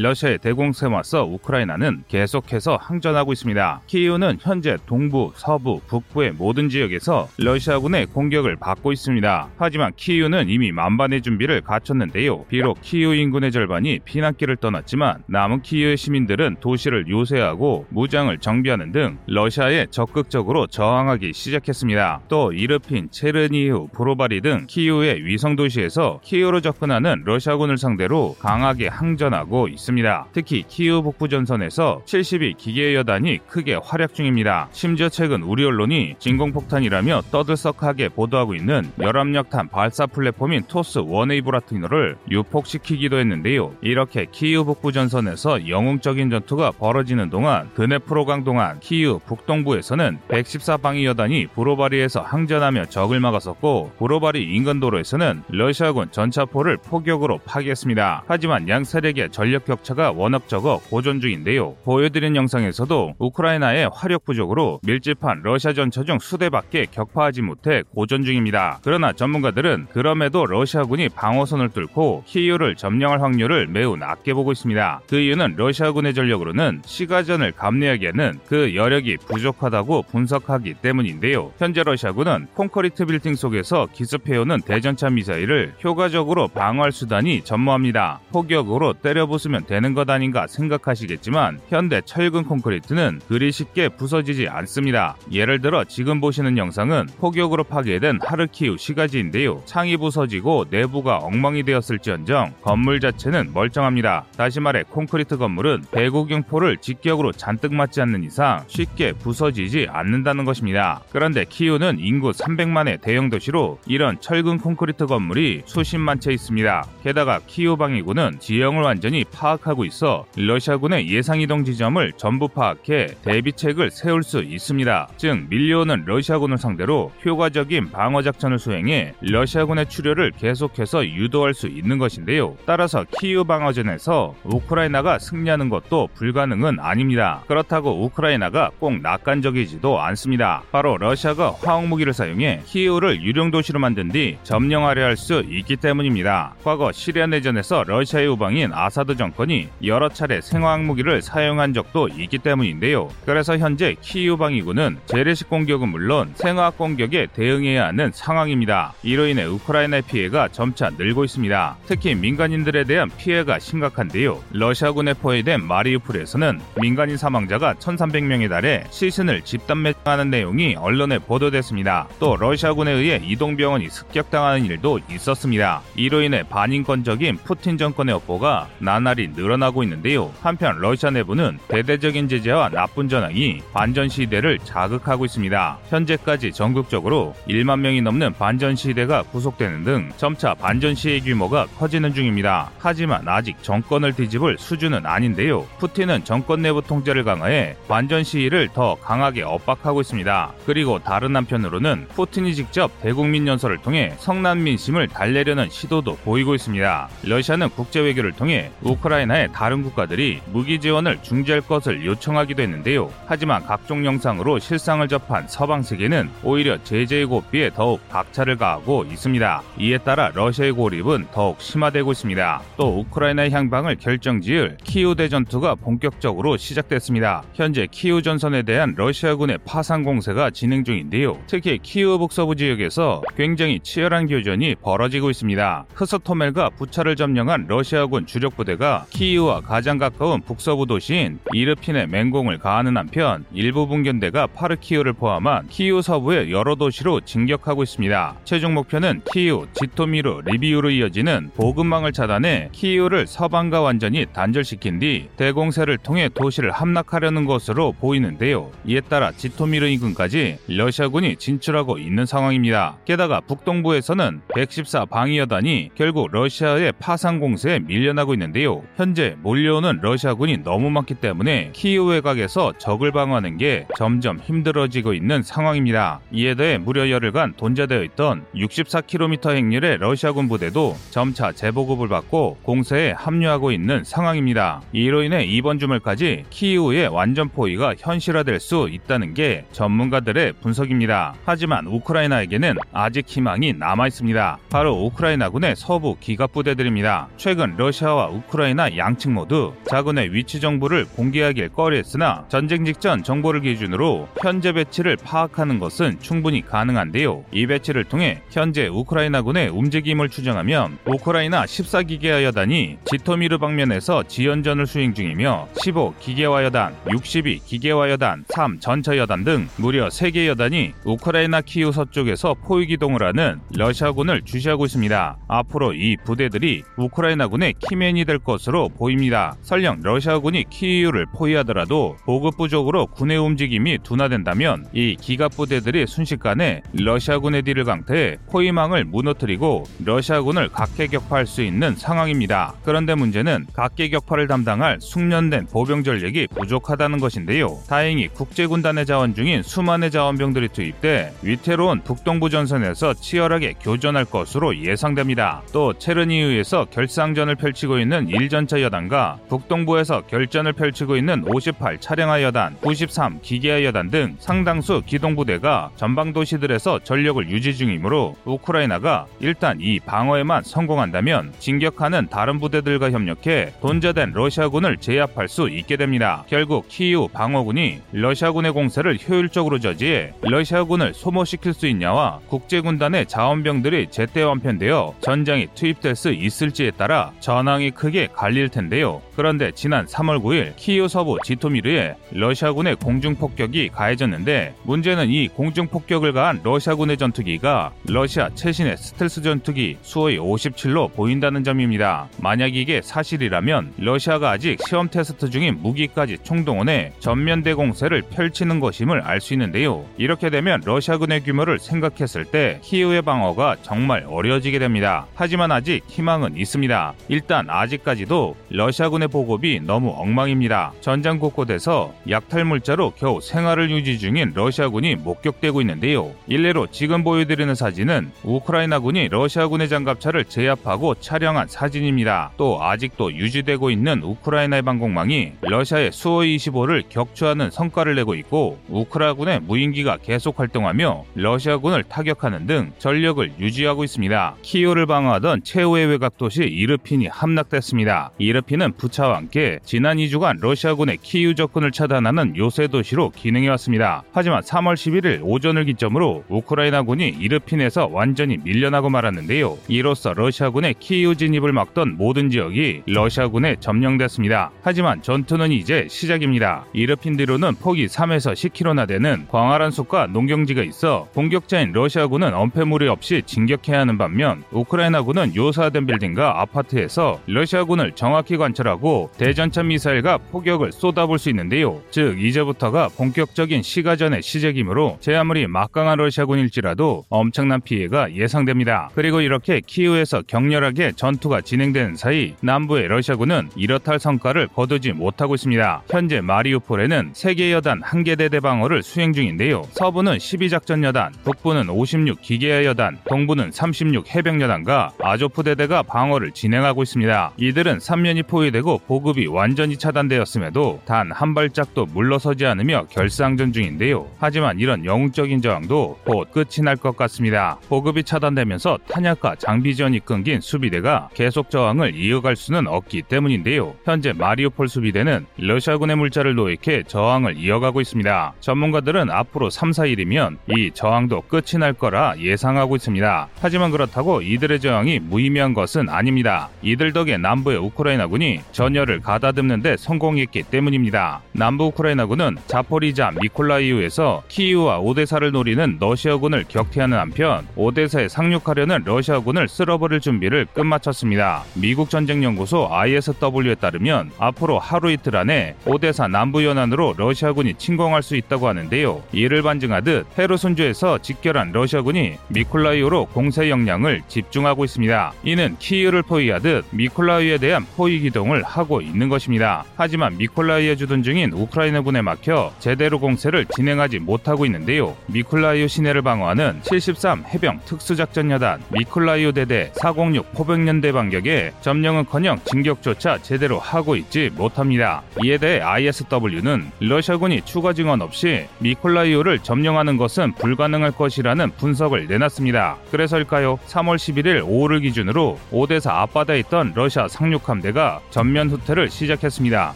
러시아의 대공세에 맞서 우크라이나는 계속해서 항전하고 있습니다. 키이우는 현재 동부, 서부, 북부의 모든 지역에서 러시아군의 공격을 받고 있습니다. 하지만 키이우는 이미 만반의 준비를 갖췄는데요. 비록 키이우 인근의 절반이 피난길을 떠났지만 남은 키이우의 시민들은 도시를 요새하고 무장을 정비하는 등 러시아에 적극적으로 저항하기 시작했습니다. 또 이르핀, 체르니우, 브로바리 등 키이우의 위성 도시에서 키이우로 접근하는 러시아군을 상대로 강하게 항전하고 있습니다. 특히 키이우 북부 전선에서 72 기계 여단이 크게 활약 중입니다. 심지어 최근 우리 언론이 진공폭탄이라며 떠들썩하게 보도하고 있는 열압력탄 발사 플랫폼인 TOS-1A 부라티노를 유폭시키기도 했는데요. 이렇게 키이우 북부 전선에서 영웅적인 전투가 벌어지는 동안 드네프로 강 동안 키이우 북동부에서는 114방위 여단이 브로바리에서 항전하며 적을 막았었고 브로바리 인근 도로에서는 러시아군 전차포를 포격으로 파괴했습니다. 하지만 양 세력의 전력 격차가 워낙 적어 고전 중인데요. 보여드린 영상에서도 우크라이나의 화력 부족으로 밀집한 러시아 전차 중 수대밖에 격파하지 못해 고전 중입니다. 그러나 전문가들은 그럼에도 러시아군이 방어선을 뚫고 키이우를 점령할 확률을 매우 낮게 보고 있습니다. 그 이유는 러시아군의 전력으로는 시가전을 감내하기에는 그 여력이 부족하다고 분석하기 때문인데요. 현재 러시아군은 콘크리트 빌딩 속에서 기습해오는 대전차 미사일을 효과적으로 방어할 수단이 전무합니다. 폭격으로 때려 부수면 되는 것 아닌가 생각하시겠지만 현대 철근 콘크리트는 그리 쉽게 부서지지 않습니다. 예를 들어 지금 보시는 영상은 폭격으로 파괴된 하르키우 시가지인데요. 창이 부서지고 내부가 엉망이 되었을지언정 건물 자체는 멀쩡합니다. 다시 말해 콘크리트 건물은 대구경포를 직격으로 잔뜩 맞지 않는 이상 쉽게 부서지지 않는다는 것입니다. 그런데 키우는 인구 300만의 대형 도시로 이런 철근 콘크리트 건물이 수십만 채 있습니다. 게다가 키우 방위군은 지형을 완전히 파악하고 있어 러시아군의 예상 이동 지점을 전부 파악해 대비책을 세울 수 있습니다. 즉 밀려오는 러시아군을 상대로 효과적인 방어 작전을 수행해 러시아군의 출혈을 계속해서 유도할 수 있는 것인데요. 따라서 키우 방어전에서 우크라이나가 승리하는 것도 불가능은 아닙니다. 그렇다고 우크라이나가 꼭 낙관적이지도 않습니다. 바로 러시아가 화학 무기를 사용해 키우를 유령 도시로 만든 뒤 점령하려 할 수 있기 때문입니다. 과거 시리아 내전에서 러시아의 우방인 아사드 정권이 여러 차례 생화학 무기를 사용한 적도 있기 때문인데요. 그래서 현재 키우 방위군은 재래식 공격은 물론 생화학 공격에 대응해야 하는 상황입니다. 이로 인해 우크라이나의 피해가 점차 늘고 있습니다. 특히 민간인들에 대한 피해가 심각한데요. 러시아군에 포위된 마리우폴에서는 민간인 사망자가 1,300명에 달해 시신을 집단 매장하는 내용이 언론에 보도됐습니다. 또 러시아군에 의해 이동병원이 습격당하는 일도 있었습니다. 이로 인해 반인권적인 푸틴 정권의 업보가 나날이 늘어나고 있는데요. 한편 러시아 내부는 대대적인 제재와 나쁜 전황이 반전 시위대를 자극하고 있습니다. 현재까지 전국적으로 1만 명이 넘는 반전 시위대가 구속되는 등 점차 반전 시위의 규모가 커지는 중입니다. 하지만 아직 정권을 뒤집을 수준은 아닌데요. 푸틴은 정권 내부 통제를 강화해 반전 시위를 더 강하게 엇박하고 있습니다. 그리고 다른 한편으로는 푸틴이 직접 대국민 연설을 통해 성난 민심을 달래려는 시도도 보이고 있습니다. 러시아는 국제 외교를 통해 우크라이나 의 다른 국가들이 무기 지원을 중지할 것을 요청하기도 했는데요. 하지만 각종 영상으로 실상을 접한 서방 세계는 오히려 제재의 고삐에 더욱 박차를 가하고 있습니다. 이에 따라 러시아의 고립은 더욱 심화되고 있습니다. 또 우크라이나의 향방을 결정지을 키우 대전투가 본격적으로 시작됐습니다. 현재 키우 전선에 대한 러시아군의 파상 공세가 진행 중인데요. 특히 키우 북서부 지역에서 굉장히 치열한 교전이 벌어지고 있습니다. 호스토멜과 부차를 점령한 러시아군 주력 부대가 키우와 가장 가까운 북서부 도시인 이르핀에 맹공을 가하는 한편 일부 분견대가 마카리우를 포함한 키우 서부의 여러 도시로 진격하고 있습니다. 최종 목표는 키우, 지토미르, 리비우로 이어지는 보급망을 차단해 키우를 서방과 완전히 단절시킨 뒤 대공세를 통해 도시를 함락하려는 것으로 보이는데요. 이에 따라 지토미르 인근까지 러시아군이 진출하고 있는 상황입니다. 게다가 북동부에서는 114 방위여단이 결국 러시아의 파상 공세에 밀려나고 있는데요. 현재 몰려오는 러시아군이 너무 많기 때문에 키우 외곽에서 적을 방어하는 게 점점 힘들어지고 있는 상황입니다. 이에 더해 무려 열흘간 돈좌되어 있던 64km 행렬의 러시아군 부대도 점차 재보급을 받고 공세에 합류하고 있는 상황입니다. 이로 인해 이번 주말까지 키이우의 완전 포위가 현실화될 수 있다는 게 전문가들의 분석입니다. 하지만 우크라이나에게는 아직 희망이 남아 있습니다. 바로 우크라이나군의 서부 기갑 부대들입니다. 최근 러시아와 우크라이나 양측 모두 자군의 위치 정보를 공개하길 꺼려했으나 전쟁 직전 정보를 기준으로 현재 배치를 파악하는 것은 충분히 가능한데요. 이 배치를 통해 현재 우크라이나군의 움직임을 추정하면 우크라이나 14기계화 여단이 지토미르 방면에서 지연전을 수행 중이며 15 기계화 여단, 62 기계화 여단, 3 전차 여단 등 무려 3개 여단이 우크라이나 키우 서쪽에서 포위 기동을 하는 러시아군을 주시하고 있습니다. 앞으로 이 부대들이 우크라이나군의 key man이 될 것으로 보입니다. 설령 러시아군이 키이우를 포위하더라도 보급 부족으로 군의 움직임이 둔화된다면 이 기갑 부대들이 순식간에 러시아군의 뒤를 강타해 포위망을 무너뜨리고 러시아군을 각개 격파할 수 있는 상황입니다. 그런데 문제는 각개 격파를 담당할 숙련된 보병 전력이 부족하다는 것인데요. 다행히 국제군단에 자원 중인 수만의 자원병들이 투입돼 위태로운 북동부 전선에서 치열하게 교전할 것으로 예상됩니다. 또 체르니우에서 결상전을 펼치고 있는 1전 차 여단과 북동부에서 결전을 펼치고 있는 58 차량화 여단, 93 기계화 여단 등 상당수 기동부대가 전방 도시들에서 전력을 유지 중이므로 우크라이나가 일단 이 방어에만 성공한다면 진격하는 다른 부대들과 협력해 돈자된 러시아군을 제압할 수 있게 됩니다. 결국 키이우 방어군이 러시아군의 공세를 효율적으로 저지해 러시아군을 소모시킬 수 있냐와 국제군단의 자원병들이 제때 완편되어 전장이 투입될 수 있을지에 따라 전황이 크게 갈릴 텐데요. 그런데 지난 3월 9일 키이우 서부 지토미르에 러시아군의 공중폭격이 가해졌는데 문제는 이 공중폭격을 가한 러시아군의 전투기가 러시아 최신의 스텔스 전투기 수호이 57로 보인다는 점입니다. 만약 이게 사실이라면 러시아가 아직 시험 테스트 중인 무기까지 총동원해 전면 대공세를 펼치는 것임을 알 수 있는데요. 이렇게 되면 러시아군의 규모를 생각했을 때 키이우의 방어가 정말 어려워지게 됩니다. 하지만 아직 희망은 있습니다. 일단 아직까지도 러시아군의 보급이 너무 엉망입니다. 전장 곳곳에서 약탈 물자로 겨우 생활을 유지 중인 러시아군이 목격되고 있는데요. 일례로 지금 보여드리는 사진은 우크라이나군이 러시아군의 장갑차를 제압하고 촬영한 사진입니다. 또 아직도 유지되고 있는 우크라이나의 방공망이 러시아의 수호25를 격추하는 성과를 내고 있고 우크라이나군의 무인기가 계속 활동하며 러시아군을 타격하는 등 전력을 유지하고 있습니다. 키오를 방어하던 최후의 외곽 도시 이르핀이 함락됐습니다. 이르핀은 부차와 함께 지난 2주간 러시아군의 키우 접근을 차단하는 요새 도시로 기능해왔습니다. 하지만 3월 11일 오전을 기점으로 우크라이나군이 이르핀에서 완전히 밀려나고 말았는데요. 이로써 러시아군의 키우 진입을 막던 모든 지역이 러시아군에 점령됐습니다. 하지만 전투는 이제 시작입니다. 이르핀 뒤로는 폭이 3에서 10km나 되는 광활한 숲과 농경지가 있어 공격자인 러시아군은 엄폐무리 없이 진격해야 하는 반면 우크라이나군은 요사된 빌딩과 아파트에서 러시아군을 정확히 관찰하고 대전차 미사일과 포격을 쏟아볼 수 있는데요. 즉 이제부터가 본격적인 시가전의 시작이므로 제 아무리 막강한 러시아군일지라도 엄청난 피해가 예상됩니다. 그리고 이렇게 키우에서 격렬하게 전투가 진행되는 사이 남부의 러시아군은 이렇다 할 성과를 거두지 못하고 있습니다. 현재 마리우폴에는 세계 여단 한 개 대대 방어를 수행 중인데요. 서부는 12작전 여단, 북부는 56 기계화 여단, 동부는 36 해병 여단과 아조프 대대가 방어를 진행하고 있습니다. 이들은 3면이 포위되고 보급이 완전히 차단되었음에도 단 한 발짝도 물러서지 않으며 결상전 중인데요. 하지만 이런 영웅적인 저항도 곧 끝이 날 것 같습니다. 보급이 차단되면서 탄약과 장비 지원이 끊긴 수비대가 계속 저항을 이어갈 수는 없기 때문인데요. 현재 마리오폴 수비대는 러시아군의 물자를 노획해 저항을 이어가고 있습니다. 전문가들은 앞으로 3, 4일이면 이 저항도 끝이 날 거라 예상하고 있습니다. 하지만 그렇다고 이들의 저항이 무의미한 것은 아닙니다. 이들 덕에 남부의 우크 라이나군이 전열을 가다듬는데 성공했기 때문입니다. 남부 우크라이나군은 자포리자 미콜라이우에서 키이우와 오데사를 노리는 러시아군을 격퇴하는 한편 오데사에 상륙하려는 러시아군을 쓸어버릴 준비를 끝마쳤습니다. 미국 전쟁연구소 ISW에 따르면 앞으로 하루 이틀 안에 오데사 남부 연안으로 러시아군이 침공할 수 있다고 하는데요. 이를 반증하듯 헤르손주에서 집결한 러시아군이 미콜라이우로 공세 역량을 집중하고 있습니다. 이는 키이우를 포위하듯 미콜라이우에 대한 포위 기동을 하고 있는 것입니다. 하지만 미콜라이우에 주둔 중인 우크라이나군에 막혀 제대로 공세를 진행하지 못하고 있는데요. 미콜라이우 시내를 방어하는 73 해병 특수작전여단 미콜라이우 대대 406 포병연대 반격에 점령은커녕 진격조차 제대로 하고 있지 못합니다. 이에 대해 ISW는 러시아군이 추가 증언 없이 미콜라이오를 점령하는 것은 불가능할 것이라는 분석을 내놨습니다. 그래서일까요? 3월 11일 오후를 기준으로 오데사 앞바다에 있던 러시아 상륙함 함대가 전면 후퇴를 시작했습니다.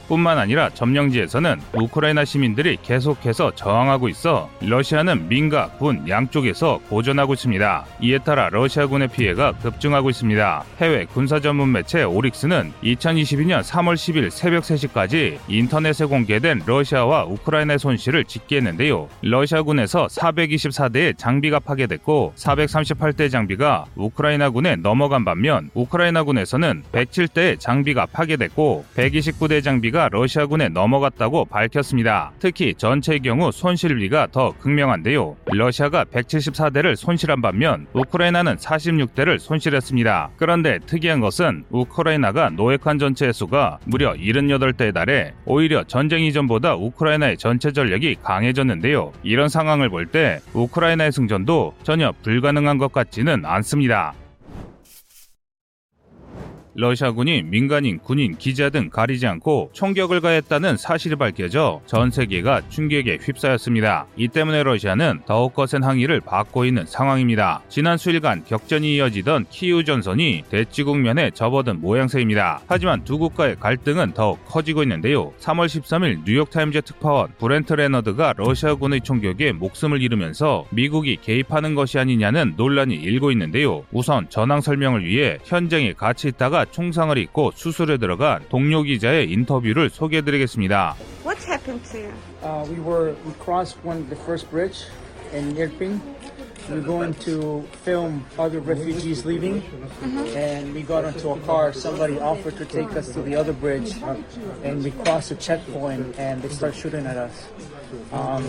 뿐만 아니라 점령지에서는 우크라이나 시민들이 계속해서 저항하고 있어 러시아는 민가, 군 양쪽에서 보전하고 있습니다. 이에 따라 러시아군의 피해가 급증하고 있습니다. 해외 군사 전문 매체 오릭스는 2022년 3월 10일 새벽 3시까지 인터넷에 공개된 러시아와 우크라이나의 손실을 집계했는데요. 러시아군에서 424대의 장비가 파괴됐고 438대 장비가 우크라이나군에 넘어간 반면 우크라이나군에서는 107대의 장비가 파괴됐고 129대 장비가 러시아군에 넘어갔다고 밝혔습니다. 특히 전체의 경우 손실비가 더 극명한데요. 러시아가 174대를 손실한 반면 우크라이나는 46대를 손실했습니다. 그런데 특이한 것은 우크라이나가 노획한 전체의 수가 무려 78대에 달해 오히려 전쟁 이전보다 우크라이나의 전체 전력이 강해졌는데요. 이런 상황을 볼 때 우크라이나의 승전도 전혀 불가능한 것 같지는 않습니다. 러시아군이 민간인, 군인, 기자 등 가리지 않고 총격을 가했다는 사실이 밝혀져 전 세계가 충격에 휩싸였습니다. 이 때문에 러시아는 더욱 거센 항의를 받고 있는 상황입니다. 지난 수일간 격전이 이어지던 키우 전선이 대치 국면에 접어든 모양새입니다. 하지만 두 국가의 갈등은 더욱 커지고 있는데요. 3월 13일 뉴욕타임즈 특파원 브렌트 레너드가 러시아군의 총격에 목숨을 잃으면서 미국이 개입하는 것이 아니냐는 논란이 일고 있는데요. 우선 전황 설명을 위해 현장에 같이 있다가 총상을 입고 수술에 들어간 동료 기자의 인터뷰를 소개해드리겠습니다. What's happened to you? Uh, we were we crossed one the first bridge in Irpin. We were going to film other refugees leaving, and we got into a car. Somebody offered to take us to the other bridge, and we crossed a checkpoint, and they start shooting at us. Um.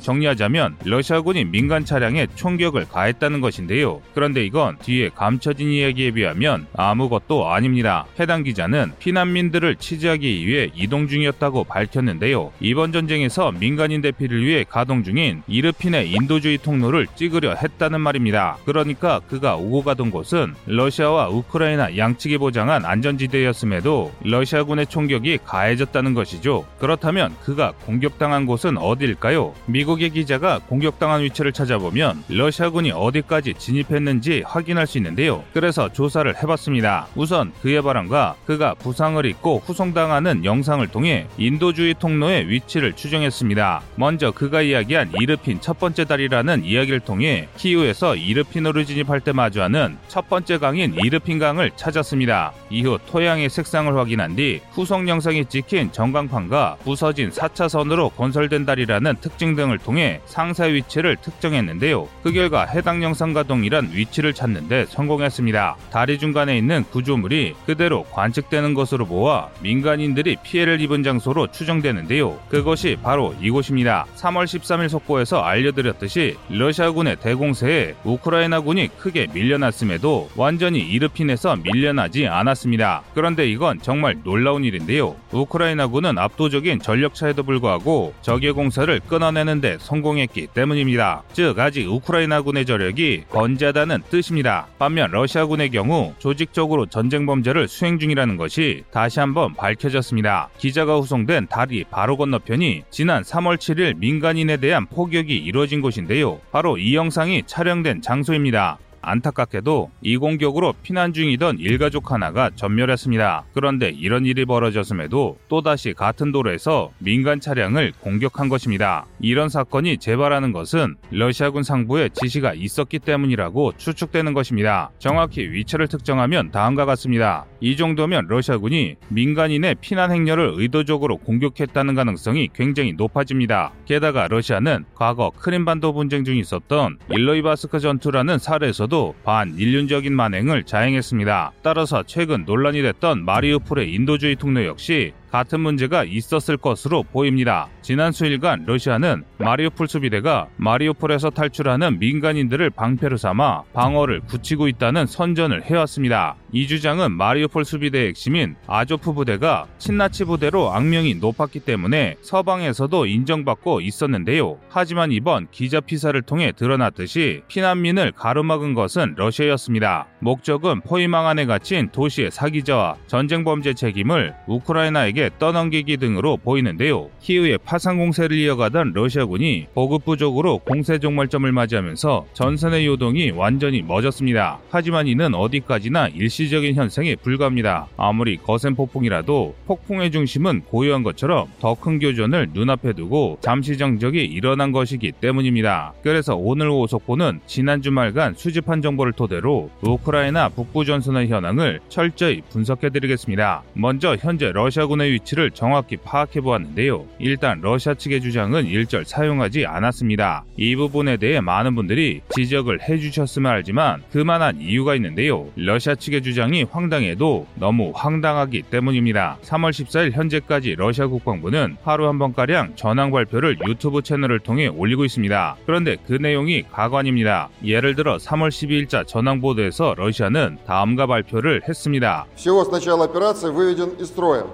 정리하자면 러시아군이 민간 차량에 총격을 가했다는 것인데요. 그런데 이건 뒤에 감춰진 이야기에 비하면 아무것도 아닙니다. 해당 기자는 피난민들을 취재하기 위해 이동 중이었다고 밝혔는데요. 이번 전쟁에서 민간인 대피를 위해 가동 중인 이르핀의 인도주의 통로를 찍으려 했다는 말입니다. 그러니까 그가 오고 가던 곳은 러시아와 우크라이나 양측이 보장한 안전지대였음에도 러시아군의 총격이 가해졌다는 것이죠. 그 렇다면 그가 공격당한 곳은 어디일까요? 미국의 기자가 공격당한 위치를 찾아보면 러시아군이 어디까지 진입했는지 확인할 수 있는데요. 그래서 조사를 해봤습니다. 우선 그의 발언과 그가 부상을 입고 후송당하는 영상을 통해 인도주의 통로의 위치를 추정했습니다. 먼저 그가 이야기한 이르핀 첫 번째 다리라는 이야기를 통해 키우에서 이르핀으로 진입할 때 마주하는 첫 번째 강인 이르핀 강을 찾았습니다. 이후 토양의 색상을 확인한 뒤 후속 영상이 찍힌 전광판과 부서진 4차선으로 건설된 다리라는 특징 등을 통해 상사 위치를 특정했는데요. 그 결과 해당 영상과 동일한 위치를 찾는데 성공했습니다. 다리 중간에 있는 구조물이 그대로 관측되는 것으로 보아 민간인들이 피해를 입은 장소로 추정되는데요. 그것이 바로 이곳입니다. 3월 13일 속보에서 알려드렸듯이 러시아군의 대공세에 우크라이나군이 크게 밀려났음에도 완전히 이르핀에서 밀려나지 않았습니다. 그런데 이건 정말 놀라운 일인데요. 우크라이나군은 압도적인 전력차에도 불구하고 적의 공사를 끊어내는데 성공했기 때문입니다. 즉 아직 우크라이나군의 저력이 건재하다는 뜻입니다. 반면 러시아군의 경우 조직적으로 전쟁 범죄를 수행 중이라는 것이 다시 한번 밝혀졌습니다. 기자가 후송된 다리 바로 건너편이 지난 3월 7일 민간인에 대한 폭격이 이루어진 곳인데요. 바로 이 영상이 촬영된 장소입니다. 안타깝게도 이 공격으로 피난 중이던 일가족 하나가 전멸했습니다. 그런데 이런 일이 벌어졌음에도 또다시 같은 도로에서 민간 차량을 공격한 것입니다. 이런 사건이 재발하는 것은 러시아군 상부에 지시가 있었기 때문이라고 추측되는 것입니다. 정확히 위치를 특정하면 다음과 같습니다. 이 정도면 러시아군이 민간인의 피난 행렬을 의도적으로 공격했다는 가능성이 굉장히 높아집니다. 게다가 러시아는 과거 크림반도 분쟁 중에 있었던 일로이바스크 전투라는 사례에서도 반인륜적인 만행을 자행했습니다. 따라서 최근 논란이 됐던 마리우폴의 인도주의 통로 역시 같은 문제가 있었을 것으로 보입니다. 지난 수일간 러시아는 마리우폴 수비대가 마리우폴에서 탈출하는 민간인들을 방패로 삼아 방어를 굳히고 있다는 선전을 해왔습니다. 이 주장은 마리우폴 수비대의 핵심인 아조프 부대가 친나치 부대로 악명이 높았기 때문에 서방에서도 인정받고 있었는데요. 하지만 이번 기자 피사를 통해 드러났듯이 피난민을 가로막은 것은 러시아였습니다. 목적은 포위망 안에 갇힌 도시의 사기자와 전쟁 범죄 책임을 우크라이나에게 지역에 떠넘기기 등으로 보이는데요. 키우의 파상 공세를 이어가던 러시아군이 보급 부족으로 공세 종말점을 맞이하면서 전선의 요동이 완전히 멎었습니다. 하지만 이는 어디까지나 일시적인 현상에 불과합니다. 아무리 거센 폭풍이라도 폭풍의 중심은 고요한 것처럼 더 큰 교전을 눈앞에 두고 잠시 정적이 일어난 것이기 때문입니다. 그래서 오늘 오후 속보는 지난 주말간 수집한 정보를 토대로 우크라이나 북부 전선의 현황을 철저히 분석해드리겠습니다. 먼저 현재 러시아군의 위치를 정확히 파악해 보았는데요. 일단 러시아 측의 주장은 일절 사용하지 않았습니다. 이 부분에 대해 많은 분들이 지적을 해주셨으면 알지만 그만한 이유가 있는데요. 러시아 측의 주장이 황당해도 너무 황당하기 때문입니다. 3월 14일 현재까지 러시아 국방부는 하루 한 번가량 전황 발표를 유튜브 채널을 통해 올리고 있습니다. 그런데 그 내용이 가관입니다. 예를 들어 3월 12일자 전황 보도에서 러시아는 다음과 발표를 했습니다. Всего с начала операции выведен из строя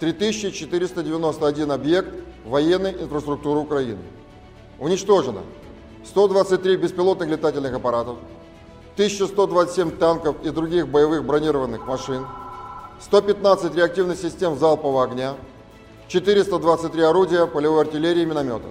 3491 объект военной инфраструктуры Украины. Уничтожено 123 беспилотных летательных аппаратов, 1127 танков и других боевых бронированных машин, 115 реактивных систем залпового огня, 423 орудия полевой артиллерии и минометов,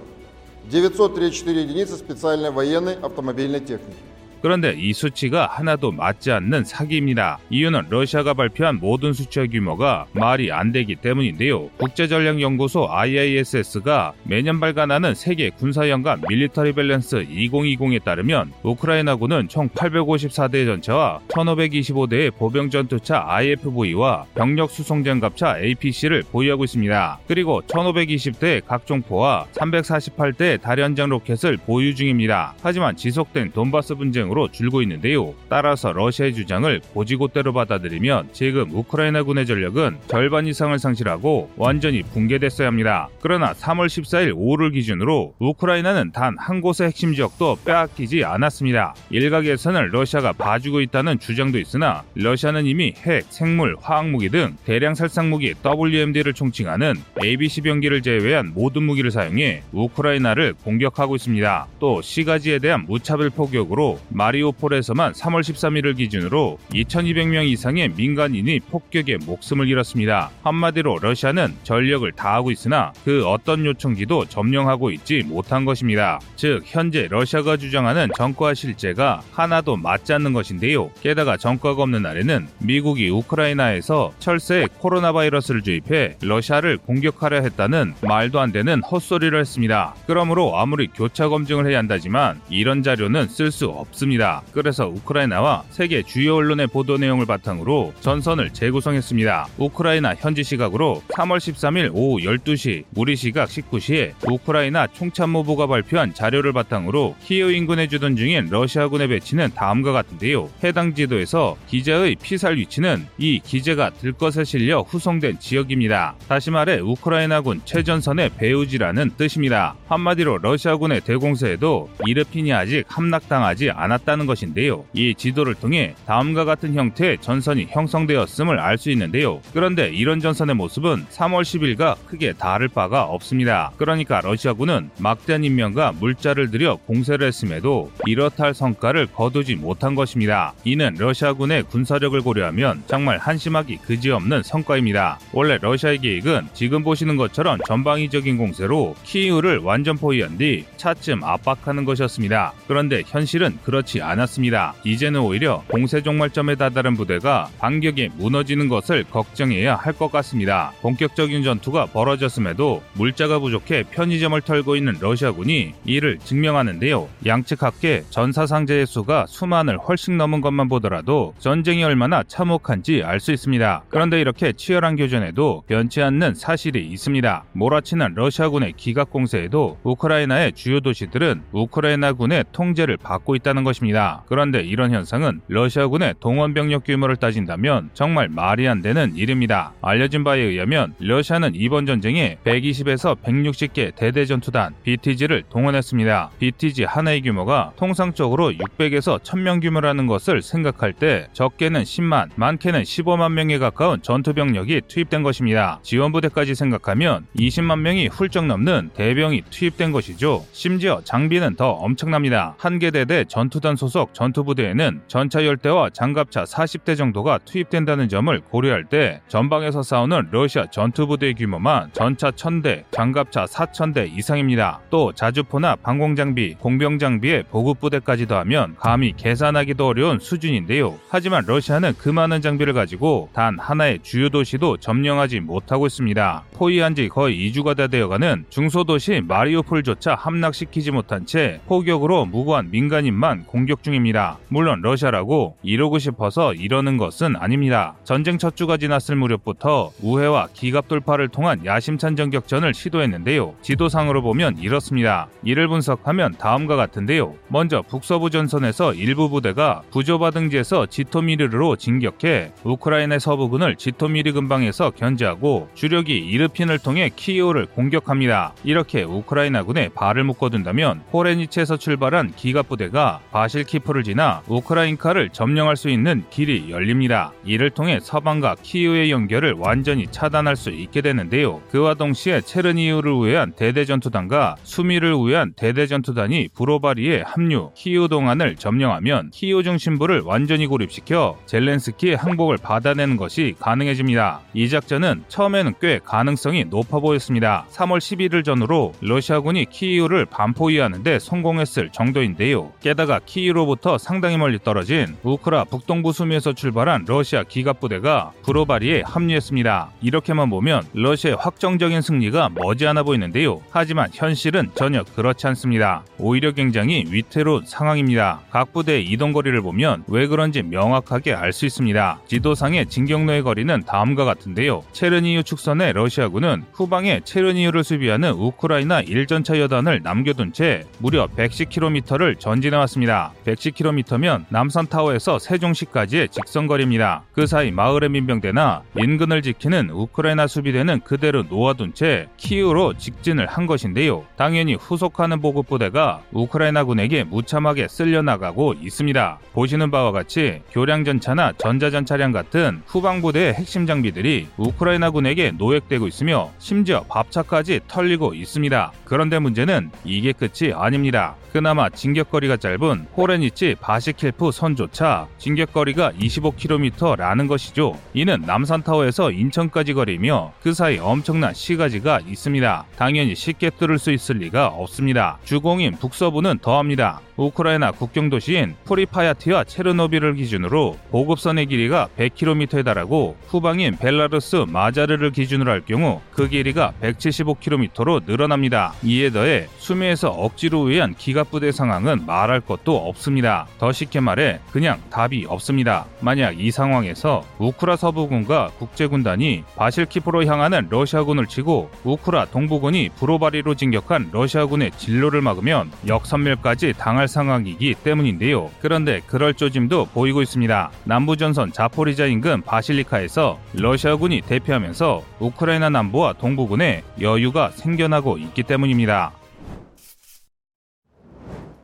934 единицы специальной военной автомобильной техники. 그런데 이 수치가 하나도 맞지 않는 사기입니다. 이유는 러시아가 발표한 모든 수치의 규모가 말이 안 되기 때문인데요. 국제전략연구소 IISS가 매년 발간하는 세계 군사연감 Military Balance 2020에 따르면 우크라이나군은 총 854대 전차와 1525대의 보병 전투차 IFV와 병력 수송 장갑차 APC를 보유하고 있습니다. 그리고 1520대의 각종포와 348대의 다련장 로켓을 보유 중입니다. 하지만 지속된 돈바스 분쟁 으로 줄고 있는데요. 따라서 러시아의 주장을 고지고대로 받아들이면 지금 우크라이나군의 전력은 절반 이상을 상실하고 완전히 붕괴됐어야 합니다. 그러나 3월 14일 오후를 기준으로 우크라이나는 단 한 곳의 핵심 지역도 빼앗기지 않았습니다. 일각에서는 러시아가 봐주고 있다는 주장도 있으나 러시아는 이미 핵, 생물, 화학무기 등 대량 살상무기 WMD를 총칭하는 ABC 병기를 제외한 모든 무기를 사용해 우크라이나를 공격하고 있습니다. 또 시가지에 대한 무차별 포격으로 마리오폴에서만 3월 13일을 기준으로 2200명 이상의 민간인이 폭격에 목숨을 잃었습니다. 한마디로 러시아는 전력을 다하고 있으나 그 어떤 요청지도 점령하고 있지 못한 것입니다. 즉 현재 러시아가 주장하는 전과 실제가 하나도 맞지 않는 것인데요. 게다가 전과가 없는 날에는 미국이 우크라이나에서 철새 코로나 바이러스를 주입해 러시아를 공격하려 했다는 말도 안 되는 헛소리를 했습니다. 그러므로 아무리 교차 검증을 해야 한다지만 이런 자료는 쓸 수 없습니다. 없습니다. 그래서 우크라이나와 세계 주요 언론의 보도 내용을 바탕으로 전선을 재구성했습니다. 우크라이나 현지 시각으로 3월 13일 오후 12시, 우리 시각 19시에 우크라이나 총참모부가 발표한 자료를 바탕으로 키이우 인근에 주둔 중인 러시아군의 배치는 다음과 같은데요. 해당 지도에서 기자의 피살 위치는 이 기재가 들것에 실려 후송된 지역입니다. 다시 말해 우크라이나군 최전선의 배우지라는 뜻입니다. 한마디로 러시아군의 대공세에도 이르핀이 아직 함락당하지 않았습니다. 않았다는 것인데요. 이 지도를 통해 다음과 같은 형태의 전선이 형성되었음을 알 수 있는데요. 그런데 이런 전선의 모습은 3월 10일과 크게 다를 바가 없습니다. 그러니까 러시아군은 막대한 인명과 물자를 들여 공세를 했음에도 이렇다 할 성과를 거두지 못한 것입니다. 이는 러시아군의 군사력을 고려하면 정말 한심하기 그지없는 성과입니다. 원래 러시아의 계획은 지금 보시는 것처럼 전방위적인 공세로 키이우를 완전 포위한 뒤 차츰 압박하는 것이었습니다. 그런데 현실은 그렇지 그렇지 않았습니다. 이제는 오히려 공세 종말점에 다다른 부대가 반격에 무너지는 것을 걱정해야 할 것 같습니다. 본격적인 전투가 벌어졌음에도 물자가 부족해 편의점을 털고 있는 러시아군이 이를 증명하는데요. 양측 합계 전사 상자의 수가 수만을 훨씬 넘은 것만 보더라도 전쟁이 얼마나 참혹한지 알 수 있습니다. 그런데 이렇게 치열한 교전에도 변치 않는 사실이 있습니다. 몰아치는 러시아군의 기갑 공세에도 우크라이나의 주요 도시들은 우크라이나군의 통제를 받고 있다는 것입니다. 그런데 이런 현상은 러시아군의 동원 병력 규모를 따진다면 정말 말이 안 되는 일입니다. 알려진 바에 의하면 러시아는 이번 전쟁에 120에서 160개 대대 전투단 BTG를 동원했습니다. BTG 하나의 규모가 통상적으로 600에서 1000명 규모라는 것을 생각할 때 적게는 10만, 많게는 15만 명에 가까운 전투 병력이 투입된 것입니다. 지원 부대까지 생각하면 20만 명이 훌쩍 넘는 대병이 투입된 것이죠. 심지어 장비는 더 엄청납니다. 한 개 대대 전투단 연계단 소속 전투부대에는 전차 10대와 장갑차 40대 정도가 투입된다는 점을 고려할 때 전방에서 싸우는 러시아 전투부대의 규모만 전차 1000대, 장갑차 4000대 이상입니다. 또 자주포나 방공장비, 공병장비의 보급부대까지도 하면 감히 계산하기도 어려운 수준인데요. 하지만 러시아는 그 많은 장비를 가지고 단 하나의 주요 도시도 점령하지 못하고 있습니다. 포위한 지 거의 2주가 다 되어가는 중소도시 마리오폴조차 함락시키지 못한 채 포격으로 무고한 민간인만 공격 중입니다. 물론 러시아라고 이러고 싶어서 이러는 것은 아닙니다. 전쟁 첫 주가 지났을 무렵부터 우회와 기갑 돌파를 통한 야심찬 전격전을 시도했는데요. 지도상으로 보면 이렇습니다. 이를 분석하면 다음과 같은데요. 먼저 북서부 전선에서 일부 부대가 부조바 등지에서 지토미르로 진격해 우크라이나 서부군을 지토미르 근방에서 견제하고 주력이 이르핀을 통해 키이오를 공격합니다. 이렇게 우크라이나군에 발을 묶어둔다면 호레니체에서 출발한 기갑 부대가 바실키프를 지나 우크라인카를 점령할 수 있는 길이 열립니다. 이를 통해 서방과 키이오의 연결을 완전히 차단할 수 있게 되는데요. 그와 동시에 체르니우를 우회한 대대전투단과 수미를 우회한 대대전투단이 브로바리에 합류, 키이오 동안을 점령하면 키이오 중심부를 완전히 고립시켜 젤렌스키의 항복을 받아내는 것이 가능해집니다. 이 작전은 처음에는 꽤 가능성이 높아 보였습니다. 3월 11일 전후로 러시아군이 키이우를 반포위하는데 성공했을 정도인데요. 게다가 키이우로부터 상당히 멀리 떨어진 우크라 북동부 수미에서 출발한 러시아 기갑 부대가 브로바리에 합류했습니다. 이렇게만 보면 러시아의 확정적인 승리가 머지않아 보이는데요. 하지만 현실은 전혀 그렇지 않습니다. 오히려 굉장히 위태로운 상황입니다. 각 부대의 이동 거리를 보면 왜 그런지 명확하게 알 수 있습니다. 지도상의 진격로의 거리는 다음과 같은데요. 체르니우 축선의 러시아군은 후방에 체르니우를 수비하는 우크라이나 1전차 여단을 남겨둔 채 무려 110km를 전진해 왔습니다. 110km면 남산타워에서 세종시까지의 직선거리입니다. 그 사이 마을의 민병대나 인근을 지키는 우크라이나 수비대는 그대로 놓아둔 채 키우로 직진을 한 것인데요. 당연히 후속하는 보급부대가 우크라이나군에게 무참하게 쓸려나가고 있습니다. 보시는 바와 같이 교량전차나 전자전차량 같은 후방부대의 핵심 장비들이 우크라이나군에게 노획되고 있으며 심지어 밥차까지 털리고 있습니다. 그런데 문제는 이게 끝이 아닙니다. 그나마 진격거리가 짧은 호레니치 바시킬프 선조차 진격거리가 25km라는 것이죠. 이는 남산타워에서 인천까지 거리며 그 사이 엄청난 시가지가 있습니다. 당연히 쉽게 뚫을 수 있을 리가 없습니다. 주공인 북서부는 더합니다. 우크라이나 국경 도시인 프리피야티와 체르노빌을 기준으로 보급선의 길이가 100km에 달하고 후방인 벨라루스 마자르를 기준으로 할 경우 그 길이가 175km로 늘어납니다. 이에 더해 수미에서 억지로 우회한 기갑부대 상황은 말할 것도 없습니다. 더 쉽게 말해 그냥 답이 없습니다. 만약 이 상황에서 우크라 서부군과 국제군단이 바실키프로 향하는 러시아군을 치고 우크라 동부군이 브로바리로 진격한 러시아군의 진로를 막으면 역섬멸까지 당할 상황이기 때문인데요. 그런데 그럴 조짐도 보이고 있습니다. 남부전선 자포리자 인근 바실리카에서 러시아군이 대피하면서 우크라이나 남부와 동부군에 여유가 생겨나고 있기 때문입니다.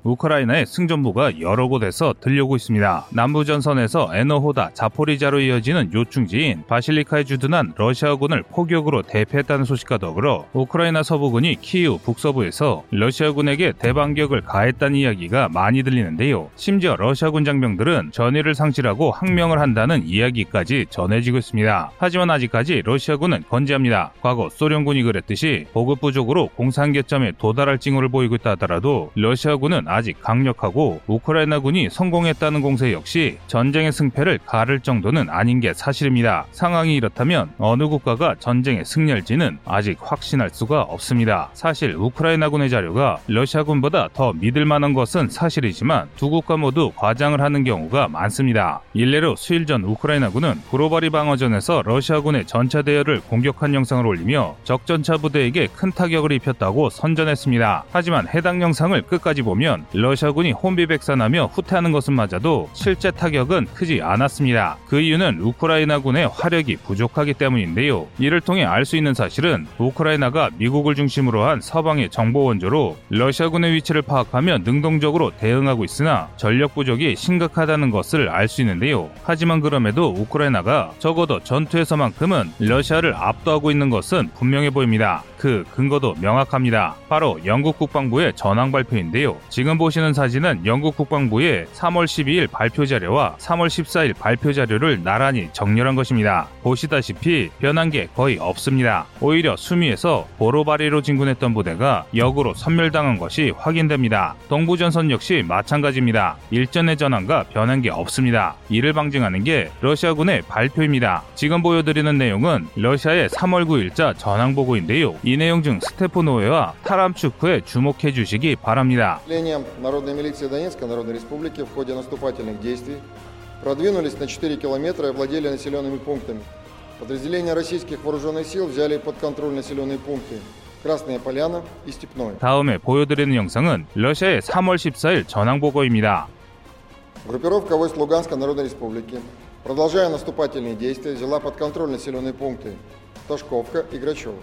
우크라이나의 승전부가 여러 곳에서 들려오고 있습니다. 남부전선에서 에너호다, 자포리자로 이어지는 요충지인 바실리카에 주둔한 러시아군을 포격으로 대피했다는 소식과 더불어 우크라이나 서부군이 키이우 북서부에서 러시아군에게 대반격을 가했다는 이야기가 많이 들리는데요. 심지어 러시아군 장병들은 전의를 상실하고 항명을 한다는 이야기까지 전해지고 있습니다. 하지만 아직까지 러시아군은 건재합니다. 과거 소련군이 그랬듯이 보급 부족으로 공산개점에 도달할 징후를 보이고 있다 하더라도 러시아군은 아직 강력하고 우크라이나군이 성공했다는 공세 역시 전쟁의 승패를 가를 정도는 아닌 게 사실입니다. 상황이 이렇다면 어느 국가가 전쟁에 승리할지는 아직 확신할 수가 없습니다. 사실 우크라이나군의 자료가 러시아군보다 더 믿을 만한 것은 사실이지만 두 국가 모두 과장을 하는 경우가 많습니다. 일례로 수일 전 우크라이나군은 브로바리 방어전에서 러시아군의 전차 대열을 공격한 영상을 올리며 적전차 부대에게 큰 타격을 입혔다고 선전했습니다. 하지만 해당 영상을 끝까지 보면 러시아군이 혼비백산하며 후퇴하는 것은 맞아도 실제 타격은 크지 않았습니다. 그 이유는 우크라이나군의 화력이 부족하기 때문인데요. 이를 통해 알 수 있는 사실은 우크라이나가 미국을 중심으로 한 서방의 정보 원조로 러시아군의 위치를 파악하며 능동적으로 대응하고 있으나 전력 부족이 심각하다는 것을 알 수 있는데요. 하지만 그럼에도 우크라이나가 적어도 전투에서만큼은 러시아를 압도하고 있는 것은 분명해 보입니다. 그 근거도 명확합니다. 바로 영국 국방부의 전황 발표인데요. 지금 지금 보시는 사진은 영국 국방부의 3월 12일 발표 자료와 3월 14일 발표 자료를 나란히 정렬한 것입니다. 보시다시피 변한 게 거의 없습니다. 오히려 수미에서 보로바리로 진군했던 부대가 역으로 선멸당한 것이 확인됩니다. 동부전선 역시 마찬가지입니다. 일전의 전환과 변한 게 없습니다. 이를 방증하는 게 러시아군의 발표입니다. 지금 보여드리는 내용은 러시아의 3월 9일자 전황 보고인데요. 이 내용 중 스테프노웨와 타람추크에 주목해 주시기 바랍니다. Подразделениям Народной милиции Донецкой Народной Республики в ходе наступательных действий продвинулись на 4 километра и овладели населенными пунктами. Подразделения российских вооруженных сил взяли под контроль населенные пункты Красная Поляна и Степное. 다음에 보여드리는 영상은 러시아의 3월 14일 전황 보고입니다. Группировка войск Луганской Народной Республики, продолжая наступательные действия, взяла под контроль населенные пункты Ташковка и Грачево.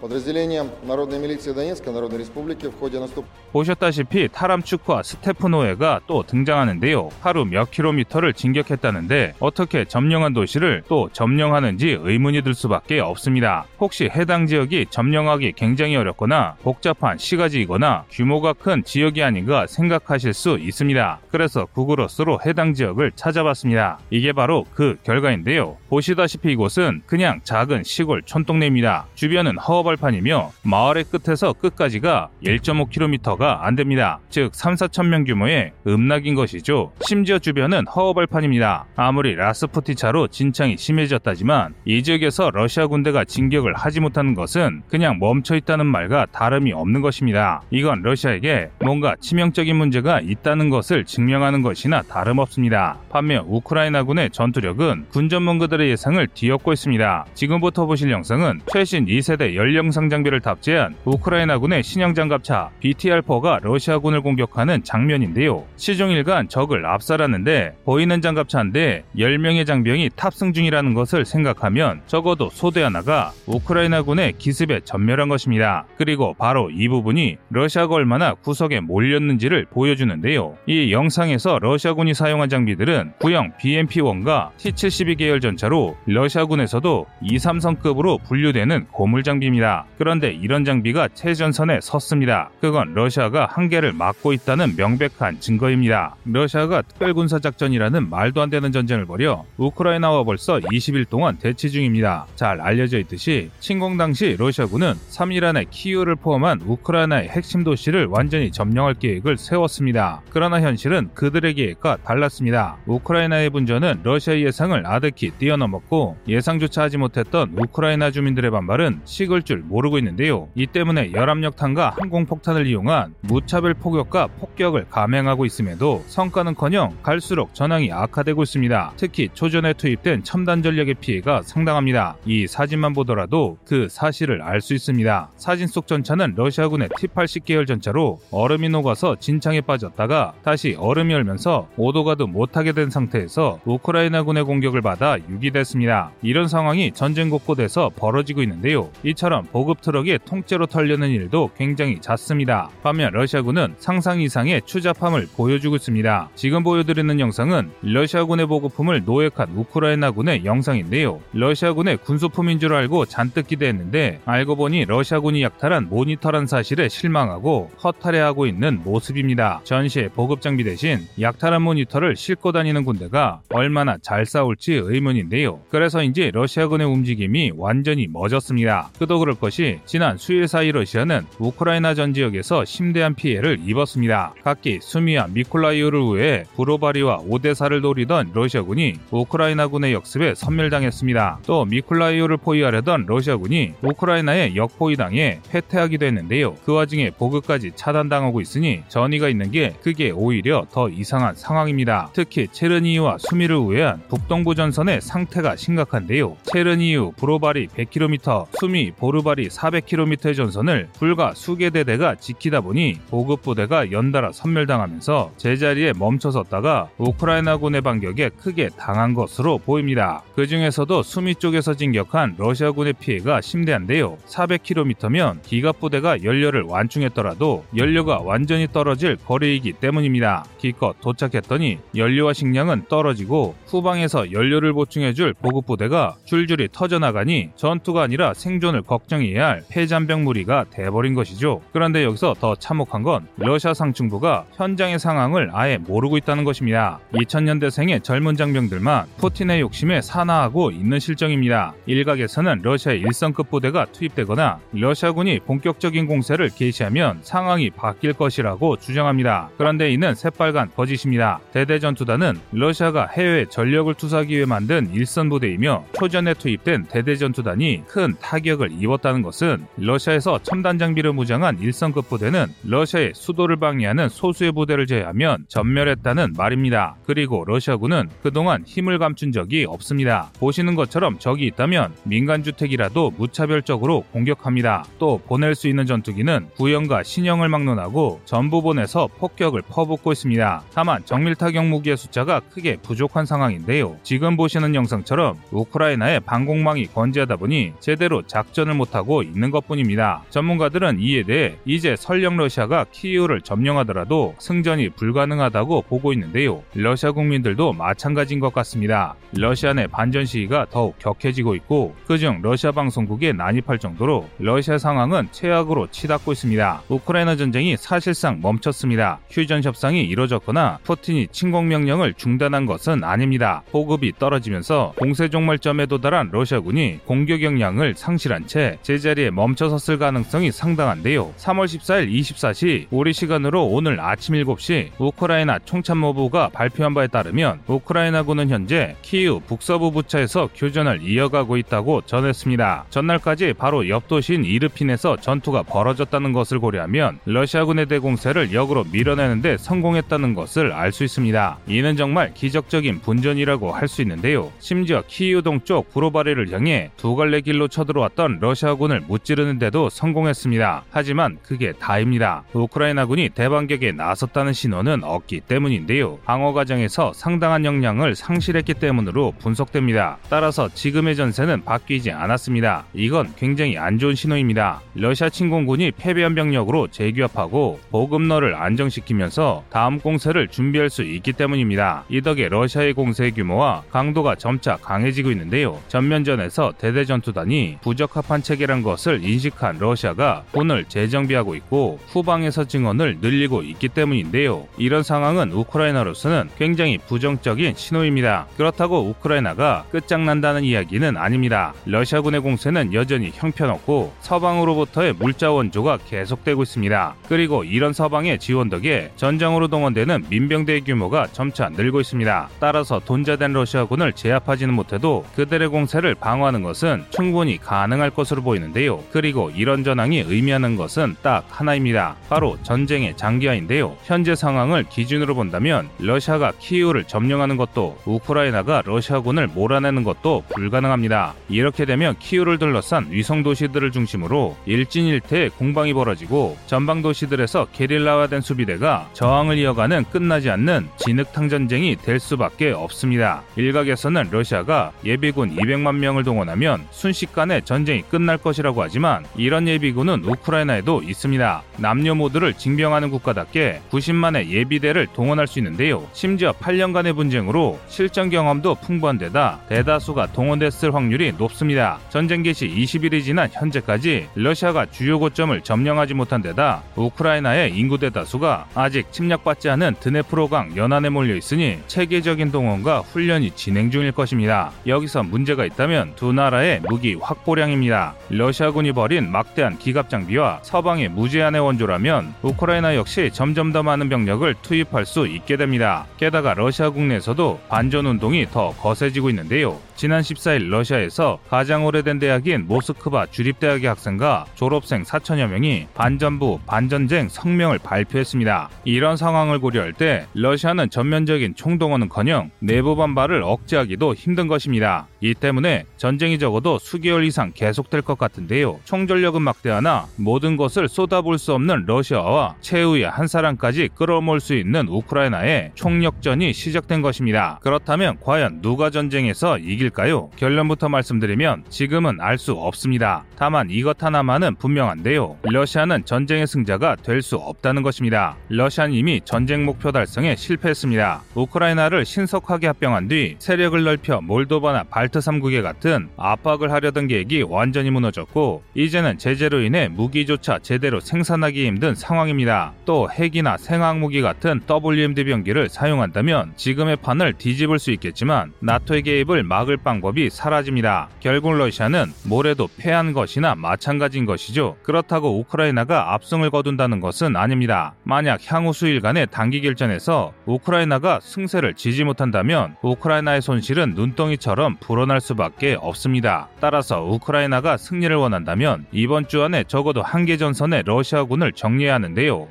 Подразделениям Народной милиции Донецкой Народной Республики в ходе наступ... 보셨다시피 타람추크와 스테프노에가 또 등장하는데요. 하루 몇 킬로미터를 진격했다는데 어떻게 점령한 도시를 또 점령하는지 의문이 들 수밖에 없습니다. 혹시 해당 지역이 점령하기 굉장히 어렵거나 복잡한 시가지이거나 규모가 큰 지역이 아닌가 생각하실 수 있습니다. 그래서 구글어스로 해당 지역을 찾아봤습니다. 이게 바로 그 결과인데요. 보시다시피 이곳은 그냥 작은 시골 촌동네입니다. 주변은 허허 벌판이며 마을의 끝에서 끝까지가 1.5km가 안 됩니다. 즉 3, 4천 명 규모의 음락인 것이죠. 심지어 주변은 허허벌판입니다. 아무리 라스푸티차로 진창이 심해졌다지만 이 지역에서 러시아 군대가 진격을 하지 못하는 것은 그냥 멈춰 있다는 말과 다름이 없는 것입니다. 이건 러시아에게 뭔가 치명적인 문제가 있다는 것을 증명하는 것이나 다름없습니다. 반면 우크라이나군의 전투력은 군 전문가들의 예상을 뒤엎고 있습니다. 지금부터 보실 영상은 최신 2세대 연 령상 장비를 탑재한 우크라이나군의 신형 장갑차 BTR-4가 러시아군을 공격하는 장면인데요. 시종일관 적을 압살하는데 보이는 장갑차 한대 10명의 장병이 탑승 중이라는 것을 생각하면 적어도 소대 하나가 우크라이나군의 기습에 전멸한 것입니다. 그리고 바로 이 부분이 러시아가 얼마나 구석에 몰렸는지를 보여주는데요. 이 영상에서 러시아군이 사용한 장비들은 구형 BMP-1과 T-72 계열 전차로 러시아군에서도 2, 3성급으로 분류되는 고물 장비입니다. 그런데 이런 장비가 최전선에 섰습니다. 그건 러시아가 한계를 막고 있다는 명백한 증거입니다. 러시아가 특별군사작전이라는 말도 안 되는 전쟁을 벌여 우크라이나와 벌써 20일 동안 대치 중입니다. 잘 알려져 있듯이 침공 당시 러시아군은 3일 안에 키이우를 포함한 우크라이나의 핵심 도시를 완전히 점령할 계획을 세웠습니다. 그러나 현실은 그들의 계획과 달랐습니다. 우크라이나의 분전은 러시아의 예상을 아득히 뛰어넘었고 예상조차 하지 못했던 우크라이나 주민들의 반발은 식을 줄 모르고 있는데요. 이 때문에 열압력탄과 항공폭탄을 이용한 무차별 포격과 폭격을 감행하고 있음에도 성과는커녕 갈수록 전황이 악화되고 있습니다. 특히 초전에 투입된 첨단 전력의 피해가 상당합니다. 이 사진만 보더라도 그 사실을 알 수 있습니다. 사진 속 전차는 러시아군의 T-80 계열 전차로 얼음이 녹아서 진창에 빠졌다가 다시 얼음이 얼면서 오도가도 못하게 된 상태에서 우크라이나군의 공격을 받아 유기됐습니다. 이런 상황이 전쟁 곳곳에서 벌어지고 있는데요. 이처럼 보급 트럭이 통째로 털리는 일도 굉장히 잦습니다. 반면 러시아군은 상상 이상의 추잡함을 보여주고 있습니다. 지금 보여드리는 영상은 러시아군의 보급품을 노획한 우크라이나군의 영상인데요. 러시아군의 군수품인 줄 알고 잔뜩 기대했는데 알고 보니 러시아군이 약탈한 모니터란 사실에 실망하고 허탈해하고 있는 모습입니다. 전시에 보급 장비 대신 약탈한 모니터를 싣고 다니는 군대가 얼마나 잘 싸울지 의문인데요. 그래서인지 러시아군의 움직임이 완전히 멎었습니다. 그도 그럴 것이 지난 수일 사이 러시아는 우크라이나 전 지역에서 심대한 피해를 입었습니다. 각기 수미와 미콜라이우를 우회해 브로바리와 오데사를 노리던 러시아군이 우크라이나군의 역습에 섬멸당했습니다. 또 미콜라이우를 포위하려던 러시아군이 우크라이나에 역포위당해 패퇴하기도 했는데요. 그 와중에 보급까지 차단당하고 있으니 전이가 있는 게 그게 오히려 더 이상한 상황입니다. 특히 체르니우와 수미를 우회한 북동부 전선의 상태가 심각한데요. 체르니우, 브로바리 100km, 수미, 보르 바리 400km의 전선을 불과 수개 대대가 지키다 보니 보급 부대가 연달아 섬멸당하면서 제자리에 멈춰섰다가 우크라이나군의 반격에 크게 당한 것으로 보입니다. 그 중에서도 수미 쪽에서 진격한 러시아군의 피해가 심대한데요. 400km면 기갑 부대가 연료를 완충했더라도 연료가 완전히 떨어질 거리이기 때문입니다. 기껏 도착했더니 연료와 식량은 떨어지고 후방에서 연료를 보충해줄 보급 부대가 줄줄이 터져나가니 전투가 아니라 생존을 걱정 걱정해야 할 폐잔병 무리가 돼버린 것이죠. 그런데 여기서 더 참혹한 건 러시아 상층부가 현장의 상황을 아예 모르고 있다는 것입니다. 2000년대생의 젊은 장병들만 푸틴의 욕심에 산화하고 있는 실정입니다. 일각에서는 러시아의 일성급 부대가 투입되거나 러시아군이 본격적인 공세를 개시하면 상황이 바뀔 것이라고 주장합니다. 그런데 이는 새빨간 거짓입니다. 대대전투단은 러시아가 해외 전력을 투사하기 위해 만든 일선 부대이며 초전에 투입된 대대전투단이 큰 타격을 입었다 는 것은 러시아에서 첨단 장비를 무장한 일선급 부대는 러시아의 수도를 방해하는 소수의 부대를 제외하면 전멸했다는 말입니다. 그리고 러시아군은 그동안 힘을 감춘 적이 없습니다. 보시는 것처럼 적이 있다면 민간주택이라도 무차별적으로 공격합니다. 또 보낼 수 있는 전투기는 구형과 신형을 막론하고 전부 보내서 폭격을 퍼붓고 있습니다. 다만 정밀 타격 무기의 숫자가 크게 부족한 상황인데요. 지금 보시는 영상처럼 우크라이나의 방공망이 건재하다 보니 제대로 작전을 못 하고 있는 것 뿐입니다. 전문가들은 이에 대해 이제 설령 러시아가 키이우를 점령하더라도 승전이 불가능하다고 보고 있는데요. 러시아 국민들도 마찬가지인 것 같습니다. 러시아 내 반전 시위가 더욱 격해지고 있고 그중 러시아 방송국에 난입할 정도로 러시아 상황은 최악으로 치닫고 있습니다. 우크라이나 전쟁이 사실상 멈췄습니다. 휴전 협상이 이뤄졌거나 푸틴이 침공 명령을 중단한 것은 아닙니다. 보급이 떨어지면서 공세 종말점에 도달한 러시아군이 공격 역량을 상실한 채 제자리에 멈춰 섰을 가능성이 상당한데요. 3월 14일 24시 우리 시간으로 오늘 아침 7시 우크라이나 총참모부가 발표한 바에 따르면 우크라이나군은 현재 키우 북서부 부차에서 교전을 이어가고 있다고 전했습니다. 전날까지 바로 옆 도시인 이르핀에서 전투가 벌어졌다는 것을 고려하면 러시아군의 대공세를 역으로 밀어내는데 성공했다는 것을 알 수 있습니다. 이는 정말 기적적인 분전이라고 할 수 있는데요. 심지어 키우 동쪽 브로바리를 향해 두 갈래 길로 쳐들어왔던 러시아 군을 무찌르는데도 성공했습니다. 하지만 그게 다입니다. 우크라이나군이 대반격에 나섰다는 신호는 없기 때문인데요. 방어 과정에서 상당한 역량을 상실했기 때문으로 분석됩니다. 따라서 지금의 전세는 바뀌지 않았습니다. 이건 굉장히 안 좋은 신호입니다. 러시아 침공군이 패배한 병력으로 재규합하고 보급로를 안정시키면서 다음 공세를 준비할 수 있기 때문입니다. 이 덕에 러시아의 공세 규모와 강도가 점차 강해지고 있는데요. 전면전에서 대대전투단이 부적합한 체계란 것을 인식한 러시아가 돈을 재정비하고 있고 후방에서 증원을 늘리고 있기 때문인데요. 이런 상황은 우크라이나로서는 굉장히 부정적인 신호입니다. 그렇다고 우크라이나가 끝장난다는 이야기는 아닙니다. 러시아군의 공세는 여전히 형편없고 서방으로부터의 물자 원조가 계속되고 있습니다. 그리고 이런 서방의 지원 덕에 전장으로 동원되는 민병대의 규모가 점차 늘고 있습니다. 따라서 돈자된 러시아군을 제압하지는 못해도 그들의 공세를 방어하는 것은 충분히 가능할 것으로 보이는데요. 그리고 이런 전황이 의미하는 것은 딱 하나입니다. 바로 전쟁의 장기화인데요. 현재 상황을 기준으로 본다면 러시아가 키이우를 점령하는 것도 우크라이나가 러시아군을 몰아내는 것도 불가능합니다. 이렇게 되면 키이우를 둘러싼 위성 도시들을 중심으로 일진일퇴의 공방이 벌어지고 전방 도시들에서 게릴라화된 수비대가 저항을 이어가는 끝나지 않는 진흙탕 전쟁이 될 수밖에 없습니다. 일각에서는 러시아가 예비군 200만 명을 동원하면 순식간에 전쟁이 끝날 것이라고 하지만 이런 예비군은 우크라이나에도 있습니다. 남녀 모두를 징병하는 국가답게 90만의 예비대를 동원할 수 있는데요. 심지어 8년간의 분쟁으로 실전 경험도 풍부한 데다 대다수가 동원됐을 확률이 높습니다. 전쟁 개시 20일이 지난 현재까지 러시아가 주요 고점을 점령하지 못한 데다 우크라이나의 인구 대다수가 아직 침략받지 않은 드네프로강 연안에 몰려 있으니 체계적인 동원과 훈련이 진행 중일 것입니다. 여기서 문제가 있다면 두 나라의 무기 확보량입니다. 러시아군이 벌인 막대한 기갑 장비와 서방의 무제한의 원조라면 우크라이나 역시 점점 더 많은 병력을 투입할 수 있게 됩니다. 게다가 러시아 국내에서도 반전 운동이 더 거세지고 있는데요. 지난 14일 러시아에서 가장 오래된 대학인 모스크바 주립대학의 학생과 졸업생 4천여 명이 반전부 반전쟁 성명을 발표했습니다. 이런 상황을 고려할 때 러시아는 전면적인 총동원은커녕 내부 반발을 억제하기도 힘든 것입니다. 이 때문에 전쟁이 적어도 수개월 이상 계속될 것 같은데요. 총전력은 막대하나 모든 것을 쏟아볼 수 없는 러시아와 최후의 한 사람까지 끌어모을 수 있는 우크라이나의 총력전이 시작된 것입니다. 그렇다면 과연 누가 전쟁에서 이길 까요? 결론부터 말씀드리면 지금은 알 수 없습니다. 다만 이것 하나만은 분명한데요. 러시아는 전쟁의 승자가 될 수 없다는 것입니다. 러시아는 이미 전쟁 목표 달성에 실패했습니다. 우크라이나를 신속하게 합병한 뒤 세력을 넓혀 몰도바나 발 발트 3국에 같은 압박을 하려던 계획이 완전히 무너졌고 이제는 제재로 인해 무기조차 제대로 생산하기 힘든 상황입니다. 또 핵이나 생화학무기 같은 WMD 병기를 사용한다면 지금의 판을 뒤집을 수 있겠지만 나토의 개입을 막을 방법이 사라집니다. 결국 러시아는 모레도 패한 것이나 마찬가지인 것이죠. 그렇다고 우크라이나가 압승을 거둔다는 것은 아닙니다. 만약 향후 수일간의 단기 결전에서 우크라이나가 승세를 지지 못한다면 우크라이나의 손실은 눈덩이처럼 불어날 수밖에 없습니다. 따라서 우크라이나가 승리를 원한다면 이번 주 안에 적어도 한 개 전선의 러시아군을 정리해야 하는데요.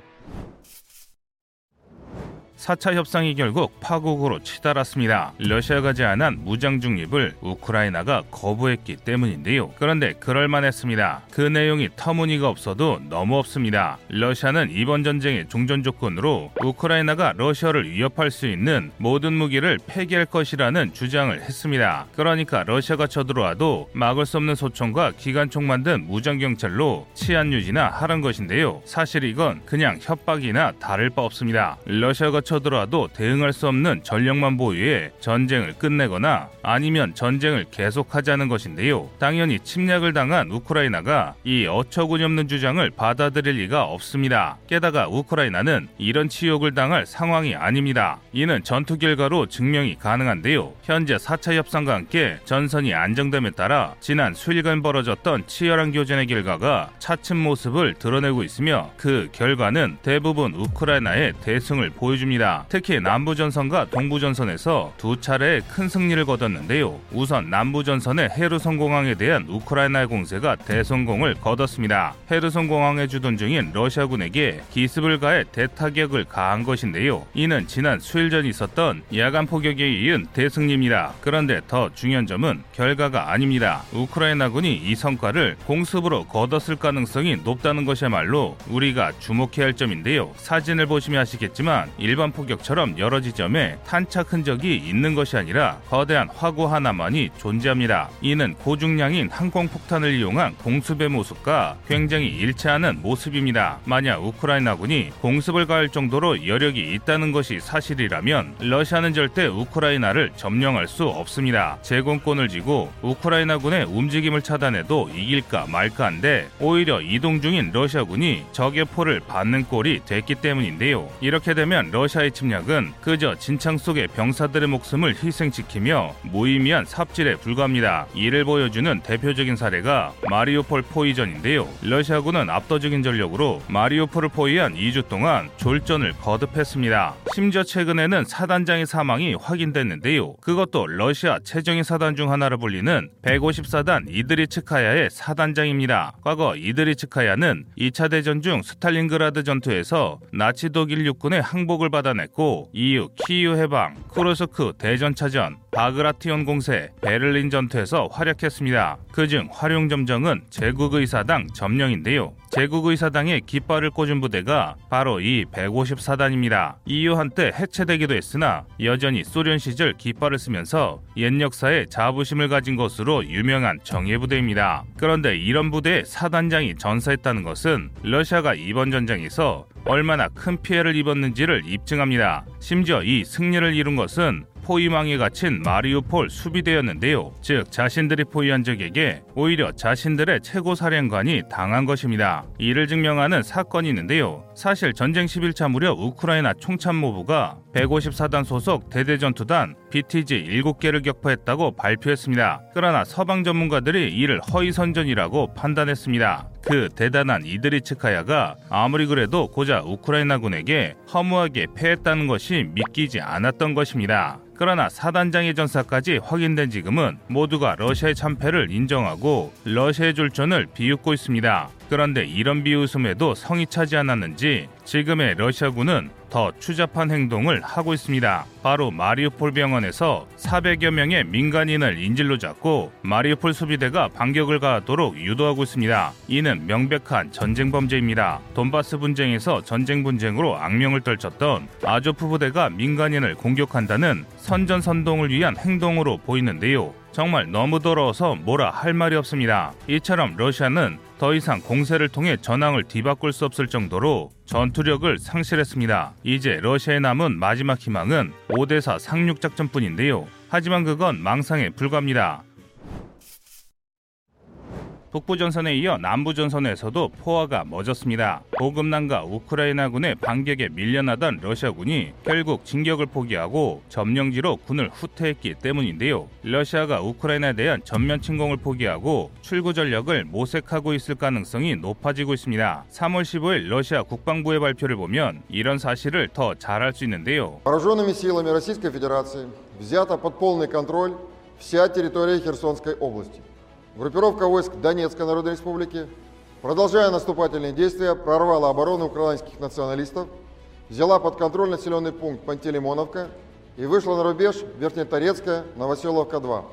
4차 협상이 결국 파국으로 치달았습니다. 러시아가 제안한 무장 중립을 우크라이나가 거부했기 때문인데요. 그런데 그럴만했습니다. 그 내용이 터무니가 없어도 너무 없습니다. 러시아는 이번 전쟁의 종전 조건으로 우크라이나가 러시아를 위협할 수 있는 모든 무기를 폐기할 것이라는 주장을 했습니다. 그러니까 러시아가 쳐들어와도 막을 수 없는 소총과 기관총 만든 무장 경찰로 치안 유지나 하는 것인데요. 사실 이건 그냥 협박이나 다를 바 없습니다. 러시아가 쳐들어와도 대응할 수 없는 전력만 보유해 전쟁을 끝내거나 아니면 전쟁을 계속하자는 것인데요. 당연히 침략을 당한 우크라이나가 이 어처구니없는 주장을 받아들일 리가 없습니다. 게다가 우크라이나는 이런 치욕을 당할 상황이 아닙니다. 이는 전투 결과로 증명이 가능한데요. 현재 4차 협상과 함께 전선이 안정됨에 따라 지난 수일간 벌어졌던 치열한 교전의 결과가 차츰 모습을 드러내고 있으며 그 결과는 대부분 우크라이나의 대승을 보여줍니다. 있습니다. 특히 남부전선과 동부전선에서 두 차례 큰 승리를 거뒀는데요. 우선 남부전선의 헤르손 공항에 대한 우크라이나의 공세가 대성공을 거뒀습니다. 헤르손 공항에 주둔 중인 러시아군에게 기습을 가해 대타격을 가한 것인데요. 이는 지난 수일 전 있었던 야간 포격에 이은 대승리입니다. 그런데 더 중요한 점은 결과가 아닙니다. 우크라이나군이 이 성과를 공습으로 거뒀을 가능성이 높다는 것이야말로 우리가 주목해야 할 점인데요. 사진을 보시면 아시겠지만 일반 포격처럼 여러 지점에 탄착 흔적이 있는 것이 아니라 거대한 화구 하나만이 존재합니다. 이는 고중량인 항공폭탄을 이용한 공습의 모습과 굉장히 일치하는 모습입니다. 만약 우크라이나군이 공습을 가할 정도로 여력이 있다는 것이 사실이라면 러시아는 절대 우크라이나를 점령할 수 없습니다. 제공권을 쥐고 우크라이나군의 움직임을 차단해도 이길까 말까 한데 오히려 이동 중인 러시아군이 적의 포를 받는 꼴이 됐기 때문인데요. 이렇게 되면 러시아 의 러시아의 침략은 그저 진창 속의 병사들의 목숨을 희생시키며 무의미한 삽질에 불과합니다. 이를 보여주는 대표적인 사례가 마리오폴 포위전인데요. 러시아군은 압도적인 전력으로 마리오폴을 포위한 2주 동안 졸전을 거듭했습니다. 심지어 최근에는 사단장의 사망이 확인됐는데요. 그것도 러시아 최정예 사단 중 하나로 불리는 154단 이드리츠카야의 사단장입니다. 과거 이드리츠카야는 2차 대전 중 스탈린그라드 전투에서 나치 독일 육군의 항복을 받아 냈고 이후 키이우 해방, 쿠르스크 대전차전, 바그라티온 공세, 베를린 전투에서 활약했습니다. 그중 화룡점정은 제국의사당 점령인데요. 제국의사당에 깃발을 꽂은 부대가 바로 이 150사단입니다. 이후 한때 해체되기도 했으나 여전히 소련 시절 깃발을 쓰면서 옛 역사에 자부심을 가진 것으로 유명한 정예 부대입니다. 그런데 이런 부대의 사단장이 전사했다는 것은 러시아가 이번 전쟁에서 얼마나 큰 피해를 입었는지를 입증합니다. 심지어 이 승리를 이룬 것은 포위망에 갇힌 마리우폴 수비대였는데요. 즉 자신들이 포위한 적에게 오히려 자신들의 최고 사령관이 당한 것입니다. 이를 증명하는 사건이 있는데요. 사실 전쟁 11차 무렵 우크라이나 총참모부가 154단 소속 대대전투단 BTG 7개를 격파했다고 발표했습니다. 그러나 서방 전문가들이 이를 허위선전이라고 판단했습니다. 그 대단한 이드리츠카야가 아무리 그래도 고작 우크라이나군에게 허무하게 패했다는 것이 믿기지 않았던 것입니다. 그러나 사단장의 전사까지 확인된 지금은 모두가 러시아의 참패를 인정하고 러시아의 졸전을 비웃고 있습니다. 그런데 이런 비웃음에도 성이 차지 않았는지 지금의 러시아군은 더 추잡한 행동을 하고 있습니다. 바로 마리우폴 병원에서 400여 명의 민간인을 인질로 잡고 마리우폴 수비대가 반격을 가하도록 유도하고 있습니다. 이는 명백한 전쟁 범죄입니다. 돈바스 분쟁에서 전쟁 분쟁으로 악명을 떨쳤던 아조프 부대가 민간인을 공격한다는 선전선동을 위한 행동으로 보이는데요. 정말 너무 더러워서 뭐라 할 말이 없습니다. 이처럼 러시아는 더 이상 공세를 통해 전황을 뒤바꿀 수 없을 정도로 전투력을 상실했습니다. 이제 러시아에 남은 마지막 희망은 5대4 상륙작전뿐인데요. 하지만 그건 망상에 불과합니다. 북부 전선에 이어 남부 전선에서도 포화가 멎었습니다. 보급난과 우크라이나군의 반격에 밀려나던 러시아군이 결국 진격을 포기하고 점령지로 군을 후퇴했기 때문인데요. 러시아가 우크라이나에 대한 전면 침공을 포기하고 출구 전력을 모색하고 있을 가능성이 높아지고 있습니다. 3월 15일 러시아 국방부의 발표를 보면 이런 사실을 더 잘 알 수 있는데요. Вооруженными силами Российской Федерации взята под полный контроль вся территория Херсонской области. Группировка войск Донецкой Народной Республики, продолжая наступательные действия, прорвала оборону украинских националистов, взяла под контроль населенный пункт Пантелеймоновка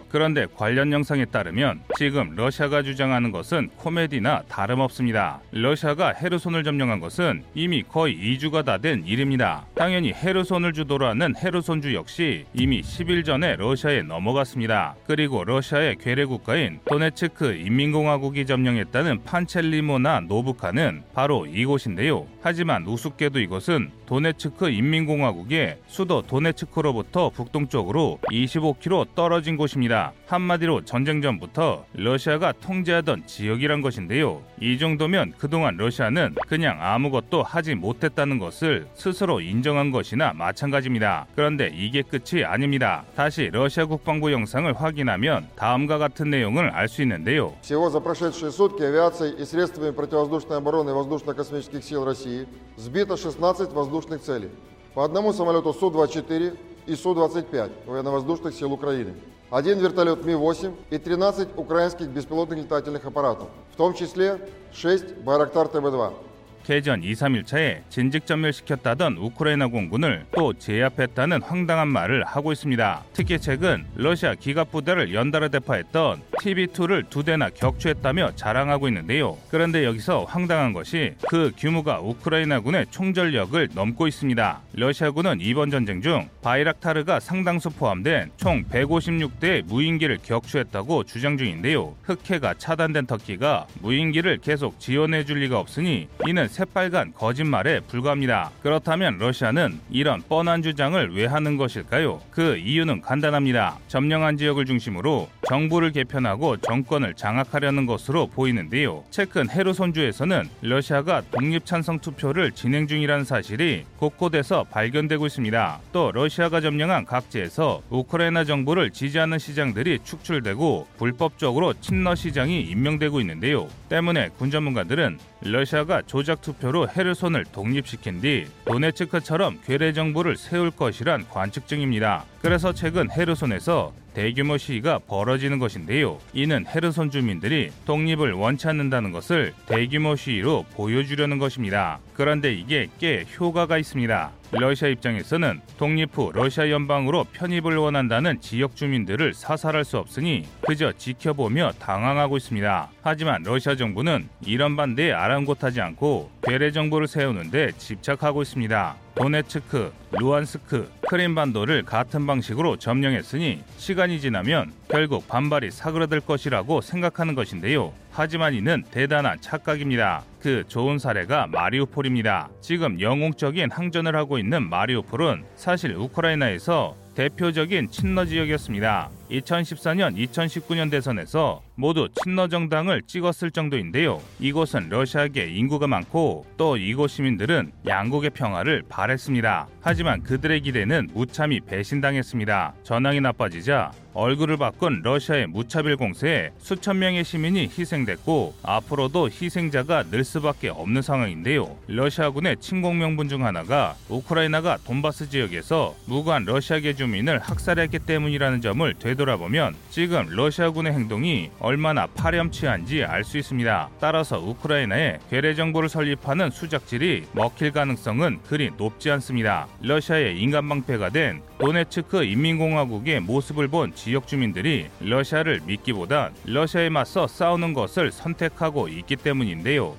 그런데 관련 영상에 따르면 지금 러시아가 주장하는 것은 코미디나 다름없습니다. 러시아가 헤르손을 점령한 것은 이미 거의 2주가 다 된 일입니다. 당연히 헤르손을 주도로 하는 헤르손주 역시 이미 10일 전에 러시아에 넘어갔습니다. 그리고 러시아의 괴뢰 국가인 도네츠크 인민공화국이 점령했다는 판첼리모나 노부카는 바로 이곳인데요. 하지만 우습게도 이것은 도네츠크 인민공화국의 수도 도네츠크로 부터 북동쪽으로 25km 떨어진 곳입니다. 한마디로 전쟁 전부터 러시아가 통제하던 지역이란 것인데요. 이 정도면 그동안 러시아는 그냥 아무것도 하지 못했다는 것을 스스로 인정한 것이나 마찬가지입니다. 그런데 이게 끝이 아닙니다. 다시 러시아 국방부 영상을 확인하면 다음과 같은 내용을 알 수 있는데요. Всего за прошедшие сутки авиацией и средствами противовоздушной обороны воздушно-космических сил России сбито 16 воздушных целей. По одному самолету Су-24 и Су-25 военно-воздушных сил Украины. Один вертолет Ми-8 и 13 украинских беспилотных летательных аппаратов, в том числе 6 Байрактар ТБ-2. 개전 2, 3일차에 진즉전멸시켰다던 우크라이나 공군을 또 제압했다는 황당한 말을 하고 있습니다. 특히 최근 러시아 기갑부대를 연달아 대파했던 TB2를 두 대나 격추했다며 자랑하고 있는데요. 그런데 여기서 황당한 것이 그 규모가 우크라이나군의 총전력을 넘고 있습니다. 러시아군은 이번 전쟁 중 바이락타르가 상당수 포함된 총 156대의 무인기를 격추했다고 주장 중인데요. 흑해가 차단된 터키가 무인기를 계속 지원해 줄 리가 없으니 이는 새빨간 거짓말에 불과합니다. 그렇다면 러시아는 이런 뻔한 주장을 왜 하는 것일까요? 그 이유는 간단합니다. 점령한 지역을 중심으로 정부를 개편하고 정권을 장악하려는 것으로 보이는데요. 최근 헤르손주에서는 러시아가 독립 찬성 투표를 진행 중이라는 사실이 곳곳에서 발견되고 있습니다. 또 러시아가 점령한 각지에서 우크라이나 정부를 지지하는 시장들이 축출되고 불법적으로 친러 시장이 임명되고 있는데요. 때문에 군 전문가들은 러시아가 조작 투표로 헤르손을 독립시킨 뒤 도네츠크처럼 괴뢰 정부를 세울 것이란 관측 중입니다. 그래서 최근 헤르손에서 대규모 시위가 벌어지는 것인데요. 이는 헤르손 주민들이 독립을 원치 않는다는 것을 대규모 시위로 보여주려는 것입니다. 그런데 이게 꽤 효과가 있습니다. 러시아 입장에서는 독립 후 러시아 연방으로 편입을 원한다는 지역 주민들을 사살할 수 없으니 그저 지켜보며 당황하고 있습니다. 하지만 러시아 정부는 이런 반대에 아랑곳하지 않고 괴뢰 정부를 세우는데 집착하고 있습니다. 도네츠크, 루안스크, 크림반도를 같은 방식으로 점령했으니 시간이 지나면 결국 반발이 사그라들 것이라고 생각하는 것인데요. 하지만 이는 대단한 착각입니다. 그 좋은 사례가 마리우폴입니다. 지금 영웅적인 항전을 하고 있는 마리우폴은 사실 우크라이나에서 대표적인 친러 지역이었습니다. 2014년, 2019년 대선에서 모두 친러 정당을 찍었을 정도인데요. 이곳은 러시아계 인구가 많고 또 이곳 시민들은 양국의 평화를 바랬습니다. 하지만 그들의 기대는 무참히 배신당했습니다. 전황이 나빠지자 얼굴을 바꾼 러시아의 무차별 공세에 수천 명의 시민이 희생됐고 앞으로도 희생자가 늘 수밖에 없는 상황인데요. 러시아군의 침공 명분 중 하나가 우크라이나가 돈바스 지역에서 무관 러시아계 주민을 학살했기 때문이라는 점을 되돌아보면 지금 러시아군의 행동이 얼마나 파렴치한지 알 수 있습니다. 따라서 우크라이나에 괴뢰 정부를 설립하는 수작질이 먹힐 가능성은 그리 높지 않습니다. 러시아의 인간 방패가 된 도네츠크 인민공화국의 모습을 본 지역 주민들이 러시아를 믿기보단 러시아에 맞서 싸우는 것을 선택하고 있기 때문인데요.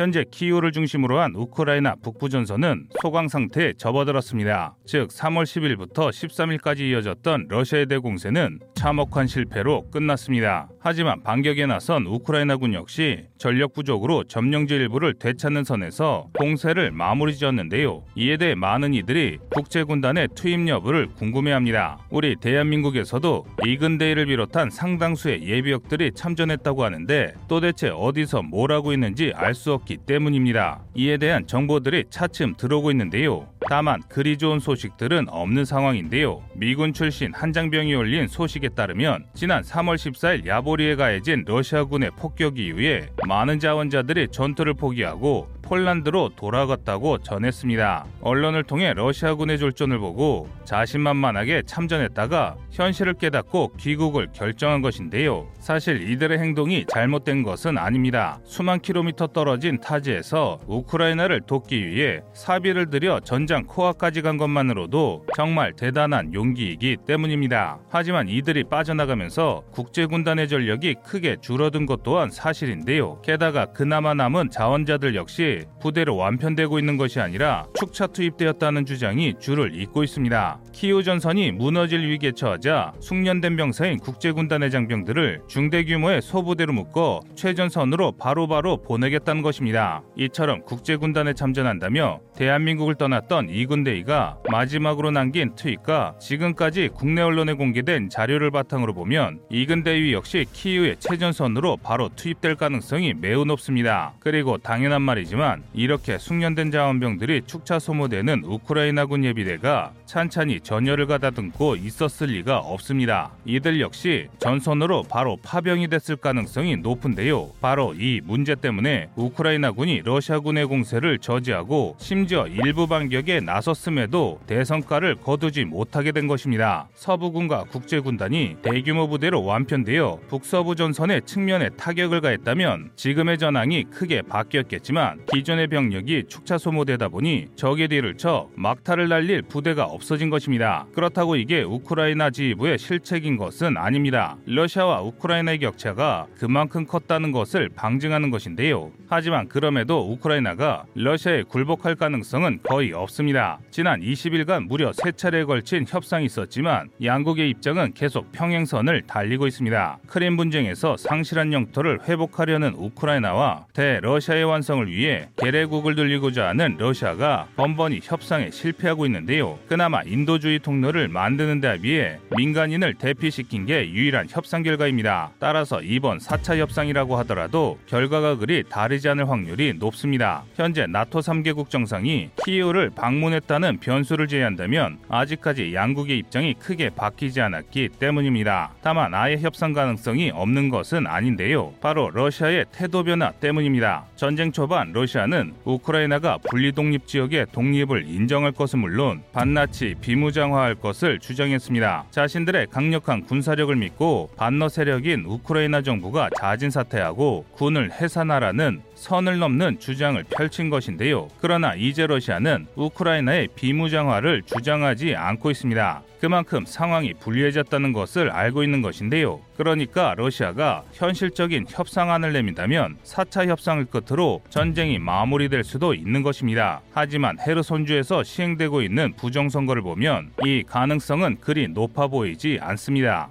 현재 키이우를 중심으로 한 우크라이나 북부 전선은 소강 상태에 접어들었습니다. 즉 3월 10일부터 13일까지 이어졌던 러시아의 대공세는 참혹한 실패로 끝났습니다. 하지만 반격에 나선 우크라이나군 역시 전력 부족으로 점령지 일부를 되찾는 선에서 공세를 마무리 지었는데요. 이에 대해 많은 이들이 국제군단의 투입 여부를 궁금해합니다. 우리 대한민국에서도 이근대회를 비롯한 상당수의 예비역들이 참전했다고 하는데 도대체 어디서 뭘 하고 있는지 알 수 없기 때문입니다. 이에 대한 정보들이 차츰 들어오고 있는데요. 다만 그리 좋은 소식들은 없는 상황인데요. 미군 출신 한 장병이 올린 소식에 따르면 지난 3월 14일 야보리에 가해진 러시아군의 폭격 이후에 많은 자원자들이 전투를 포기하고 폴란드로 돌아갔다고 전했습니다. 언론을 통해 러시아군의 졸전을 보고 자신만만하게 참전했다가 현실을 깨닫고 귀국을 결정한 것인데요. 사실 이들의 행동이 잘못된 것은 아닙니다. 수만 킬로미터 떨어진 타지에서 우크라이나를 돕기 위해 사비를 들여 전장 코앞까지 간 것만으로도 정말 대단한 용기이기 때문입니다. 하지만 이들이 빠져나가면서 국제군단의 전력이 크게 줄어든 것 또한 사실인데요. 게다가 그나마 남은 자원자들 역시 부대로 완편되고 있는 것이 아니라 축차 투입되었다는 주장이 줄을 잇고 있습니다. 키우 전선이 무너질 위기에 처하자 숙련된 병사인 국제군단의 장병들을 중대 규모의 소부대로 묶어 최전선으로 바로바로 바로 보내겠다는 것입니다. 이처럼 국제군단에 참전한다며 대한민국을 떠났던 이군대위가 마지막으로 남긴 트윗과 지금까지 국내 언론에 공개된 자료를 바탕으로 보면 이근대위 역시 키우의 최전선으로 바로 투입될 가능성이 매우 높습니다. 그리고 당연한 말이지만 이렇게 숙련된 자원병들이 축차 소모되는 우크라이나군 예비대가 찬찬히 전열을 가다듬고 있었을 리가 없습니다. 이들 역시 전선으로 바로 파병이 됐을 가능성이 높은데요. 바로 이 문제 때문에 우크라이나군이 러시아군의 공세를 저지하고 심지어 일부 반격에 나섰음에도 대성과를 거두지 못하게 된 것입니다. 서부군과 국제군단이 대규모 부대로 완편되어 북서부 전선의 측면에 타격을 가했다면 지금의 전황이 크게 바뀌었겠지만 기존의 병력이 축차 소모되다 보니 적의 뒤를 쳐 막타를 날릴 부대가 없 어진 것입니다. 그렇다고 이게 우크라이나 지휘부의 실책인 것은 아닙니다. 러시아와 우크라이나의 격차가 그만큼 컸다는 것을 방증하는 것인데요. 하지만 그럼에도 우크라이나가 러시아에 굴복할 가능성은 거의 없습니다. 지난 20일간 무려 세 차례에 걸친 협상이 있었지만 양국의 입장은 계속 평행선을 달리고 있습니다. 크림 분쟁에서 상실한 영토를 회복하려는 우크라이나와 대러시아의 완성을 위해 계례국을 들리고자 하는 러시아가 번번이 협상에 실패하고 있는데요. 그나마 인도주의 통로를 만드는 데 비해 민간인을 대피시킨 게 유일한 협상 결과입니다. 따라서 이번 4차 협상이라고 하더라도 결과가 그리 다르지 않을 확률이 높습니다. 현재 나토 3개국 정상이 키이우를 방문했다는 변수를 제외한다면 아직까지 양국의 입장이 크게 바뀌지 않았기 때문입니다. 다만 아예 협상 가능성이 없는 것은 아닌데요. 바로 러시아의 태도 변화 때문입니다. 전쟁 초반 러시아는 우크라이나가 분리독립 지역의 독립을 인정할 것은 물론 반나치 비무장화할 것을 주장했습니다. 자신들의 강력한 군사력을 믿고 반러 세력인 우크라이나 정부가 자진 사퇴하고 군을 해산하라는 선을 넘는 주장을 펼친 것인데요. 그러나 이제 러시아는 우크라이나의 비무장화를 주장하지 않고 있습니다. 그만큼 상황이 불리해졌다는 것을 알고 있는 것인데요. 그러니까 러시아가 현실적인 협상안을 내민다면 4차 협상을 끝으로 전쟁이 마무리될 수도 있는 것입니다. 하지만 헤르손주에서 시행되고 있는 부정선거를 보면 이 가능성은 그리 높아 보이지 않습니다.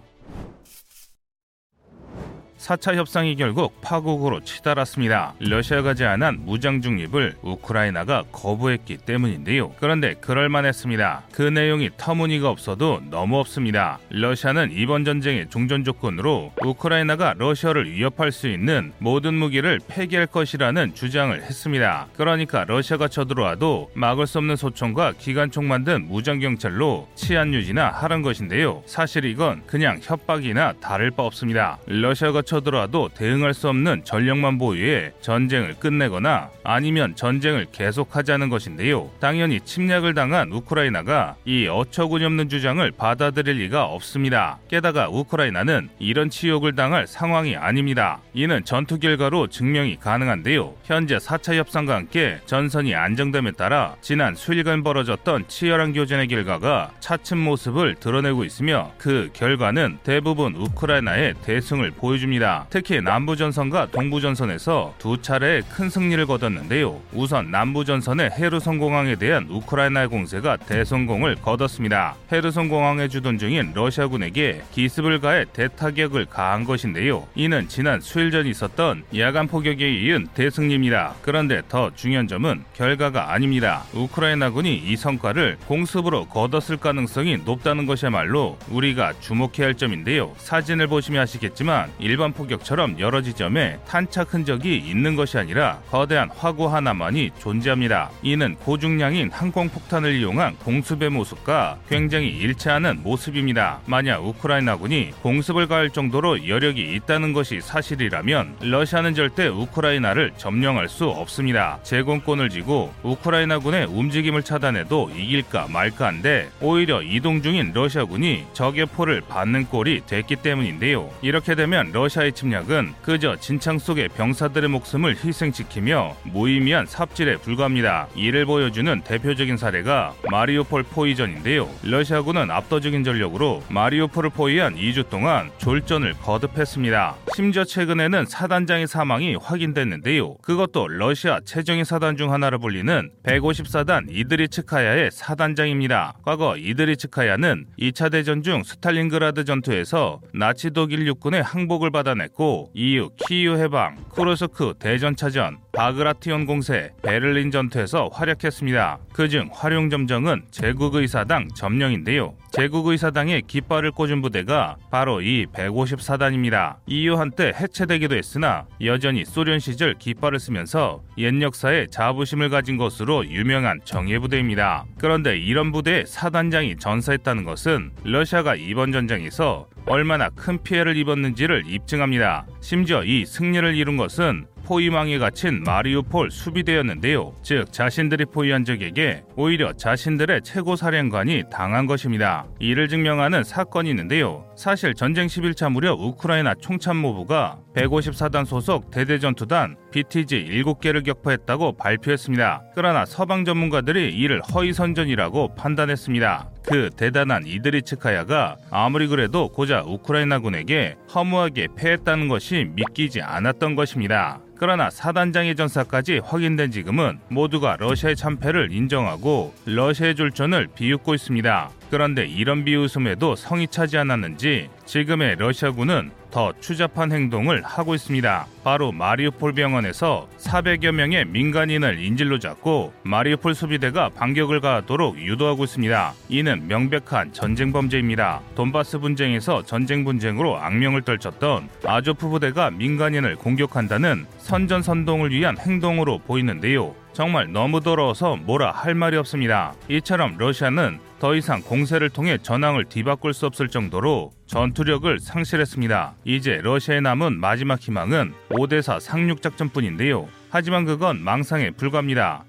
4차 협상이 결국 파국으로 치달았습니다. 러시아가 제안한 무장 중립을 우크라이나가 거부했기 때문인데요. 그런데 그럴만했습니다. 그 내용이 터무니가 없어도 너무 없습니다. 러시아는 이번 전쟁의 종전 조건으로 우크라이나가 러시아를 위협할 수 있는 모든 무기를 폐기할 것이라는 주장을 했습니다. 그러니까 러시아가 쳐들어와도 막을 수 없는 소총과 기관총 만든 무장 경찰로 치안 유지나 하는 것인데요. 사실 이건 그냥 협박이나 다를 바 없습니다. 러시아가 쳐들어와도 대응할 수 없는 전력만 보유해 전쟁을 끝내거나 아니면 전쟁을 계속하자는 것인데요. 당연히 침략을 당한 우크라이나가 이 어처구니 없는 주장을 받아들일 리가 없습니다. 게다가 우크라이나는 이런 치욕을 당할 상황이 아닙니다. 이는 전투 결과로 증명이 가능한데요. 현재 4차 협상과 함께 전선이 안정됨에 따라 지난 수일간 벌어졌던 치열한 교전의 결과가 차츰 모습을 드러내고 있으며 그 결과는 대부분 우크라이나의 대승을 보여줍니다. 있습니다. 특히 남부전선과 동부전선에서 두 차례의 큰 승리를 거뒀는데요. 우선 남부전선의 헤르손 공항에 대한 우크라이나의 공세가 대성공을 거뒀습니다. 헤르손 공항에 주둔 중인 러시아군에게 기습을 가해 대타격을 가한 것인데요. 이는 지난 수일 전 있었던 야간 포격에 이은 대승리입니다. 그런데 더 중요한 점은 결과가 아닙니다. 우크라이나군이 이 성과를 공습으로 거뒀을 가능성이 높다는 것이야말로 우리가 주목해야 할 점인데요. 사진을 보시면 아시겠지만 일반 포격처럼 여러 지점에 탄착 흔적이 있는 것이 아니라 거대한 화구 하나만이 존재합니다. 이는 고중량인 항공폭탄을 이용한 공습의 모습과 굉장히 일치하는 모습입니다. 만약 우크라이나군이 공습을 가할 정도로 여력이 있다는 것이 사실이라면 러시아는 절대 우크라이나를 점령할 수 없습니다. 제공권을 쥐고 우크라이나군의 움직임을 차단해도 이길까 말까 한데 오히려 이동 중인 러시아군이 적의 포를 받는 꼴이 됐기 때문인데요. 이렇게 되면 러시아 의 침략은 그저 진창 속에 병사들의 목숨을 희생시키며 무의미한 삽질에 불과합니다. 이를 보여주는 대표적인 사례가 마리우폴 포위전인데요. 러시아군은 압도적인 전력으로 마리우폴을 포위한 2주 동안 졸전을 거듭했습니다. 심지어 최근에는 사단장의 사망이 확인됐는데요. 그것도 러시아 최정예 사단 중 하나로 불리는 150사단 이드리츠카야의 사단장입니다. 과거 이드리츠카야는 2차 대전 중 스탈린그라드 전투에서 나치 독일 육군의 항복을 받아 냈고 이후 키이우 해방, 쿠로스크 대전차전, 바그라티온 공세, 베를린 전투에서 활약했습니다. 그중 활용점정은 제국의사당 점령인데요. 제국의사당의 깃발을 꽂은 부대가 바로 이 154단입니다. 이후 한때 해체되기도 했으나 여전히 소련 시절 깃발을 쓰면서 옛 역사에 자부심을 가진 것으로 유명한 정예 부대입니다. 그런데 이런 부대의 사단장이 전사했다는 것은 러시아가 이번 전쟁에서 얼마나 큰 피해를 입었는지를 입증합니다. 심지어 이 승리를 이룬 것은 포위망에 갇힌 마리우폴 수비대였는데요. 즉 자신들이 포위한 적에게 오히려 자신들의 최고 사령관이 당한 것입니다. 이를 증명하는 사건이 있는데요. 사실 전쟁 11차 무렵 우크라이나 총참모부가 154단 소속 대대전투단 BTG 7개를 격파했다고 발표했습니다. 그러나 서방 전문가들이 이를 허위선전이라고 판단했습니다. 그 대단한 이드리츠카야가 아무리 그래도 고작 우크라이나군에게 허무하게 패했다는 것이 믿기지 않았던 것입니다. 그러나 사단장의 전사까지 확인된 지금은 모두가 러시아의 참패를 인정하고 러시아의 졸전을 비웃고 있습니다. 그런데 이런 비웃음에도 성이 차지 않았는지 지금의 러시아군은 더 추잡한 행동을 하고 있습니다. 바로 마리우폴 병원에서 400여 명의 민간인을 인질로 잡고 마리우폴 수비대가 반격을 가하도록 유도하고 있습니다. 이는 명백한 전쟁 범죄입니다. 돈바스 분쟁에서 전쟁 분쟁으로 악명을 떨쳤던 아조프 부대가 민간인을 공격한다는 선전선동을 위한 행동으로 보이는데요. 정말 너무 더러워서 뭐라 할 말이 없습니다. 이처럼 러시아는 더 이상 공세를 통해 전황을 뒤바꿀 수 없을 정도로 전투력을 상실했습니다. 이제 러시아에 남은 마지막 희망은 5대4 상륙작전뿐인데요. 하지만 그건 망상에 불과합니다.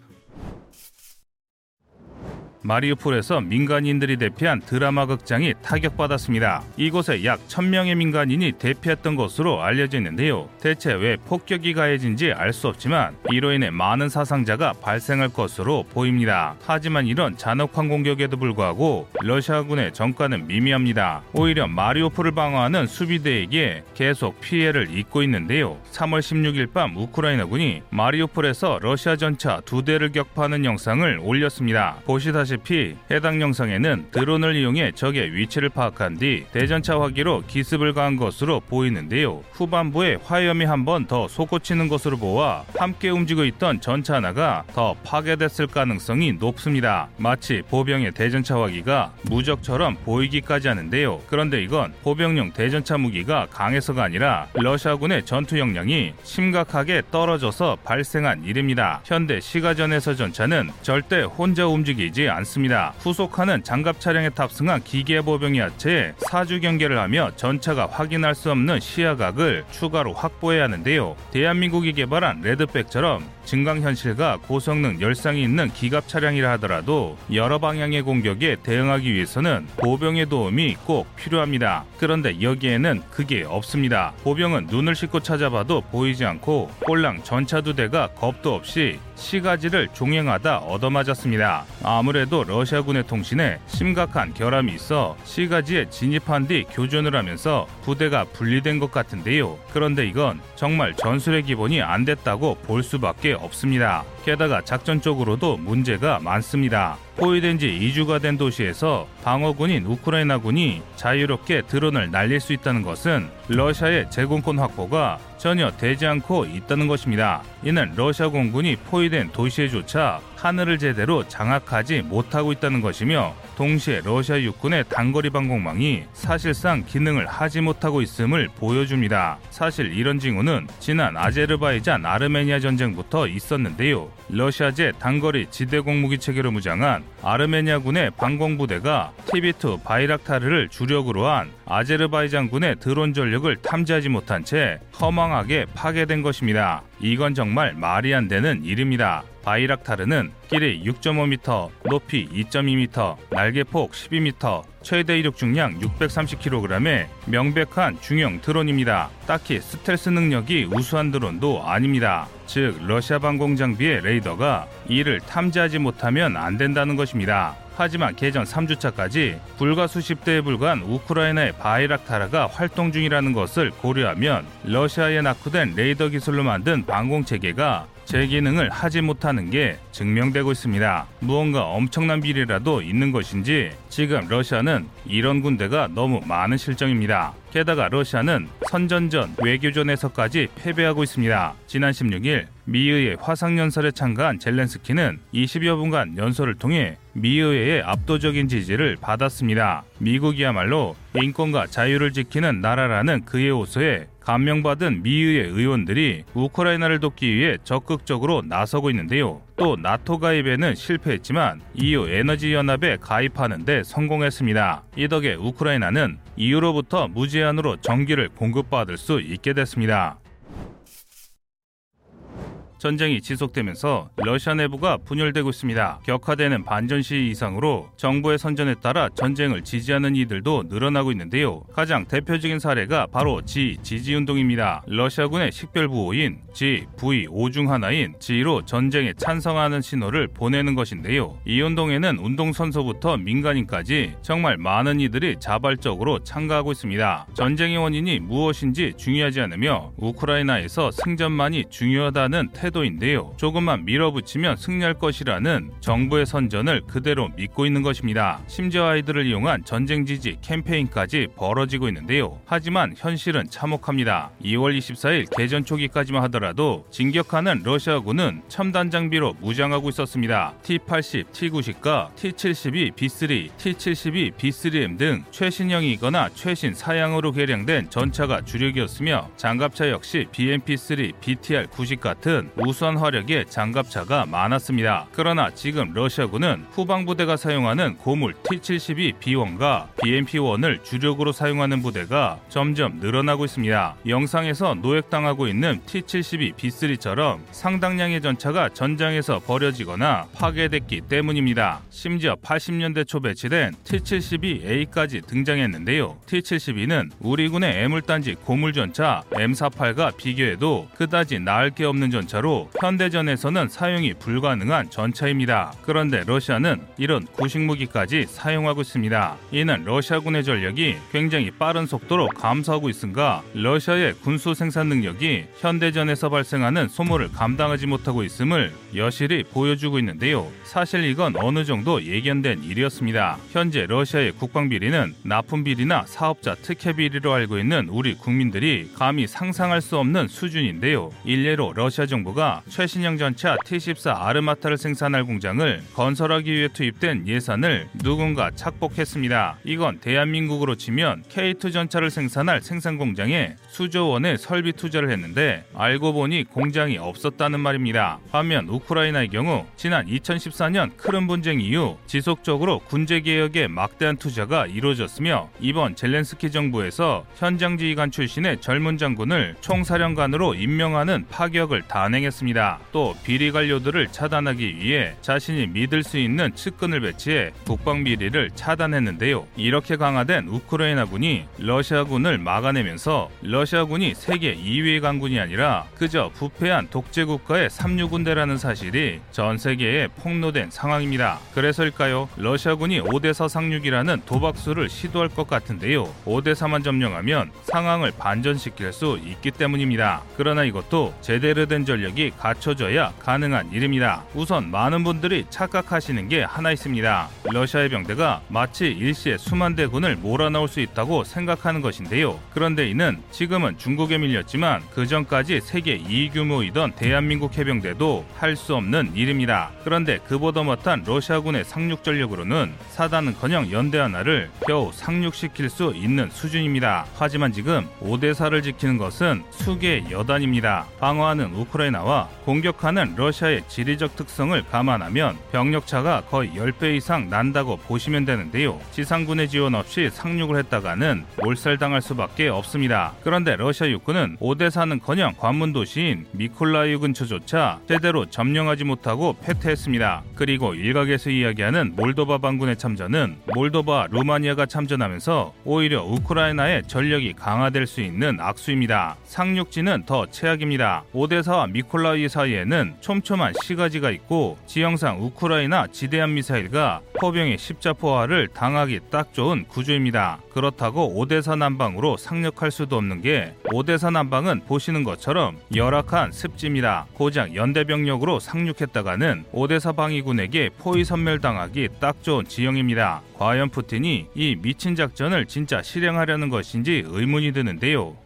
마리우폴에서 민간인들이 대피한 드라마 극장이 타격받았습니다. 이곳에 약 1000명의 민간인이 대피했던 것으로 알려져 있는데요. 대체 왜 폭격이 가해진지 알 수 없지만 이로 인해 많은 사상자가 발생할 것으로 보입니다. 하지만 이런 잔혹한 공격에도 불구하고 러시아군의 전과는 미미합니다. 오히려 마리우폴을 방어하는 수비대에게 계속 피해를 입고 있는데요. 3월 16일 밤 우크라이나군이 마리우폴에서 러시아 전차 두 대를 격파하는 영상을 올렸습니다. 보시다시피 보시다시피 해당 영상에는 드론을 이용해 적의 위치를 파악한 뒤 대전차 화기로 기습을 가한 것으로 보이는데요. 후반부에 화염이 한 번 더 솟구치는 것으로 보아 함께 움직이고 있던 전차 하나가 더 파괴됐을 가능성이 높습니다. 마치 보병의 대전차 화기가 무적처럼 보이기까지 하는데요. 그런데 이건 보병용 대전차 무기가 강해서가 아니라 러시아군의 전투 역량이 심각하게 떨어져서 발생한 일입니다. 현대 시가전에서 전차는 절대 혼자 움직이지 않습니다. 않습니다. 후속하는 장갑 차량에 탑승한 기계 보병이 하체에 사주 경계를 하며 전차가 확인할 수 없는 시야각을 추가로 확보해야 하는데요. 대한민국이 개발한 레드백처럼 증강현실과 고성능 열상이 있는 기갑 차량이라 하더라도 여러 방향의 공격에 대응하기 위해서는 보병의 도움이 꼭 필요합니다. 그런데 여기에는 그게 없습니다. 보병은 눈을 씻고 찾아봐도 보이지 않고 꼴랑 전차 두 대가 겁도 없이 시가지를 종행하다 얻어맞았습니다. 아무래도 러시아군의 통신에 심각한 결함이 있어 시가지에 진입한 뒤 교전을 하면서 부대가 분리된 것 같은데요. 그런데 이건 정말 전술의 기본이 안 됐다고 볼 수밖에 없습니다. 게다가 작전적으로도 문제가 많습니다. 포위된 지 2주가 된 도시에서 방어군인 우크라이나군이 자유롭게 드론을 날릴 수 있다는 것은 러시아의 제공권 확보가 전혀 되지 않고 있다는 것입니다. 이는 러시아 공군이 포위된 도시에조차 하늘을 제대로 장악하지 못하고 있다는 것이며 동시에 러시아 육군의 단거리 방공망이 사실상 기능을 하지 못하고 있음을 보여줍니다. 사실 이런 징후는 지난 아제르바이잔 아르메니아 전쟁부터 있었는데요. 러시아제 단거리 지대공 무기 체계로 무장한 아르메니아군의 방공부대가 TB2 바이락타르를 주력으로 한 아제르바이잔군의 드론 전력을 탐지하지 못한 채 허망하게 파괴된 것입니다. 이건 정말 말이 안 되는 일입니다. 바이락타르는 길이 6.5m, 높이 2.2m, 날개폭 12m, 최대 이륙 중량 630kg의 명백한 중형 드론입니다. 딱히 스텔스 능력이 우수한 드론도 아닙니다. 즉 러시아 방공 장비의 레이더가 이를 탐지하지 못하면 안 된다는 것입니다. 하지만 개전 3주차까지 불과 수십 대에 불과한 우크라이나의 바이락타라가 활동 중이라는 것을 고려하면 러시아에 낙후된 레이더 기술로 만든 방공 체계가 제 기능을 하지 못하는 게 증명되고 있습니다. 무언가 엄청난 비리라도 있는 것인지 지금 러시아는 이런 군대가 너무 많은 실정입니다. 게다가 러시아는 선전전, 외교전에서까지 패배하고 있습니다. 지난 16일 미의회 화상연설에 참가한 젤렌스키는 20여 분간 연설을 통해 미의회의 압도적인 지지를 받았습니다. 미국이야말로 인권과 자유를 지키는 나라라는 그의 호소에 감명받은 미의회 의원들이 우크라이나를 돕기 위해 적극적으로 나서고 있는데요. 또 나토 가입에는 실패했지만 EU 에너지 연합에 가입하는 데 성공했습니다. 이 덕에 우크라이나는 EU로부터 무제한으로 전기를 공급받을 수 있게 됐습니다. 전쟁이 지속되면서 러시아 내부가 분열되고 있습니다. 격화되는 반전 시위 이상으로 정부의 선전에 따라 전쟁을 지지하는 이들도 늘어나고 있는데요. 가장 대표적인 사례가 바로 지 지지 운동입니다. 러시아군의 식별 부호인 지 V 5중 하나인 지로 전쟁에 찬성하는 신호를 보내는 것인데요. 이 운동에는 운동 선수부터 민간인까지 정말 많은 이들이 자발적으로 참가하고 있습니다. 전쟁의 원인이 무엇인지 중요하지 않으며 우크라이나에서 승전만이 중요하다는 태 태도인데요. 조금만 밀어붙이면 승리할 것이라는 정부의 선전을 그대로 믿고 있는 것입니다. 심지어 아이들을 이용한 전쟁 지지 캠페인까지 벌어지고 있는데요. 하지만 현실은 참혹합니다. 2월 24일 개전 초기까지만 하더라도 진격하는 러시아군은 첨단 장비로 무장하고 있었습니다. T-80, T-90과 T-72, B3, T-72, B3M 등 최신형이거나 최신 사양으로 개량된 전차가 주력이었으며 장갑차 역시 BMP-3, BTR-90 같은 우수한 화력의 장갑차가 많았습니다. 그러나 지금 러시아군은 후방부대가 사용하는 고물 T-72B1과 BMP-1을 주력으로 사용하는 부대가 점점 늘어나고 있습니다. 영상에서 노획당하고 있는 T-72B3처럼 상당량의 전차가 전장에서 버려지거나 파괴됐기 때문입니다. 심지어 80년대 초 배치된 T-72A까지 등장했는데요. T-72는 우리 군의 애물단지 고물전차 M48과 비교해도 그다지 나을 게 없는 전차로 정도로 현대전에서는 사용이 불가능한 전차입니다. 그런데 러시아는 이런 구식 무기까지 사용하고 있습니다. 이는 러시아군의 전력이 굉장히 빠른 속도로 감소하고 있음과 러시아의 군수 생산 능력이 현대전에서 발생하는 소모를 감당하지 못하고 있음을 여실히 보여주고 있는데요. 사실 이건 어느 정도 예견된 일이었습니다. 현재 러시아의 국방 비리는 납품 비리나 사업자 특혜 비리로 알고 있는 우리 국민들이 감히 상상할 수 없는 수준인데요. 일례로 러시아 정부가 정부가 최신형 전차 T-14 아르마타를 생산할 공장을 건설하기 위해 투입된 예산을 누군가 착복했습니다. 이건 대한민국으로 치면 K2 전차를 생산할 생산 공장에 수조 원의 설비 투자를 했는데 알고 보니 공장이 없었다는 말입니다. 반면 우크라이나의 경우 지난 2014년 크름 분쟁 이후 지속적으로 군제 개혁에 막대한 투자가 이루어졌으며 이번 젤렌스키 정부에서 현장 지휘관 출신의 젊은 장군을 총사령관으로 임명하는 파격을 단행 단행했습니다. 또 비리 관료들을 차단하기 위해 자신이 믿을 수 있는 측근을 배치해 국방 비리를 차단했는데요. 이렇게 강화된 우크라이나군이 러시아군을 막아내면서 러시아군이 세계 2위의 강군이 아니라 그저 부패한 독재 국가의 삼류군대라는 사실이 전 세계에 폭로된 상황입니다. 그래서일까요? 러시아군이 5대4 상륙이라는 도박수를 시도할 것 같은데요. 5대4만 점령하면 상황을 반전시킬 수 있기 때문입니다. 그러나 이것도 제대로 된 전 력이 갖춰져야 가능한 일입니다. 우선 많은 분들이 착각하시는 게 하나 있습니다. 러시아의 병대가 마치 일시에 수만 대군을 몰아넣을 수 있다고 생각하는 것인데요. 그런데 이는 지금은 중국에 밀렸지만 그 전까지 세계 2위 규모이던 대한민국 해병대도 할 수 없는 일입니다. 그런데 그보다 못한 러시아군의 상륙 전력으로는 사단은커녕 연대 하나를 겨우 상륙시킬 수 있는 수준입니다. 하지만 지금 5대4를 지키는 것은 수개의 여단입니다. 방어하는 우크라이나 와 공격하는 러시아의 지리적 특성을 감안하면 병력차가 거의 10배 이상 난다고 보시면 되는데요. 지상군의 지원 없이 상륙을 했다가는 몰살당할 수밖에 없습니다. 그런데 러시아 육군은 5대4는커녕 관문 도시인 미콜라이우 근처조차 제대로 점령하지 못하고 패퇴했습니다. 그리고 일각에서 이야기하는 몰도바 반군의 참전은 몰도바, 루마니아가 참전하면서 오히려 우크라이나의 전력이 강화될 수 있는 악수입니다. 상륙지는 더 최악입니다. 오데사와 미콜라이우 사이에는 촘촘한 시가지가 있고 지형상 우크라이나 지대한 미사일과 포병의 십자포화를 당하기 딱 좋은 구조입니다. 그렇다고 오데사 남방으로 상륙할 수도 없는 게 오데사 남방은 보시는 것처럼 열악한 습지입니다. 고작 연대병력으로 상륙했다가는 오데사 방위군에게 포위 섬멸당하기 딱 좋은 지형입니다. 과연 푸틴이 이 미친 작전을 진짜 실행하려는 것인지 의문이 드는데요.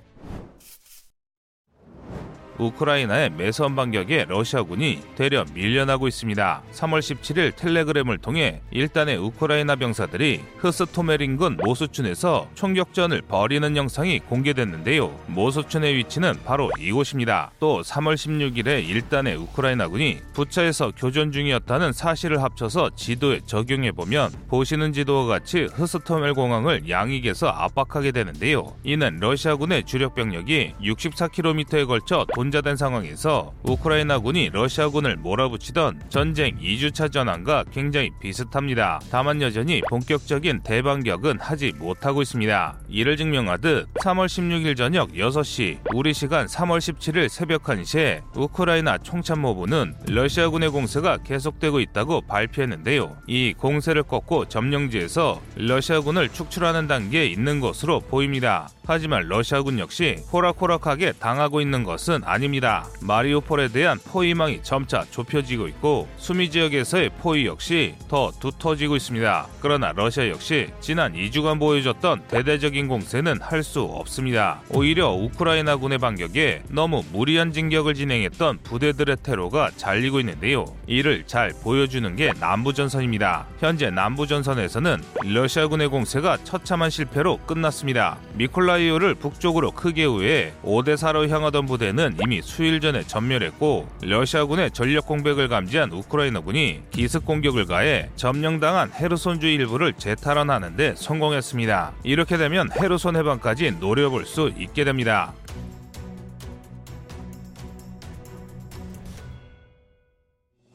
우크라이나의 매선 반격에 러시아군이 대려 밀려나고 있습니다. 3월 17일 텔레그램을 통해 일단의 우크라이나 병사들이 흐스토메린군 모수춘에서 총격전을 벌이는 영상이 공개됐는데요. 모수춘의 위치는 바로 이곳입니다. 또 3월 16일에 일단의 우크라이나군이 부차에서 교전 중이었다는 사실을 합쳐서 지도에 적용해 보면 보시는 지도와 같이 흐스토멜 공항을 양익에서 압박하게 되는데요. 이는 러시아군의 주력 병력이 64km에 걸쳐 돈 혼자된 상황에서 우크라이나군이 러시아군을 몰아붙이던 전쟁 2주차 전환과 굉장히 비슷합니다. 다만 여전히 본격적인 대반격은 하지 못하고 있습니다. 이를 증명하듯 3월 16일 저녁 6시 우리 시간 3월 17일 새벽 1시에 우크라이나 총참모부는 러시아군의 공세가 계속되고 있다고 발표했는데요. 이 공세를 꺾고 점령지에서 러시아군을 축출하는 단계에 있는 것으로 보입니다. 하지만 러시아군 역시 호락호락하게 당하고 있는 것은 아닙니다. 마리오폴에 대한 포위망이 점차 좁혀지고 있고 수미 지역에서의 포위 역시 더 두터지고 있습니다. 그러나 러시아 역시 지난 2주간 보여줬던 대대적인 공세는 할 수 없습니다. 오히려 우크라이나군의 반격에 너무 무리한 진격을 진행했던 부대들의 테러가 잘리고 있는데요. 이를 잘 보여주는 게 남부전선입니다. 현재 남부전선에서는 러시아군의 공세가 처참한 실패로 끝났습니다. 미콜라 미 콜라이오를 북쪽으로 크게 우회 5대4로 향하던 부대는 이미 수일 전에 전멸했고 러시아군의 전력 공백을 감지한 우크라이나군이 기습 공격을 가해 점령당한 헤르손주 일부를 재탈환하는 데 성공했습니다. 이렇게 되면 헤르손 해방까지 노려볼 수 있게 됩니다.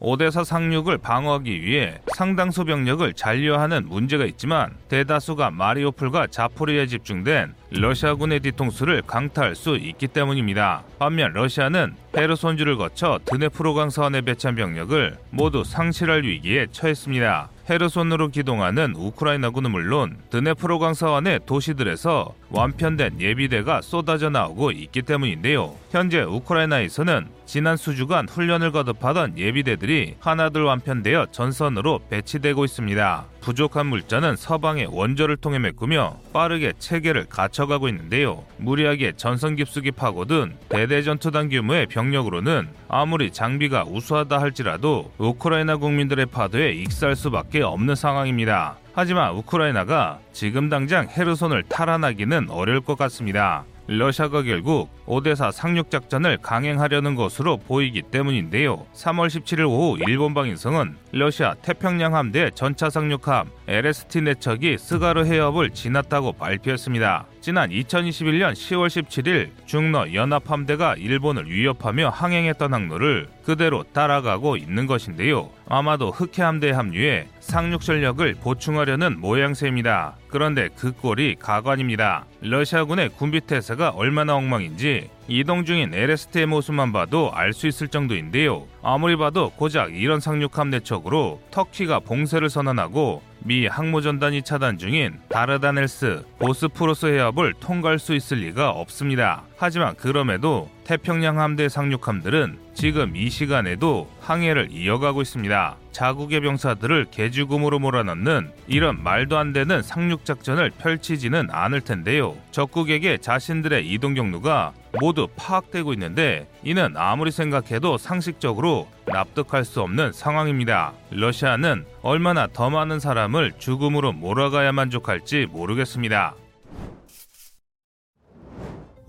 오대사 상륙을 방어하기 위해 상당수 병력을 잔류하는 문제가 있지만 대다수가 마리오폴과 자포리에 집중된 러시아군의 뒤통수를 강타할 수 있기 때문입니다. 반면 러시아는 헤르손주를 거쳐 드네프로강 서안에 배치한 병력을 모두 상실할 위기에 처했습니다. 헤르손으로 기동하는 우크라이나군은 물론 드네프로강 서안의 도시들에서 완편된 예비대가 쏟아져 나오고 있기 때문인데요. 현재 우크라이나에서는 지난 수주간 훈련을 거듭하던 예비대들이 하나둘 완편되어 전선으로 배치되고 있습니다. 부족한 물자는 서방의 원조를 통해 메꾸며 빠르게 체계를 갖춰가고 있는데요. 무리하게 전선 깊숙이 파고든 대대전투단 규모의 병력으로는 아무리 장비가 우수하다 할지라도 우크라이나 국민들의 파도에 익살 수밖에 없는 상황입니다. 하지만 우크라이나가 지금 당장 헤르손을 탈환하기는 어려울 것 같습니다. 러시아가 결국 오데사 상륙 작전을 강행하려는 것으로 보이기 때문인데요. 3월 17일 오후 일본 방위성은 러시아 태평양 함대 전차 상륙함 LST 내척이 스가르 해협을 지났다고 발표했습니다. 지난 2021년 10월 17일 중러 연합함대가 일본을 위협하며 항행했던 항로를 그대로 따라가고 있는 것인데요. 아마도 흑해 함대에 합류해 상륙 전력을 보충하려는 모양새입니다. 그런데 그 꼴이 가관입니다. 러시아군의 군비 태세가 얼마나 엉망인지 이동 중인 LST의 모습만 봐도 알 수 있을 정도인데요. 아무리 봐도 고작 이런 상륙함 내척으로 터키가 봉쇄를 선언하고 미 항모전단이 차단 중인 다르다넬스, 보스프로스 해협을 통과할 수 있을 리가 없습니다. 하지만 그럼에도 태평양 함대 상륙함들은 지금 이 시간에도 항해를 이어가고 있습니다. 자국의 병사들을 개죽음으로 몰아넣는 이런 말도 안 되는 상륙 작전을 펼치지는 않을 텐데요. 적국에게 자신들의 이동 경로가 모두 파악되고 있는데 이는 아무리 생각해도 상식적으로 납득할 수 없는 상황입니다. 러시아는 얼마나 더 많은 사람을 죽음으로 몰아가야 만족할지 모르겠습니다.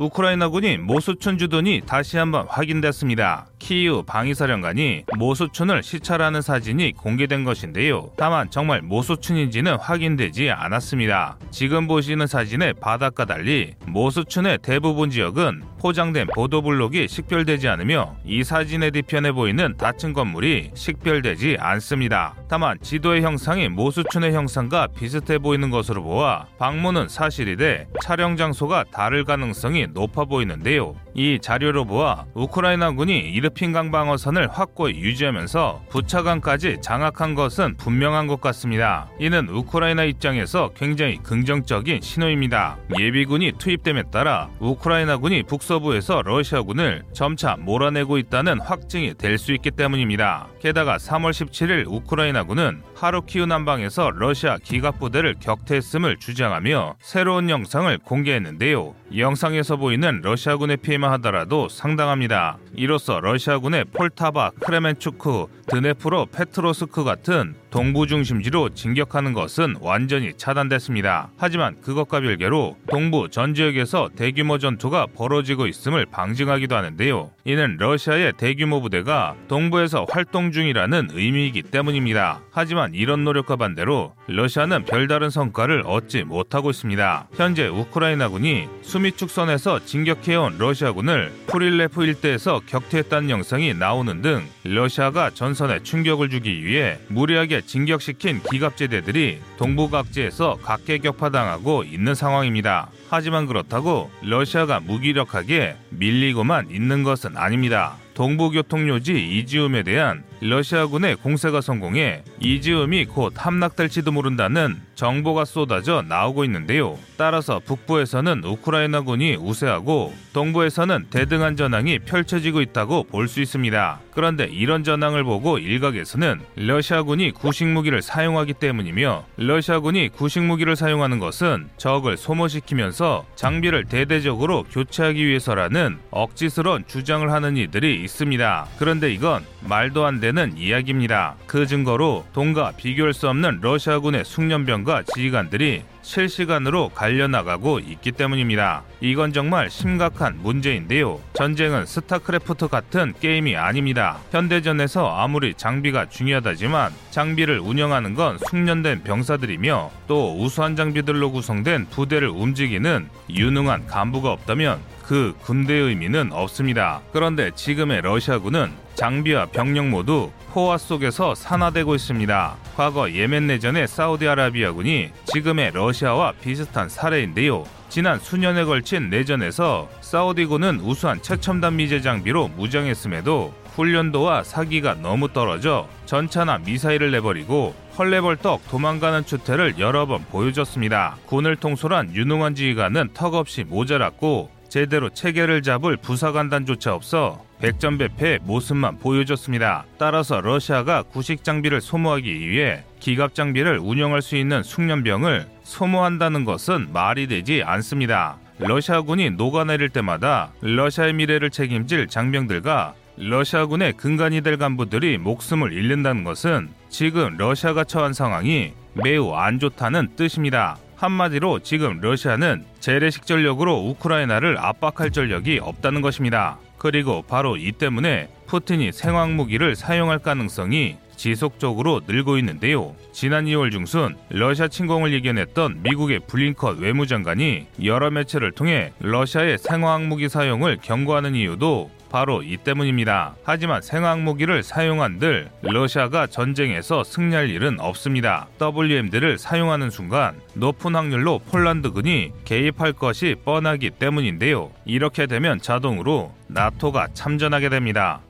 우크라이나군이 모수촌 주둔이 다시 한번 확인됐습니다. 키이우 방위사령관이 모수촌을 시찰하는 사진이 공개된 것인데요. 다만 정말 모수촌인지는 확인되지 않았습니다. 지금 보시는 사진의 바닥과 달리 모수촌의 대부분 지역은 포장된 보도블록이 식별되지 않으며 이 사진의 뒤편에 보이는 닫힌 건물이 식별되지 않습니다. 다만 지도의 형상이 모수촌의 형상과 비슷해 보이는 것으로 보아 방문은 사실이되 촬영 장소가 다를 가능성이 높아 보이는데요. 이 자료로 보아 우크라이나군이 이르핀강 방어선을 확고히 유지하면서 부차강까지 장악한 것은 분명한 것 같습니다. 이는 우크라이나 입장에서 굉장히 긍정적인 신호입니다. 예비군이 투입됨에 따라 우크라이나군이 북서부에서 러시아군을 점차 몰아내고 있다는 확증이 될 수 있기 때문입니다. 게다가 3월 17일 우크라이나군은 하르키우 남방에서 러시아 기갑부대를 격퇴했음을 주장하며 새로운 영상을 공개했는데요. 영상에서 보이는 러시아군의 피해만 하더라도 상당합니다. 이로써 러시아 군의 폴타바, 크레멘추크, 드네프로, 페트로스크 같은 동부 중심지로 진격하는 것은 완전히 차단됐습니다. 하지만 그것과 별개로 동부 전 지역에서 대규모 전투가 벌어지고 있음을 방증하기도 하는데요. 이는 러시아의 대규모 부대가 동부에서 활동 중이라는 의미이기 때문입니다. 하지만 이런 노력과 반대로 러시아는 별다른 성과를 얻지 못하고 있습니다. 현재 우크라이나군이 수미축선에서 진격해온 러시아군을 프릴레프 일대에서 격퇴했다는 영상이 나오는 등 러시아가 전선에 충격을 주기 위해 무리하게 진격시킨 기갑제대들이 동부 각지에서 각계격파당하고 있는 상황입니다. 하지만 그렇다고 러시아가 무기력하게 밀리고만 있는 것은 아닙니다. 동부교통요지 이지움에 대한 러시아군의 공세가 성공해 이지움이 곧 함락될지도 모른다는 정보가 쏟아져 나오고 있는데요. 따라서 북부에서는 우크라이나군이 우세하고 동부에서는 대등한 전황이 펼쳐지고 있다고 볼 수 있습니다. 그런데 이런 전황을 보고 일각에서는 러시아군이 구식 무기를 사용하기 때문이며 러시아군이 구식 무기를 사용하는 것은 적을 소모시키면서 장비를 대대적으로 교체하기 위해서라는 억지스러운 주장을 하는 이들이 있습니다. 그런데 이건 말도 안 되는 이야기입니다. 그 증거로 동과 비교할 수 없는 러시아군의 숙련병과 지휘관들이 실시간으로 갈려나가고 있기 때문입니다. 이건 정말 심각한 문제인데요. 전쟁은 스타크래프트 같은 게임이 아닙니다. 현대전에서 아무리 장비가 중요하다지만 장비를 운영하는 건 숙련된 병사들이며 또 우수한 장비들로 구성된 부대를 움직이는 유능한 간부가 없다면 그 군대의 의미는 없습니다. 그런데 지금의 러시아군은 장비와 병력 모두 포화 속에서 산화되고 있습니다. 과거 예멘 내전의 사우디아라비아군이 지금의 러시아와 비슷한 사례인데요. 지난 수년에 걸친 내전에서 사우디군은 우수한 최첨단 미제 장비로 무장했음에도 훈련도와 사기가 너무 떨어져 전차나 미사일을 내버리고 헐레벌떡 도망가는 추태를 여러 번 보여줬습니다. 군을 통솔한 유능한 지휘관은 턱없이 모자랐고 제대로 체계를 잡을 부사관단조차 없어 백전백패의 모습만 보여줬습니다. 따라서 러시아가 구식 장비를 소모하기 위해 기갑 장비를 운영할 수 있는 숙련병을 소모한다는 것은 말이 되지 않습니다. 러시아군이 녹아내릴 때마다 러시아의 미래를 책임질 장병들과 러시아군의 근간이 될 간부들이 목숨을 잃는다는 것은 지금 러시아가 처한 상황이 매우 안 좋다는 뜻입니다. 한마디로 지금 러시아는 재래식 전력으로 우크라이나를 압박할 전력이 없다는 것입니다. 그리고 바로 이 때문에 푸틴이 생화학 무기를 사용할 가능성이 지속적으로 늘고 있는데요. 지난 2월 중순 러시아 침공을 예견했던 미국의 블링컨 외무장관이 여러 매체를 통해 러시아의 생화학무기 사용을 경고하는 이유도 바로 이 때문입니다. 하지만 생화학무기를 사용한 들 러시아가 전쟁에서 승리할 일은 없습니다. WMD를 사용하는 순간 높은 확률로 폴란드군이 개입할 것이 뻔하기 때문인데요. 이렇게 되면 자동으로 나토가 참전하게 됩니다.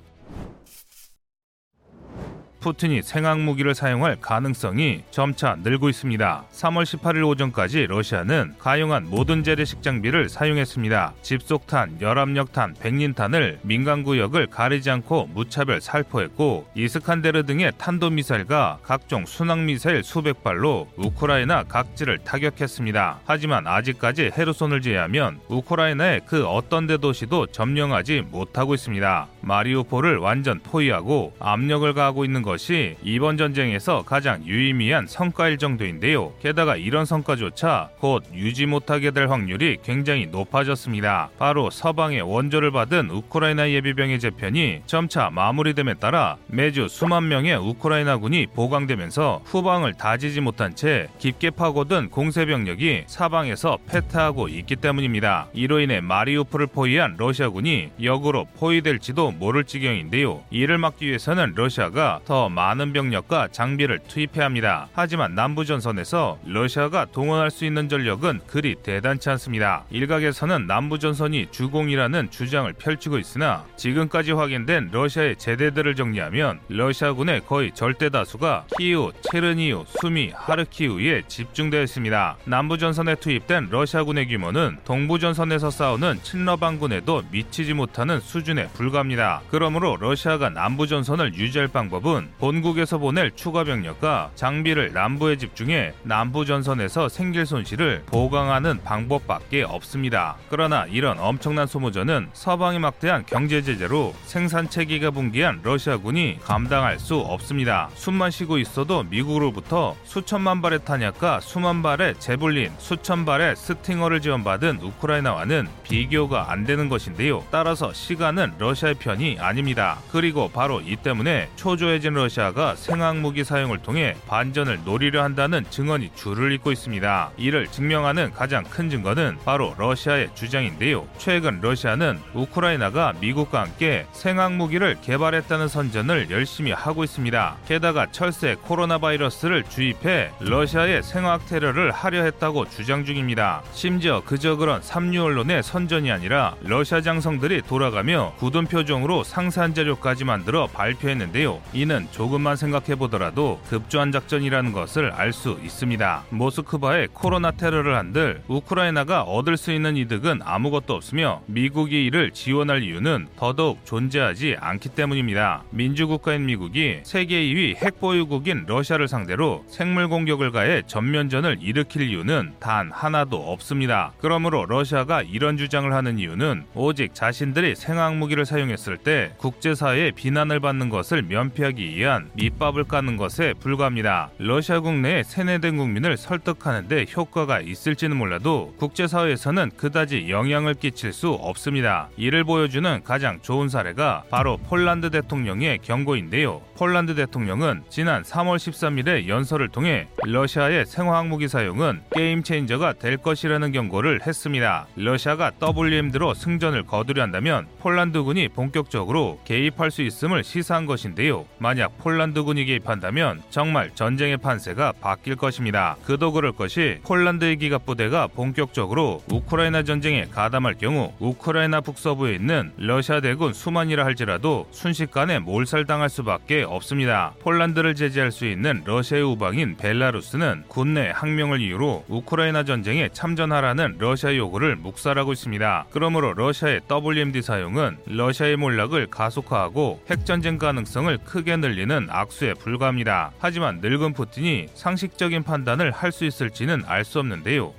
푸틴이 생학무기를 사용할 가능성이 점차 늘고 있습니다. 3월 18일 오전까지 러시아는 가용한 모든 재래식 장비를 사용했습니다. 집속탄, 열압력탄, 백린탄을 민간 구역을 가리지 않고 무차별 살포했고 이스칸데르 등의 탄도미사일과 각종 순항미사일 수백 발로 우크라이나 각지를 타격했습니다. 하지만 아직까지 헤르손을 제외하면 우크라이나의 그 어떤 대도시도 점령하지 못하고 있습니다. 마리우폴을 완전 포위하고 압력을 가하고 있는 것이 이번 전쟁에서 가장 유의미한 성과일 정도인데요. 게다가 이런 성과조차 곧 유지 못하게 될 확률이 굉장히 높아졌습니다. 바로 서방의 원조를 받은 우크라이나 예비병의 재편이 점차 마무리됨에 따라 매주 수만 명의 우크라이나군이 보강되면서 후방을 다지지 못한 채 깊게 파고든 공세 병력이 사방에서 패퇴하고 있기 때문입니다. 이로 인해 마리우폴을 포위한 러시아군이 역으로 포위될지도 모를 지경인데요. 이를 막기 위해서는 러시아가 더 많은 병력과 장비를 투입해야 합니다. 하지만 남부전선에서 러시아가 동원할 수 있는 전력은 그리 대단치 않습니다. 일각에서는 남부전선이 주공이라는 주장을 펼치고 있으나 지금까지 확인된 러시아의 제대들을 정리하면 러시아군의 거의 절대 다수가 키우, 체르니우, 수미, 하르키우에 집중되어 있습니다. 남부전선에 투입된 러시아군의 규모는 동부전선에서 싸우는 친러방군에도 미치지 못하는 수준에 불과합니다. 그러므로 러시아가 남부전선을 유지할 방법은 본국에서 보낼 추가 병력과 장비를 남부에 집중해 남부 전선에서 생길 손실을 보강하는 방법밖에 없습니다. 그러나 이런 엄청난 소모전은 서방이 막대한 경제 제재로 생산 체계가 붕괴한 러시아군이 감당할 수 없습니다. 숨만 쉬고 있어도 미국으로부터 수천만 발의 탄약과 수만 발의 제블린, 수천 발의 스팅어를 지원받은 우크라이나와는 비교가 안 되는 것인데요. 따라서 시간은 러시아의 편이 아닙니다. 그리고 바로 이 때문에 초조해진 러시아 러시아가 생화학무기 사용을 통해 반전을 노리려 한다는 증언이 줄을 잇고 있습니다. 이를 증명하는 가장 큰 증거는 바로 러시아의 주장인데요. 최근 러시아는 우크라이나가 미국과 함께 생화학무기를 개발했다는 선전을 열심히 하고 있습니다. 게다가 철새 코로나 바이러스를 주입해 러시아의 생화학 테러를 하려 했다고 주장 중입니다. 심지어 그저 그런 삼류 언론의 선전이 아니라 러시아 장성들이 돌아가며 굳은 표정으로 상세한 자료까지 만들어 발표했는데요. 이는 조금만 생각해 보더라도 급조한 작전이라는 것을 알 수 있습니다. 모스크바에 코로나 테러를 한들 우크라이나가 얻을 수 있는 이득은 아무것도 없으며 미국이 이를 지원할 이유는 더더욱 존재하지 않기 때문입니다. 민주국가인 미국이 세계 2위 핵 보유국인 러시아를 상대로 생물 공격을 가해 전면전을 일으킬 이유는 단 하나도 없습니다. 그러므로 러시아가 이런 주장을 하는 이유는 오직 자신들이 생화학무기를 사용했을 때 국제사회의 비난을 받는 것을 면피하기 위한 위한 밑밥을 까는 것에 불과합니다. 러시아 국내의 세뇌된 국민을 설득하는데 효과가 있을지는 몰라도 국제사회에서는 그다지 영향을 끼칠 수 없습니다. 이를 보여주는 가장 좋은 사례가 바로 폴란드 대통령의 경고인데요. 폴란드 대통령은 지난 3월 13일에 연설을 통해 러시아의 생화학무기 사용은 game changer가 될 것이라는 경고를 했습니다. 러시아가 WMD로 승전을 거두려 한다면 폴란드군이 본격적으로 개입할 수 있음을 시사한 것인데요. 만약 폴란드군이 개입한다면 정말 전쟁의 판세가 바뀔 것입니다. 그도 그럴 것이 폴란드의 기갑 부대가 본격적으로 우크라이나 전쟁에 가담할 경우 우크라이나 북서부에 있는 러시아 대군 수만이라 할지라도 순식간에 몰살당할 수밖에 없습니다. 폴란드를 제재할 수 있는 러시아의 우방인 벨라루스는 군내 항명을 이유로 우크라이나 전쟁에 참전하라는 러시아 요구를 묵살하고 있습니다. 그러므로 러시아의 WMD 사용은 러시아의 몰락을 가속화하고 핵전쟁 가능성을 크게 늘리 는 되는 악수에 불과합니다. 하지만 늙은 푸틴이 상식적인 판단을 할 수 있을지는 알 수 없는데요.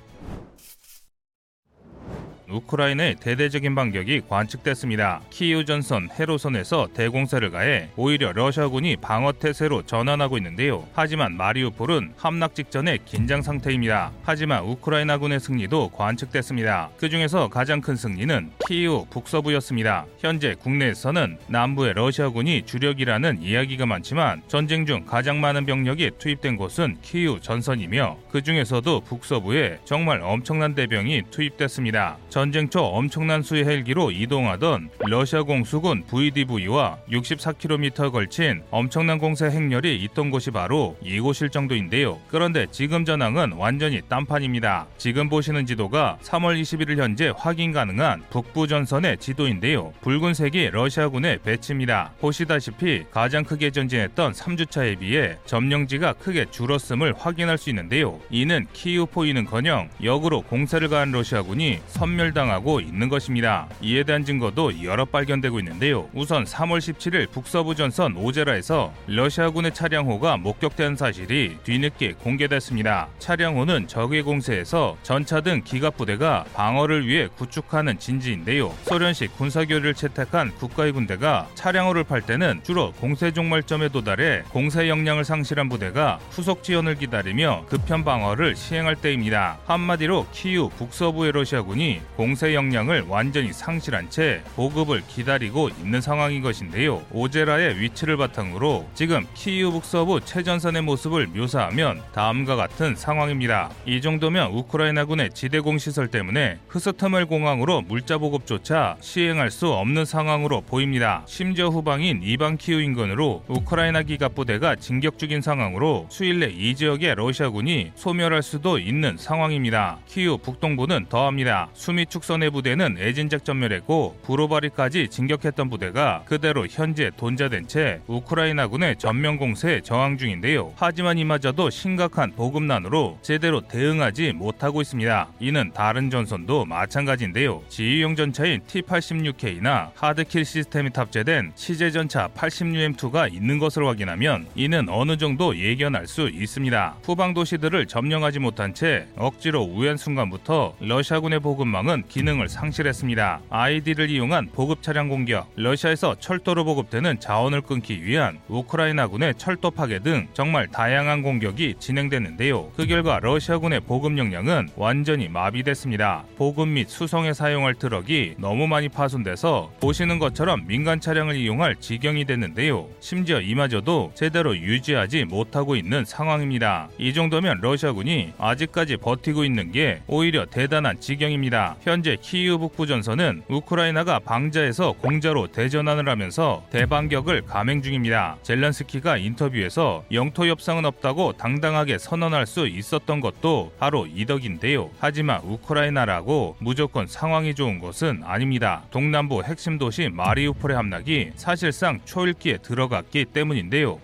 우크라이나의 대대적인 반격이 관측됐습니다. 키이우 전선 해로선에서 대공세를 가해 오히려 러시아군이 방어 태세로 전환하고 있는데요. 하지만 마리우폴은 함락 직전의 긴장 상태입니다. 하지만 우크라이나군의 승리도 관측됐습니다. 그 중에서 가장 큰 승리는 키이우 북서부였습니다. 현재 국내에서는 남부의 러시아군이 주력이라는 이야기가 많지만 전쟁 중 가장 많은 병력이 투입된 곳은 키이우 전선이며 그 중에서도 북서부에 정말 엄청난 대병이 투입됐습니다. 전쟁 초 엄청난 수의 헬기로 이동하던 러시아 공수군 VDV와 64km 걸친 엄청난 공세 행렬이 있던 곳이 바로 이곳일 정도인데요. 그런데 지금 전황은 완전히 딴판입니다. 지금 보시는 지도가 3월 21일 현재 확인 가능한 북부 전선의 지도인데요. 붉은색이 러시아군의 배치입니다. 보시다시피 가장 크게 전진했던 3주차에 비해 점령지가 크게 줄었음을 확인할 수 있는데요. 이는 키우 포이는커녕 역으로 공세를 가한 러시아군이 선멸 당하고 있는 것입니다. 이에 대한 증거도 여러 발견되고 있는데요. 우선 3월 17일 북서부 전선 오제라에서 러시아군의 차량호가 목격된 사실이 뒤늦게 공개됐습니다. 차량호는 적의 공세에서 전차 등 기갑 부대가 방어를 위해 구축하는 진지인데요. 소련식 군사교류를 채택한 국가의 군대가 차량호를 팔 때는 주로 공세 종말점에 도달해 공세 역량을 상실한 부대가 후속 지원을 기다리며 급현 방어를 시행할 때입니다. 한마디로 키우 북서부의 러시아군이 공세 역량을 완전히 상실한 채 보급을 기다리고 있는 상황인 것인데요. 오제라의 위치를 바탕으로 지금 키우 북서부 최전선의 모습을 묘사하면 다음과 같은 상황입니다. 이 정도면 우크라이나군의 지대공 시설 때문에 흐스터멜 공항으로 물자 보급조차 시행할 수 없는 상황으로 보입니다. 심지어 후방인 이방 키우 인근으로 우크라이나 기갑 부대가 진격 중인 상황으로 수일 내 이 지역의 러시아군이 소멸할 수도 있는 상황입니다. 키우 북동부는 더합니다. 수미 축선의 부대는 애진작 전멸했고 브로바리까지 진격했던 부대가 그대로 현재 돈좌된 채 우크라이나군의 전면 공세에 저항 중인데요. 하지만 이마저도 심각한 보급난으로 제대로 대응하지 못하고 있습니다. 이는 다른 전선도 마찬가지인데요. 지휘용 전차인 T-86K나 hard kill 시스템이 탑재된 시제 전차 80UM2가 있는 것을 확인하면 이는 어느 정도 예견할 수 있습니다. 후방 도시들을 점령하지 못한 채 억지로 우회한 순간부터 러시아군의 보급망은 기능을 상실했습니다. IED를 이용한 보급 차량 공격, 러시아에서 철도로 보급되는 자원을 끊기 위한 우크라이나군의 철도 파괴 등 정말 다양한 공격이 진행됐는데요. 그 결과 러시아군의 보급 역량은 완전히 마비됐습니다. 보급 및 수송에 사용할 트럭이 너무 많이 파손돼서 보시는 것처럼 민간 차량을 이용할 지경이 됐는데요. 심지어 이마저도 제대로 유지하지 못하고 있는 상황입니다. 이 정도면 러시아군이 아직까지 버티고 있는 게 오히려 대단한 지경입니다. 현재 키이우 북부 전선은 우크라이나가 방자에서 공자로 대전환을 하면서 대반격을 감행 중입니다. 젤렌스키가 인터뷰에서 영토 협상은 없다고 당당하게 선언할 수 있었던 것도 바로 이 덕인데요. 하지만 우크라이나라고 무조건 상황이 좋은 것은 아닙니다. 동남부 핵심 도시 마리우폴의 함락이 사실상 초읽기에 들어갔기 때문인데요.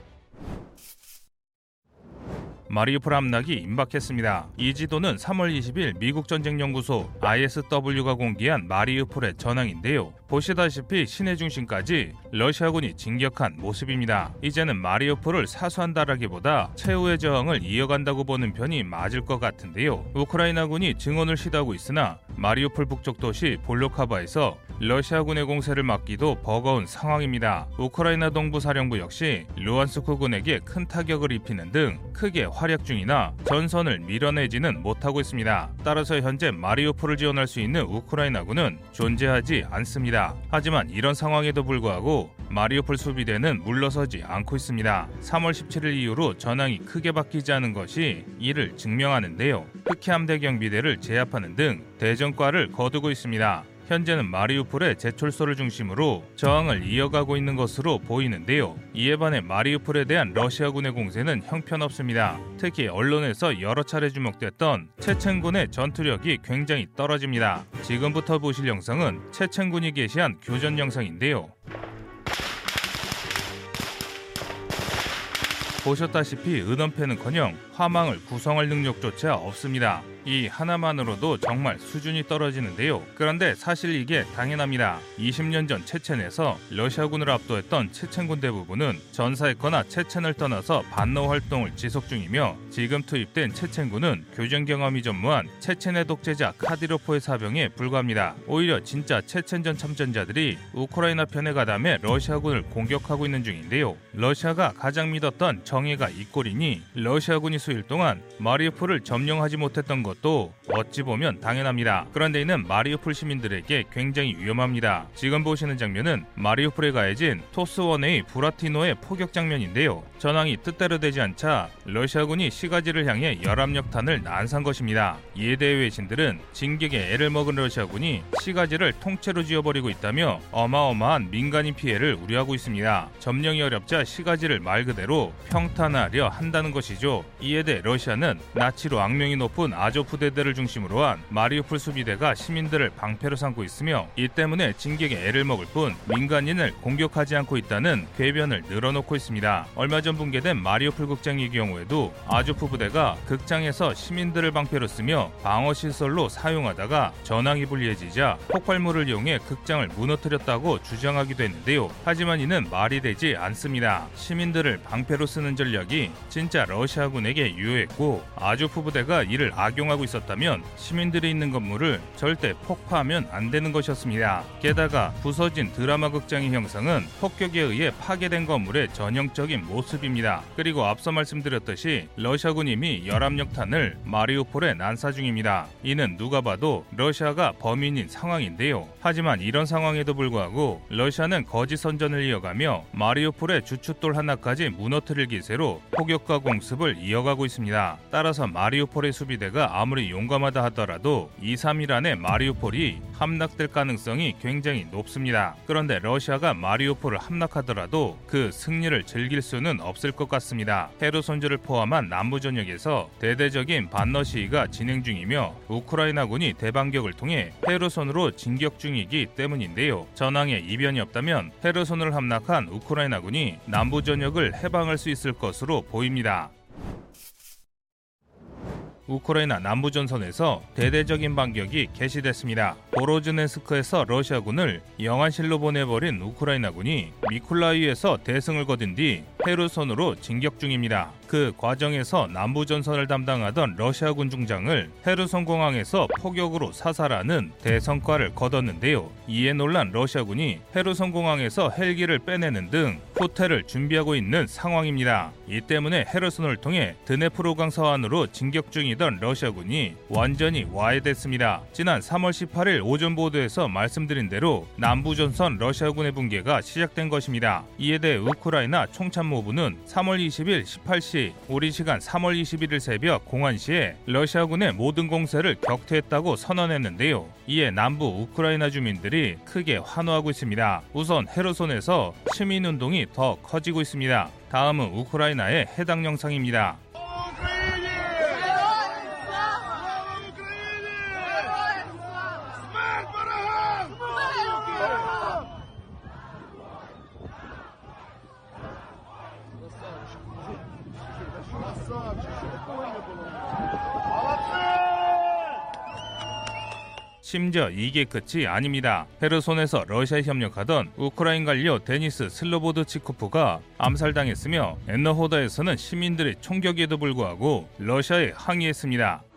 마리우폴 함락이 임박했습니다. 이 지도는 3월 20일 미국 전쟁연구소 ISW가 공개한 마리우폴의 전황인데요. 보시다시피 시내 중심까지 러시아군이 진격한 모습입니다. 이제는 마리우폴을 사수한다라기보다 최후의 저항을 이어간다고 보는 편이 맞을 것 같은데요. 우크라이나군이 증원을 시도하고 있으나 마리우폴 북쪽 도시 볼로카바에서 러시아군의 공세를 막기도 버거운 상황입니다. 우크라이나 동부 사령부 역시 루안스크군에게 큰 타격을 입히는 등 크게 활약 중이나 전선을 밀어내지는 못하고 있습니다. 따라서 현재 마리우폴을 지원할 수 있는 우크라이나군은 존재하지 않습니다. 하지만 이런 상황에도 불구하고 마리우폴 수비대는 물러서지 않고 있습니다. 3월 17일 이후로 전황이 크게 바뀌지 않은 것이 이를 증명하는데요. 흑해 함대 경 비대를 제압하는 등 대전과를 거두고 있습니다. 현재는 마리우폴의 제철소를 중심으로 저항을 이어가고 있는 것으로 보이는데요. 이에 반해 마리우폴에 대한 러시아군의 공세는 형편없습니다. 특히 언론에서 여러 차례 주목됐던 체첸군의 전투력이 굉장히 떨어집니다. 지금부터 보실 영상은 체첸군이 게시한 교전 영상인데요. 보셨다시피 은원패는커녕 화망을 구성할 능력조차 없습니다. 이 하나만으로도 정말 수준이 떨어지는데요. 그런데 사실 이게 당연합니다. 20년 전 체첸에서 러시아군을 압도했던 체첸 군 대부분은 전사했거나 체첸을 떠나서 반노 활동을 지속 중이며 지금 투입된 체첸군은 교전 경험이 전무한 체첸의 독재자 카디로포의 사병에 불과합니다. 오히려 진짜 체첸전 참전자들이 우크라이나 편에 가담해 러시아군을 공격하고 있는 중인데요. 러시아가 가장 믿었던 정예가 이 꼴이니 러시아군이 수일 동안 마리우폴을 점령하지 못했던 것도 어찌 보면 당연합니다. 그런데 이는 마리우폴 시민들에게 굉장히 위험합니다. 지금 보시는 장면은 마리우폴에 가해진 토스원의 부라티노의 포격 장면인데요. 전황이 뜻대로 되지 않자 러시아군이 시가지를 향해 열압력탄을 난산 것입니다. 이에 대해 외신들은 진격에 애를 먹은 러시아군이 시가지를 통째로 지어버리고 있다며 어마어마한 민간인 피해를 우려하고 있습니다. 점령이 어렵자 시가지를 말 그대로 평탄하려 한다는 것이죠. 이에 대해 러시아는 나치로 악명이 높은 아 조프 대대를 중심으로 한 마리우폴 수비대가 시민들을 방패로 삼고 있으며 이 때문에 진격에 애를 먹을 뿐 민간인을 공격하지 않고 있다는 궤변을 늘어놓고 있습니다. 얼마 전 붕괴된 마리우폴 극장의 경우에도 아조프 부대가 극장에서 시민들을 방패로 쓰며 방어 시설로 사용하다가 전황이 불리해지자 폭발물을 이용해 극장을 무너뜨렸다고 주장하기도 했는데요. 하지만 이는 말이 되지 않습니다. 시민들을 방패로 쓰는 전략이 진짜 러시아군에게 유효했고 아조프 부대가 이를 악용 하고 있었다면 시민들이 있는 건물을 절대 폭파하면 안 되는 것이었습니다. 게다가 부서진 드라마 극장의 형상은 폭격에 의해 파괴된 건물의 전형적인 모습입니다. 그리고 앞서 말씀드렸듯이 러시아군 이미 열압력탄을 마리우폴에 난사 중입니다. 이는 누가 봐도 러시아가 범인인 상황인데요. 하지만 이런 상황에도 불구하고 러시아는 거짓 선전을 이어가며 마리우폴의 주춧돌 하나까지 무너뜨릴 기세로 폭격과 공습을 이어가고 있습니다. 따라서 마리우폴의 수비대가 아무리 용감하다 하더라도 2, 3일 안에 마리우폴이 함락될 가능성이 굉장히 높습니다. 그런데 러시아가 마리우폴을 함락하더라도 그 승리를 즐길 수는 없을 것 같습니다. 헤르손주를 포함한 남부 전역에서 대대적인 반러 시위가 진행 중이며 우크라이나군이 대반격을 통해 헤르손으로 진격 중이기 때문인데요. 전황에 이변이 없다면 헤르손을 함락한 우크라이나군이 남부 전역을 해방할 수 있을 것으로 보입니다. 우크라이나 남부 전선에서 대대적인 반격이 개시됐습니다. 보로즈네스크에서 러시아군을 영안실로 보내버린 우크라이나군이 미쿨라이에서 대승을 거둔 뒤 헤르손으로 진격 중입니다. 그 과정에서 남부 전선을 담당하던 러시아군 중장을 헤르손 공항에서 폭격으로 사살하는 대성과를 거뒀는데요. 이에 놀란 러시아군이 헤르손 공항에서 헬기를 빼내는 등 호텔을 준비하고 있는 상황입니다. 이 때문에 헤르손을 통해 드네프로강 서안으로 진격 중이던 러시아군이 완전히 와해됐습니다. 지난 3월 18일 오전 보도에서 말씀드린 대로 남부 전선 러시아군의 붕괴가 시작된 것입니다. 이에 대해 우크라이나 총참 모부는 3월 20일 18시 우리 시간 3월 21일 새벽 공안시에 러시아군의 모든 공세를 격퇴했다고 선언했는데요. 이에 남부 우크라이나 주민들이 크게 환호하고 있습니다. 우선 헤르손에서 시민운동이 더 커지고 있습니다. 다음은 우크라이나의 해당 영상입니다. 심지어 이게 끝이 아닙니다. 헤르손에서 러시아 협력하던 우크라인 관료 데니스 슬로보드치코프가 암살당했으며 엔너호다에서는 시민들의 총격에도 불구하고 러시아에 항의했습니다.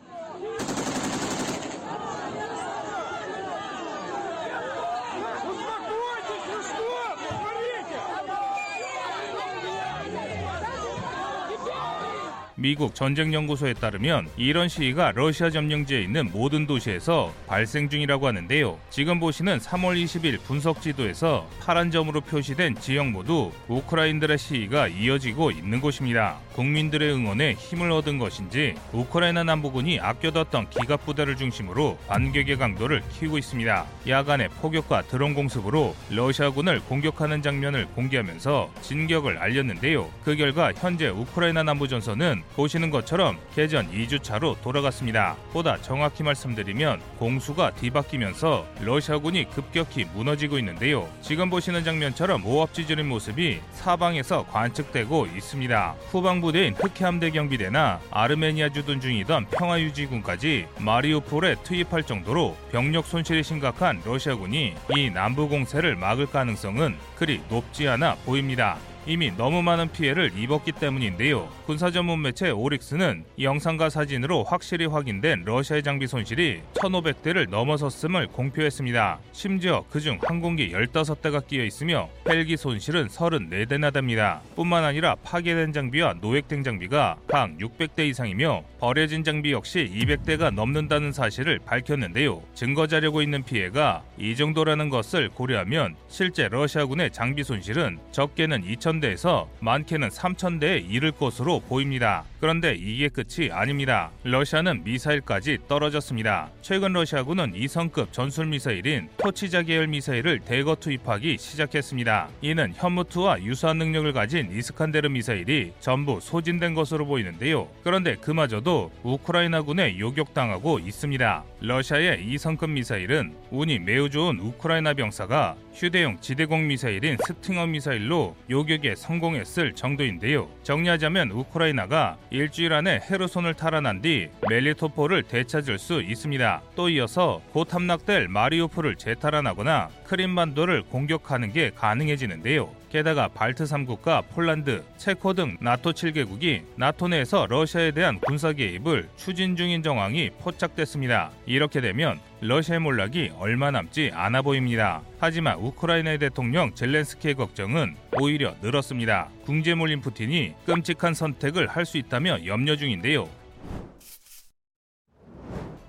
미국 전쟁연구소에 따르면 이런 시위가 러시아 점령지에 있는 모든 도시에서 발생 중이라고 하는데요. 지금 보시는 3월 20일 분석 지도에서 파란 점으로 표시된 지역 모두 우크라인들의 시위가 이어지고 있는 곳입니다. 국민들의 응원에 힘을 얻은 것인지 우크라이나 남부군이 아껴뒀던 기갑 부대를 중심으로 반격의 강도를 키우고 있습니다. 야간에 포격과 드론 공습으로 러시아군을 공격하는 장면을 공개하면서 진격을 알렸는데요. 그 결과 현재 우크라이나 남부 전선은 보시는 것처럼 개전 2주차로 돌아갔습니다. 보다 정확히 말씀드리면 공수가 뒤바뀌면서 러시아군이 급격히 무너지고 있는데요. 지금 보시는 장면처럼 모압지졸인 모습이 사방에서 관측되고 있습니다. 후방 부대인 흑해함대 경비대나 아르메니아 주둔 중이던 평화유지군까지 마리우폴에 투입할 정도로 병력 손실이 심각한 러시아군이 이 남부 공세를 막을 가능성은 그리 높지 않아 보입니다. 이미 너무 많은 피해를 입었기 때문인데요. 군사 전문 매체 오릭스는 영상과 사진으로 확실히 확인된 러시아의 장비 손실이 1,500대를 넘어섰음을 공표했습니다. 심지어 그중 항공기 15대가 끼어 있으며 헬기 손실은 34대나 됩니다. 뿐만 아니라 파괴된 장비와 노획된 장비가 각 600대 이상이며 버려진 장비 역시 200대가 넘는다는 사실을 밝혔는데요. 증거 자료고 있는 피해가 이 정도라는 것을 고려하면 실제 러시아군의 장비 손실은 적게는 2,000 대에서 많게는 3,000대에 이를 것으로 보입니다. 그런데 이게 끝이 아닙니다. 러시아는 미사일까지 떨어졌습니다. 최근 러시아군은 이성급 전술 미사일인 토치카 계열 미사일을 대거 투입하기 시작했습니다. 이는 현무-2와 유사한 능력을 가진 이스칸데르 미사일이 전부 소진된 것으로 보이는데요. 그런데 그마저도 우크라이나군에 요격당하고 있습니다. 러시아의 이성급 미사일은 운이 매우 좋은 우크라이나 병사가 휴대용 지대공 미사일인 스팅어 미사일로 요격에 성공했을 정도인데요. 정리하자면 우크라이나가 일주일 안에 헤르손을 탈환한 뒤 멜리토폴을 되찾을 수 있습니다. 또 이어서 곧 함락될 마리우폴을 재탈환하거나 크림반도를 공격하는 게 가능해지는데요. 게다가 발트 3국과 폴란드, 체코 등 나토 7개국이 나토 내에서 러시아에 대한 군사 개입을 추진 중인 정황이 포착됐습니다. 이렇게 되면 러시아의 몰락이 얼마 남지 않아 보입니다. 하지만 우크라이나의 대통령 젤렌스키의 걱정은 오히려 늘었습니다. 궁지에 몰린 푸틴이 끔찍한 선택을 할 수 있다며 염려 중인데요.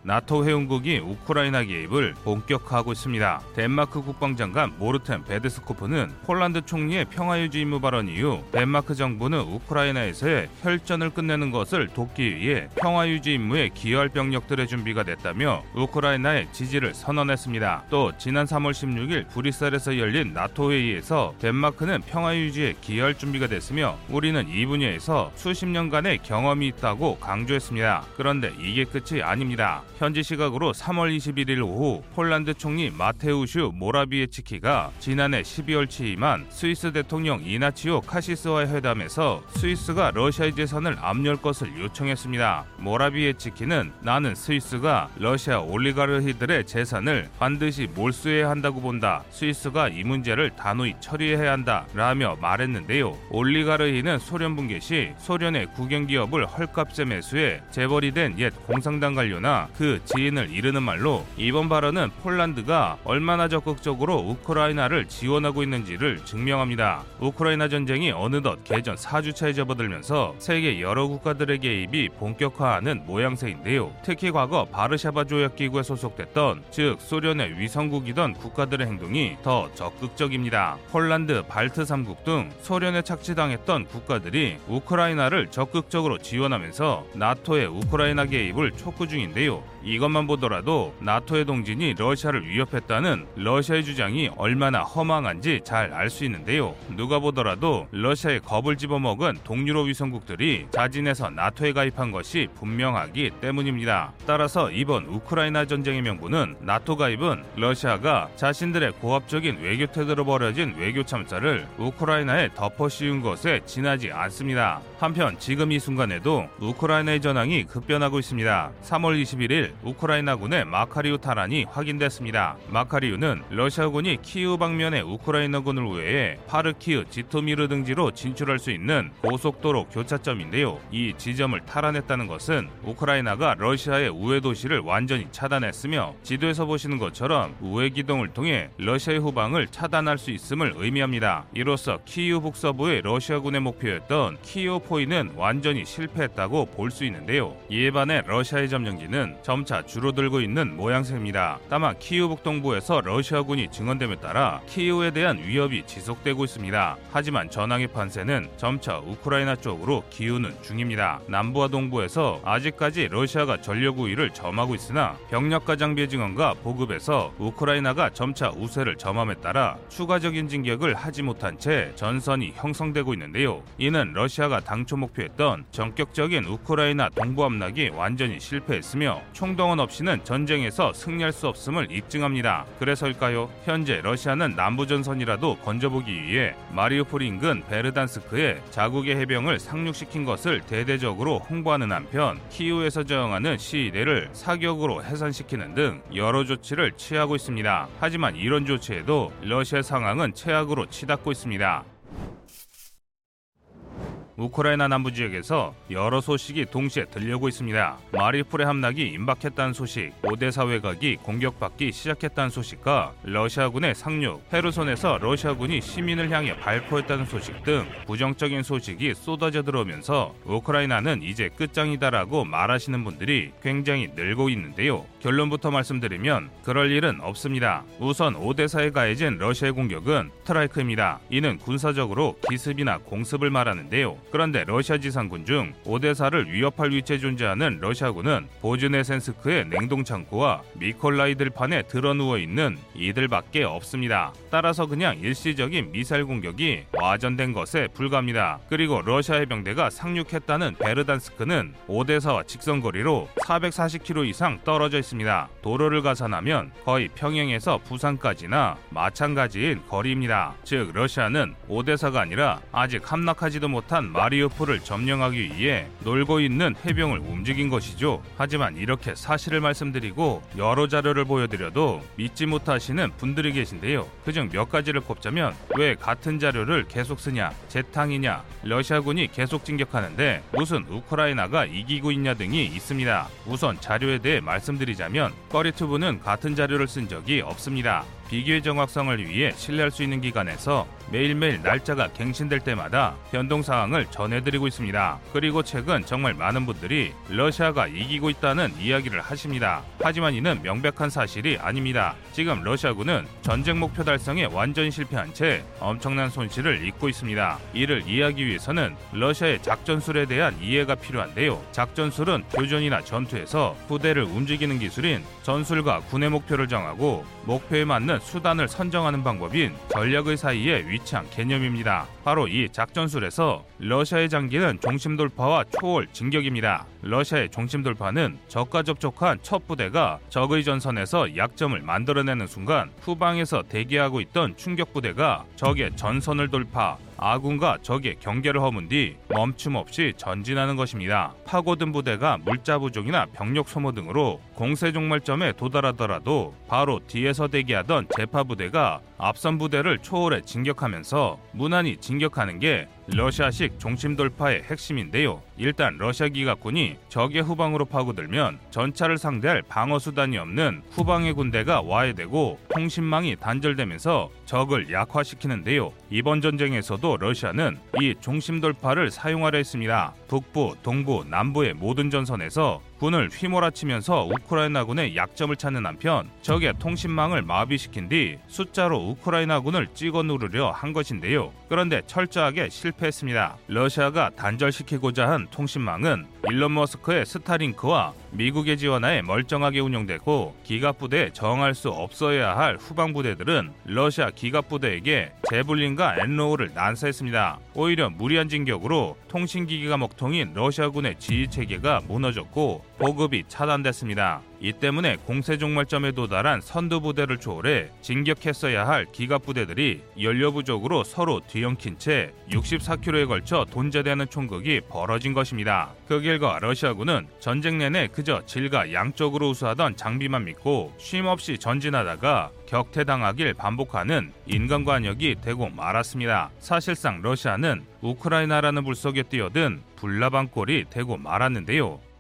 나토 회원국이 우크라이나 개입을 본격화하고 있습니다. 덴마크 국방장관 모르텐 베드스코프는 폴란드 총리의 평화유지 임무 발언 이후 덴마크 정부는 우크라이나에서의 혈전을 끝내는 것을 돕기 위해 평화유지 임무에 기여할 병력들의 준비가 됐다며 우크라이나의 지지를 선언했습니다. 또 지난 3월 16일 브뤼셀에서 열린 나토 회의에서 덴마크는 평화유지에 기여할 준비가 됐으며 우리는 이 분야에서 수십 년간의 경험이 있다고 강조했습니다. 그런데 이게 끝이 아닙니다. 현지 시각으로 3월 21일 오후 폴란드 총리 마테우슈 모라비에치키가 지난해 12월 취임한 스위스 대통령 이나치오 카시스와의 회담에서 스위스가 러시아의 재산을 압류할 것을 요청했습니다. 모라비에치키는 나는 스위스가 러시아 올리가르히들의 재산을 반드시 몰수해야 한다고 본다. 스위스가 이 문제를 단호히 처리해야 한다. 라며 말했는데요. 올리가르히는 소련 붕괴 시 소련의 국영기업을 헐값에 매수해 재벌이 된 옛 공산당 관료나 그 지인을 이르는 말로 이번 발언은 폴란드가 얼마나 적극적으로 우크라이나를 지원하고 있는지를 증명합니다. 우크라이나 전쟁이 어느덧 개전 4주차에 접어들면서 세계 여러 국가들의 개입이 본격화하는 모양새인데요. 특히 과거 바르샤바 조약 기구에 소속됐던 즉 소련의 위성국이던 국가들의 행동이 더 적극적입니다. 폴란드, 발트 3국 등 소련에 착취당했던 국가들이 우크라이나를 적극적으로 지원하면서 나토의 우크라이나 개입을 촉구 중인데요. 이것만 보더라도 나토의 동진이 러시아를 위협했다는 러시아의 주장이 얼마나 허망한지 잘 알 수 있는데요. 누가 보더라도 러시아의 겁을 집어먹은 동유럽 위성국들이 자진해서 나토에 가입한 것이 분명하기 때문입니다. 따라서 이번 우크라이나 전쟁의 명분인 나토 가입은 러시아가 자신들의 고압적인 외교 태도로 벌어진 외교 참사를 우크라이나에 덮어 씌운 것에 지나지 않습니다. 한편 지금 이 순간에도 우크라이나의 전황이 급변하고 있습니다. 3월 21일 우크라이나군의 마카리우 탈환이 확인됐습니다. 마카리우는 러시아군이 키우 방면의 우크라이나군을 우회해 파스티우, 지토미르 등지로 진출할 수 있는 고속도로 교차점인데요. 이 지점을 탈환했다는 것은 우크라이나가 러시아의 우회 시도를 완전히 차단했으며 지도에서 보시는 것처럼 우회 기동을 통해 러시아의 후방을 차단할 수 있음을 의미합니다. 이로써 키우 북서부의 러시아군의 목표였던 키우 포이는 완전히 실패했다고 볼 수 있는데요. 이에 반해 러시아의 점령기는 점 점차 줄어들고 있는 모양새입니다. 다만 키우 북동부에서 러시아군이 증원됨에 따라 키우에 대한 위협이 지속되고 있습니다. 하지만 전황의 판세는 점차 우크라이나 쪽으로 기우는 중입니다. 남부와 동부에서 아직까지 러시아가 전력 우위를 점하고 있으나 병력과 장비의 증원과 보급에서 우크라이나가 점차 우세를 점함에 따라 추가적인 진격을 하지 못한 채 전선이 형성되고 있는데요. 이는 러시아가 당초 목표했던 전격적인 우크라이나 동부 함락이 완전히 실패했으며 총 동원 없이는 전쟁에서 승리할 수 없음을 입증합니다. 그래서일까요? 현재 러시아는 남부 전선이라도 건져보기 위해 마리우폴 인근 베르단스크에 자국의 해병을 상륙시킨 것을 대대적으로 홍보하는 한편 키우에서 저항하는 시위대를 사격으로 해산시키는 등 여러 조치를 취하고 있습니다. 하지만 이런 조치에도 러시아 상황은 최악으로 치닫고 있습니다. 우크라이나 남부 지역에서 여러 소식이 동시에 들려오고 있습니다. 마리풀의 함락이 임박했다는 소식, 오데사 외곽이 공격받기 시작했다는 소식과 러시아군의 상륙, 헤르손에서 러시아군이 시민을 향해 발포했다는 소식 등 부정적인 소식이 쏟아져 들어오면서 우크라이나는 이제 끝장이다라고 말하시는 분들이 굉장히 늘고 있는데요. 결론부터 말씀드리면 그럴 일은 없습니다. 우선 오데사에 가해진 러시아의 공격은 스트라이크입니다. 이는 군사적으로 기습이나 공습을 말하는데요. 그런데 러시아 지상군 중 오데사를 위협할 위치에 존재하는 러시아군은 보즈네센스크의 냉동창고와 미콜라이 들판에 드러누워 있는 이들밖에 없습니다. 따라서 그냥 일시적인 미사일 공격이 와전된 것에 불과합니다. 그리고 러시아 해병대가 상륙했다는 베르단스크는 오데사와 직선거리로 440km 이상 떨어져 있습니다. 도로를 가산하면 거의 평양에서 부산까지나 마찬가지인 거리입니다. 즉 러시아는 오데사가 아니라 아직 함락하지도 못한 마 리우폴을 점령하기 위해 놀고 있는 해병을 움직인 것이죠. 하지만 이렇게 사실을 말씀드리고 여러 자료를 보여드려도 믿지 못하시는 분들이 계신데요. 그중 몇 가지를 꼽자면 왜 같은 자료를 계속 쓰냐, 재탕이냐, 러시아군이 계속 진격하는데 무슨 우크라이나가 이기고 있냐 등이 있습니다. 우선 자료에 대해 말씀드리자면 꺼리투브는 같은 자료를 쓴 적이 없습니다. 비교의 정확성을 위해 신뢰할 수 있는 기관에서 매일매일 날짜가 갱신될 때마다 변동 사항을 전해드리고 있습니다. 그리고 최근 정말 많은 분들이 러시아가 이기고 있다는 이야기를 하십니다. 하지만 이는 명백한 사실이 아닙니다. 지금 러시아군은 전쟁 목표 달성에 완전히 실패한 채 엄청난 손실을 입고 있습니다. 이를 이해하기 위해서는 러시아의 작전술에 대한 이해가 필요한데요. 작전술은 교전이나 전투에서 부대를 움직이는 기술인 전술과 군의 목표를 정하고 목표에 맞는 수단을 선정하는 방법인 전략의 사이에 위치한 개념입니다. 바로 이 작전술에서 러시아의 장기는 중심 돌파와 초월 진격입니다. 러시아의 중심 돌파는 적과 접촉한 첫 부대가 적의 전선에서 약점을 만들어내는 순간 후방에서 대기하고 있던 충격 부대가 적의 전선을 돌파, 아군과 적의 경계를 허문 뒤 멈춤 없이 전진하는 것입니다. 파고든 부대가 물자 부족이나 병력 소모 등으로 공세 종말점에 도달하더라도 바로 뒤에서 대기하던 제파 부대가 앞선 부대를 초월해 진격하면서 무난히 진격하는 게 러시아식 중심 돌파의 핵심인데요. 일단 러시아 기갑군이 적의 후방으로 파고들면 전차를 상대할 방어 수단이 없는 후방의 군대가 와해되고 통신망이 단절되면서 적을 약화시키는데요. 이번 전쟁에서도 러시아는 이 중심 돌파를 사용하려 했습니다. 북부, 동부, 남부의 모든 전선에서 군을 휘몰아치면서 우크라이나군의 약점을 찾는 한편 적의 통신망을 마비시킨 뒤 숫자로 우크라이나군을 찍어 누르려 한 것인데요. 그런데 철저하게 실패했습니다. 러시아가 단절시키고자 한 통신망은 일론 머스크의 스타링크와 미국의 지원하에 멀쩡하게 운영되고 기갑부대에 저항할 수 없어야 할 후방 부대들은 러시아 기갑부대에게 재블린과 NLAW를 난사했습니다. 오히려 무리한 진격으로 통신기기가 먹통인 러시아군의 지휘 체계가 무너졌고 보급이 차단됐습니다. 이 때문에 공세 종말점에 도달한 선두 부대를 초월해 진격했어야 할 기갑 부대들이 연료 부족으로 서로 뒤엉킨 채 64km에 걸쳐 돈재되는 총극이 벌어진 것입니다. 그 결과 러시아군은 전쟁 내내 그저 질과 양적으로 우수하던 장비만 믿고 쉼없이 전진하다가 격퇴당하길 반복하는 인간과녁이 되고 말았습니다. 사실상 러시아는 우크라이나라는 물속에 뛰어든 불나방골이 되고 말았는데요.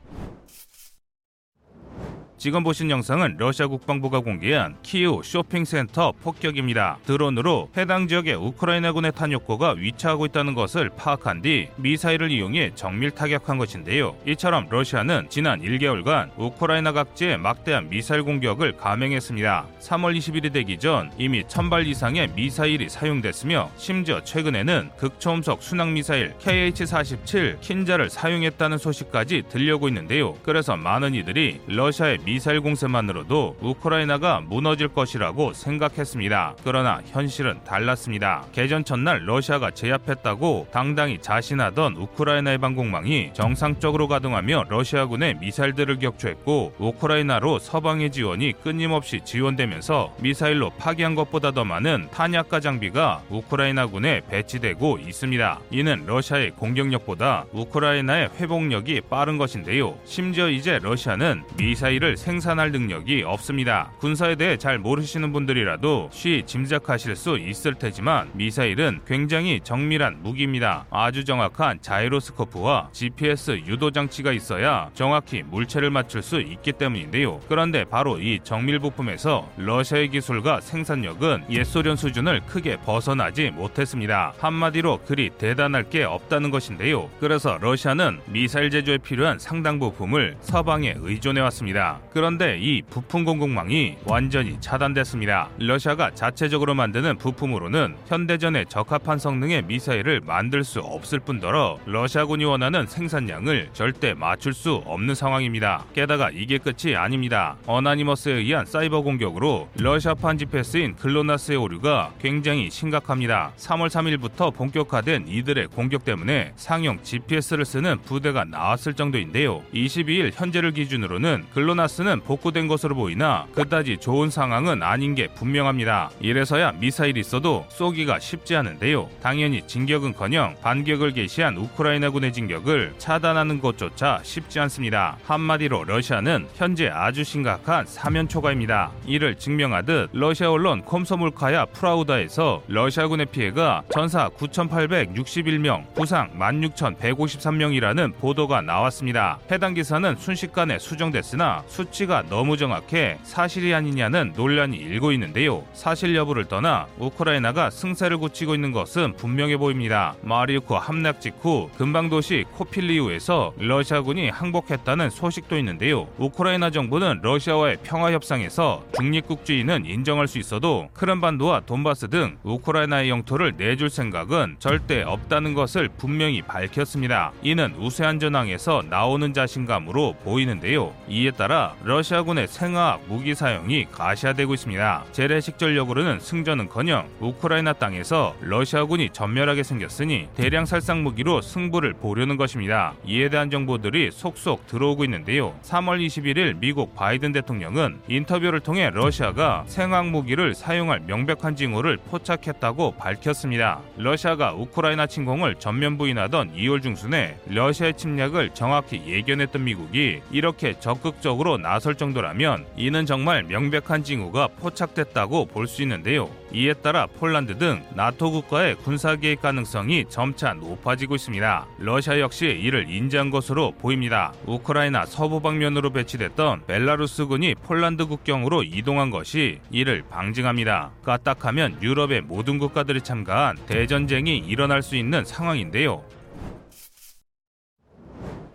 지금 보신 영상은 러시아 국방부가 공개한 키우 쇼핑센터 폭격입니다. 드론으로 해당 지역의 우크라이나군의 탄약고가 위치하고 있다는 것을 파악한 뒤 미사일을 이용해 정밀 타격한 것인데요. 이처럼 러시아는 지난 1개월간 우크라이나 각지에 막대한 미사일 공격을 감행했습니다. 3월 20일이 되기 전 이미 1000발 이상의 미사일이 사용됐으며 심지어 최근에는 극초음속 순항 미사일 KH-47 킨자를 사용했다는 소식까지 들려오고 있는데요. 그래서 많은 이들이 러시아의 미 사일 공세만으로도 우크라이나가 무너질 것이라고 생각했습니다. 그러나 현실은 달랐습니다. 개전 첫날 러시아가 제압했다고 당당히 자신하던 우크라이나의 방공망이 정상적으로 가동하며 러시아군의 미사일들을 격추했고 우크라이나로 서방의 지원이 끊임없이 지원되면서 미사일로 파기한 것보다 더 많은 탄약과 장비가 우크라이나군에 배치되고 있습니다. 이는 러시아의 공격력보다 우크라이나의 회복력이 빠른 것인데요. 심지어 이제 러시아는 미사일을 생산할 능력이 없습니다. 군사에 대해 잘 모르시는 분들이라도 쉬 짐작하실 수 있을 테지만 미사일은 굉장히 정밀한 무기입니다. 아주 정확한 자이로스코프와 GPS 유도 장치가 있어야 정확히 물체를 맞출 수 있기 때문인데요. 그런데 바로 이 정밀 부품에서 러시아의 기술과 생산력은 옛소련 수준을 크게 벗어나지 못했습니다. 한마디로 그리 대단할 게 없다는 것인데요. 그래서 러시아는 미사일 제조에 필요한 상당 부품을 서방에 의존해 왔습니다. 그런데 이 부품 공급망이 완전히 차단됐습니다. 러시아가 자체적으로 만드는 부품으로는 현대전에 적합한 성능의 미사일을 만들 수 없을 뿐더러 러시아군이 원하는 생산량을 절대 맞출 수 없는 상황입니다. 게다가 이게 끝이 아닙니다. 어나니머스에 의한 사이버 공격으로 러시아판 GPS인 글로나스의 오류가 굉장히 심각합니다. 3월 3일부터 본격화된 이들의 공격 때문에 상용 GPS를 쓰는 부대가 나왔을 정도인데요. 22일 현재를 기준으로는 글로나스 는 복구된 것으로 보이나 그다지 좋은 상황은 아닌 게 분명합니다. 이래서야 미사일이 있어도 쏘기가 쉽지 않은데요. 당연히 진격은커녕 반격을 개시한 우크라이나군의 진격을 차단하는 것조차 쉽지 않습니다. 한마디로 러시아는 현재 아주 심각한 사면 초과입니다. 이를 증명하듯 러시아 언론 콤소몰카야 프라우다에서 러시아군의 피해가 전사 9,861명, 부상 16,153명이라는 보도가 나왔습니다. 해당 기사는 순식간에 수정됐으나 수치가 너무 정확해 사실이 아니냐는 논란이 일고 있는데요. 사실 여부를 떠나 우크라이나가 승세를 굳히고 있는 것은 분명해 보입니다. 마리우크 함락 직후 근방 도시 코필리우에서 러시아군이 항복했다는 소식도 있는데요. 우크라이나 정부는 러시아와의 평화 협상에서 중립국주의는 인정할 수 있어도 크림반도와 돈바스 등 우크라이나의 영토를 내줄 생각은 절대 없다는 것을 분명히 밝혔습니다. 이는 우세한 전황에서 나오는 자신감으로 보이는데요. 이에 따라 러시아군의 생화학 무기 사용이 가시화되고 있습니다. 재래식 전력으로는 승전은커녕 우크라이나 땅에서 러시아군이 전멸하게 생겼으니 대량 살상 무기로 승부를 보려는 것입니다. 이에 대한 정보들이 속속 들어오고 있는데요. 3월 21일 미국 바이든 대통령은 인터뷰를 통해 러시아가 생화학 무기를 사용할 명백한 징후를 포착했다고 밝혔습니다. 러시아가 우크라이나 침공을 전면 부인하던 2월 중순에 러시아의 침략을 정확히 예견했던 미국이 이렇게 적극적으로 나설 정도라면 이는 정말 명백한 징후가 포착됐다고 볼 수 있는데요. 이에 따라 폴란드 등 나토 국가의 군사 개입 가능성이 점차 높아지고 있습니다. 러시아 역시 이를 인지한 것으로 보입니다. 우크라이나 서부 방면으로 배치됐던 벨라루스군이 폴란드 국경으로 이동한 것이 이를 방증합니다. 까딱하면 유럽의 모든 국가들이 참가한 대전쟁이 일어날 수 있는 상황인데요.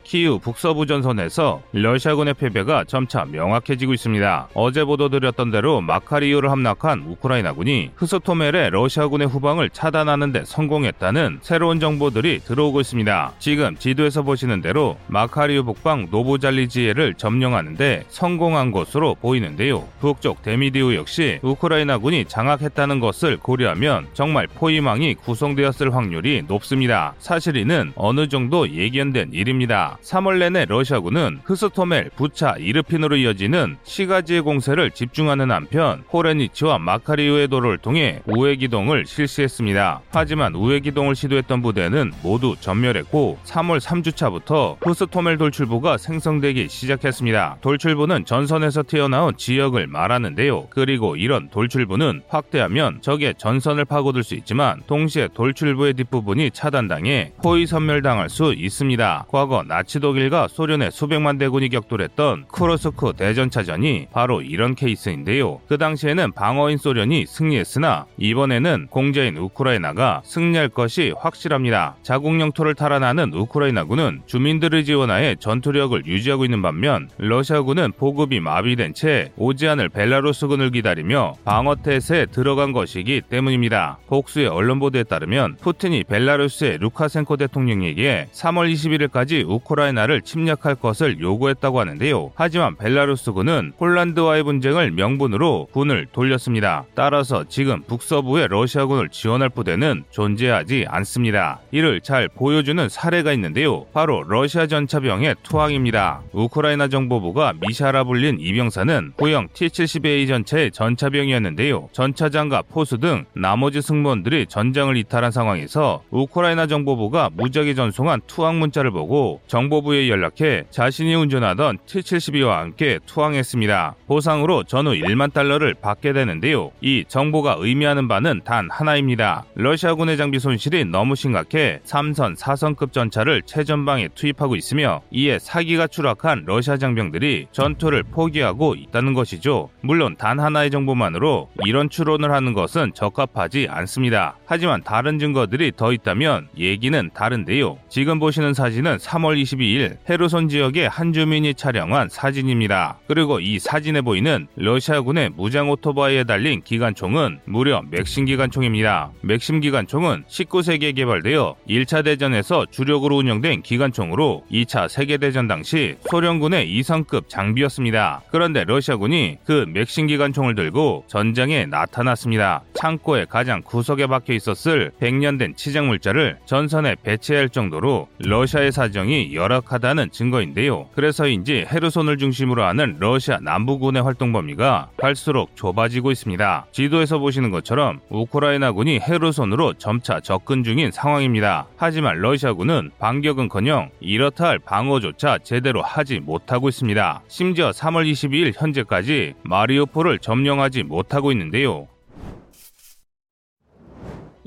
키우 북서부 전선에서 러시아군의 패배가 점차 명확해지고 있습니다. 어제 보도드렸던 대로 마카리우를 함락한 우크라이나군이 흐스토멜의 러시아군의 후방을 차단하는 데 성공했다는 새로운 정보들이 들어오고 있습니다. 지금 지도에서 보시는 대로 마카리우 북방 노보잘리지에를 점령하는데 성공한 것으로 보이는데요. 북쪽 데미디우 역시 우크라이나군이 장악했다는 것을 고려하면 정말 포위망이 구성되었을 확률이 높습니다. 사실 이는 어느 정도 예견된 일입니다. 3월 내내 러시아군은 흐스토멜, 부차, 이르핀으로 이어지는 시가지에 공세를 집중하는 한편 호레니치와 마카리우의 도로를 통해 우회 기동을 실시했습니다. 하지만 우회 기동을 시도했던 부대는 모두 전멸했고 3월 3주차부터 흐스토멜 돌출부가 생성되기 시작했습니다. 돌출부는 전선에서 튀어나온 지역을 말하는데요. 그리고 이런 돌출부는 확대하면 적의 전선을 파고들 수 있지만 동시에 돌출부의 뒷부분이 차단당해 포위 선멸당할 수 있습니다. 과거 나 나치 독일과 소련의 수백만 대군이 격돌했던 쿠르스크 대전차전이 바로 이런 케이스인데요. 그 당시에는 방자인 소련이 승리했으나 이번에는 공자인 우크라이나가 승리할 것이 확실합니다. 자국 영토를 탈환하는 우크라이나군은 주민들을 지원하여 전투력을 유지하고 있는 반면 러시아군은 보급이 마비된 채 오지 않을 벨라루스군을 기다리며 방어태세에 들어간 것이기 때문입니다. 복수의 언론 보도에 따르면 푸틴이 벨라루스의 루카센코 대통령에게 3월 21일까지 우크라이나 를 침략할 것을 요구했다고 하는데요. 하지만 벨라루스 군은 폴란드와의 분쟁을 명분으로 군을 돌렸습니다. 따라서 지금 북서부의 러시아군을 지원할 부대는 존재하지 않습니다. 이를 잘 보여주는 사례가 있는데요. 바로 러시아 전차병의 투항입니다. 우크라이나 정보부가 미샤라 불린 이 병사는 구형 T-72A 전차의 전차병이었는데요. 전차장과 포수 등 나머지 승무원들이 전장을 이탈한 상황에서 우크라이나 정보부가 무작위 전송한 투항 문자를 보고 정 보부에 연락해 자신이 운전하던 T-72와 함께 투항했습니다. 보상으로 전후 1만 달러를 받게 되는데요. 이 정보가 의미하는 바는 단 하나입니다. 러시아군의 장비 손실이 너무 심각해 3선, 4선급 전차를 최전방에 투입하고 있으며 이에 사기가 추락한 러시아 장병들이 전투를 포기하고 있다는 것이죠. 물론 단 하나의 정보만으로 이런 추론을 하는 것은 적합하지 않습니다. 하지만 다른 증거들이 더 있다면 얘기는 다른데요. 지금 보시는 사진은 3월 22일 헤르손 지역의 한 주민이 촬영한 사진입니다. 그리고 이 사진에 보이는 러시아군의 무장 오토바이에 달린 기관총은 무려 맥심 기관총입니다. 맥심 기관총은 19세기에 개발되어 1차 대전에서 주력으로 운영된 기관총으로 2차 세계대전 당시 소련군의 이성급 장비였습니다. 그런데 러시아군이 그 맥심 기관총을 들고 전장에 나타났습니다. 창고에 가장 구석에 박혀 있었을 100년 된 치장 물자를 전선에 배치할 정도로 러시아의 사정이 열악하다는 증거인데요. 그래서인지 헤르손을 중심으로 하는 러시아 남부군의 활동 범위가 갈수록 좁아지고 있습니다. 지도에서 보시는 것처럼 우크라이나군이 헤르손으로 점차 접근 중인 상황입니다. 하지만 러시아군은 반격은커녕 이렇다 할 방어조차 제대로 하지 못하고 있습니다. 심지어 3월 22일 현재까지 마리오폴을 점령하지 못하고 있는데요.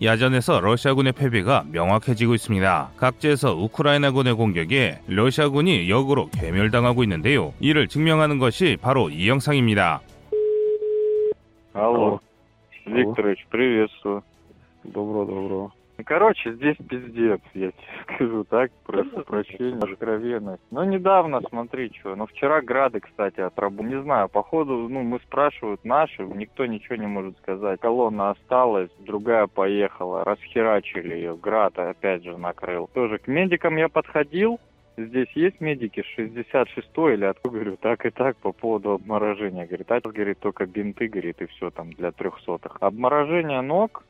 야전에서 러시아군의 패배가 명확해지고 있습니다. 각지에서 우크라이나군의 공격에 러시아군이 역으로 괴멸당하고 있는데요. 이를 증명하는 것이 바로 이 영상입니다. Алло, Алло. Викторович, приветствую. Добро, добро. Короче, здесь пиздец, я тебе скажу так, просто прощение, откровенность. Ну, недавно, смотри, что, ну, вчера грады, кстати, отработали. Не знаю, походу, ну, мы спрашивают наши, никто ничего не может сказать. Колонна осталась, другая поехала, расхерачили ее, град опять же накрыл. Тоже к медикам я подходил, Здесь есть медики 66 или откуда, говорю, так и так по поводу обморожения. Говорит, а говорит, только бинты, говорит, и все там для трехсотых. Обморожение ног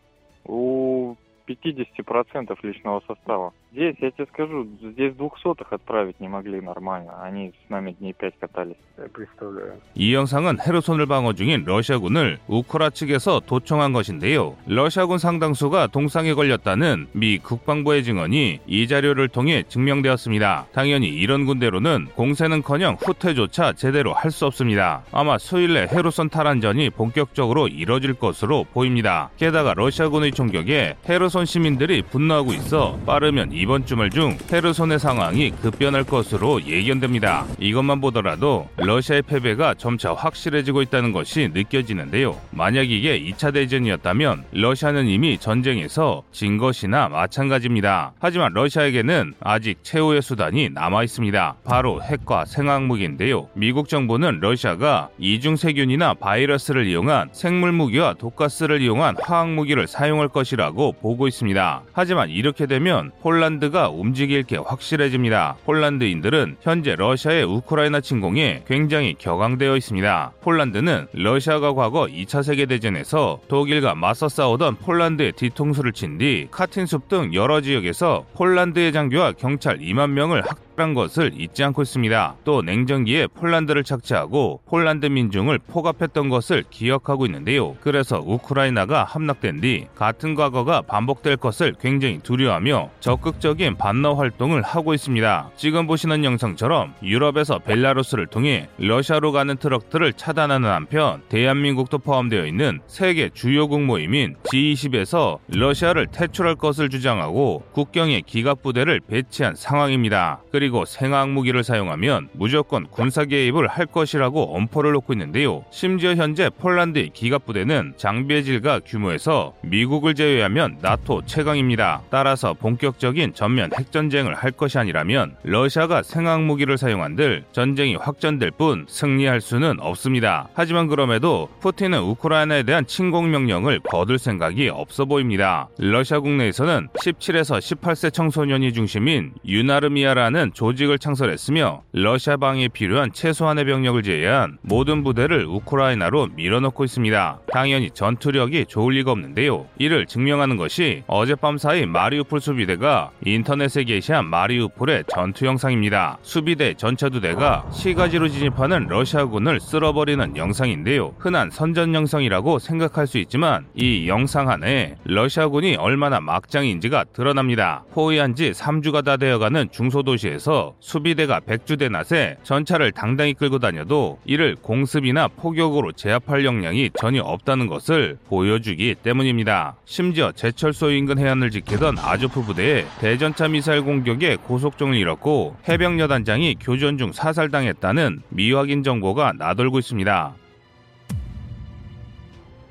у 50% личного состава. Здесь, я тебе скажу, здесь двухсотых отправить не могли нормально. Они с нами дней пять катались. Я представляю. 이 영상은 헤르손을 방어 중인 러시아군을 우크라 측에서 도청한 것인데요. 러시아군 상당수가 동상에 걸렸다는 미 국방부의 증언이 이 자료를 통해 증명되었습니다. 당연히 이런 군대로는 공세는커녕 후퇴조차 제대로 할 수 없습니다. 아마 수일 내 헤르손 탈환전이 본격적으로 이뤄질 것으로 보입니다. 게다가 러시아군의 총격에 헤르손 시민들이 분노하고 있어 빠르면 이번 주말 중 헤르손의 상황이 급변할 것으로 예견됩니다. 이것만 보더라도 러시아의 패배가 점차 확실해지고 있다는 것이 느껴지는데요. 만약 이게 2차 대전이었다면 러시아는 이미 전쟁에서 진 것이나 마찬가지입니다. 하지만 러시아에게는 아직 최후의 수단이 남아 있습니다. 바로 핵과 생화학무기인데요. 미국 정부는 러시아가 이중 세균이나 바이러스를 이용한 생물 무기와 독가스를 이용한 화학 무기를 사용할 것이라고 보고 있습니다. 하지만 이렇게 되면 폴란드가 움직일 게 확실해집니다. 폴란드인들은 현재 러시아의 우크라이나 침공에 굉장히 격앙되어 있습니다. 폴란드는 러시아가 과거 2차 세계대전에서 독일과 맞서 싸우던 폴란드의 뒤통수를 친 뒤 카틴숲 등 여러 지역에서 폴란드의 장교와 경찰 2만 명을 학 살한 것을 잊지 않고 있습니다. 또 냉전기에 폴란드를 착취하고 폴란드 민중을 폭압했던 것을 기억하고 있는데요. 그래서 우크라이나가 함락된 뒤 같은 과거가 반복될 것을 굉장히 두려워하며 적극적인 반러 활동을 하고 있습니다. 지금 보시는 영상처럼 유럽에서 벨라루스를 통해 러시아로 가는 트럭들을 차단하는 한편 대한민국도 포함되어 있는 세계 주요국 모임인 G20에서 러시아를 퇴출할 것을 주장하고 국경에 기갑 부대를 배치한 상황입니다. 그리고 그리고 생화학 무기를 사용하면 무조건 군사 개입을 할 것이라고 엄포를 놓고 있는데요. 심지어 현재 폴란드의 기갑 부대는 장비의 질과 규모에서 미국을 제외하면 나토 최강입니다. 따라서 본격적인 전면 핵전쟁을 할 것이 아니라면 러시아가 생화학 무기를 사용한들 전쟁이 확전될 뿐 승리할 수는 없습니다. 하지만 그럼에도 푸틴은 우크라이나에 대한 침공 명령을 거둘 생각이 없어 보입니다. 러시아 국내에서는 17에서 18세 청소년이 중심인 유나르미아라는 조직을 창설했으며 러시아 방위에 필요한 최소한의 병력을 제외한 모든 부대를 우크라이나로 밀어넣고 있습니다. 당연히 전투력이 좋을 리가 없는데요. 이를 증명하는 것이 어젯밤 사이 마리우폴 수비대가 인터넷에 게시한 마리우폴의 전투 영상입니다. 수비대 전차 두 대가 시가지로 진입하는 러시아군을 쓸어버리는 영상인데요. 흔한 선전 영상이라고 생각할 수 있지만 이 영상 안에 러시아군이 얼마나 막장인지가 드러납니다. 포위한 지 3주가 다 되어가는 중소도시에서 수비대가 백주대 낫에 전차를 당당히 끌고 다녀도 이를 공습이나 포격으로 제압할 역량이 전혀 없다는 것을 보여주기 때문입니다. 심지어 제철소 인근 해안을 지키던 아조프 부대의 대전차 미사일 공격에 고속종을 잃었고 해병 여단장이 교전 중 사살당했다는 미확인 정보가 나돌고 있습니다.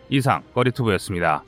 이상 꺼리투브였습니다.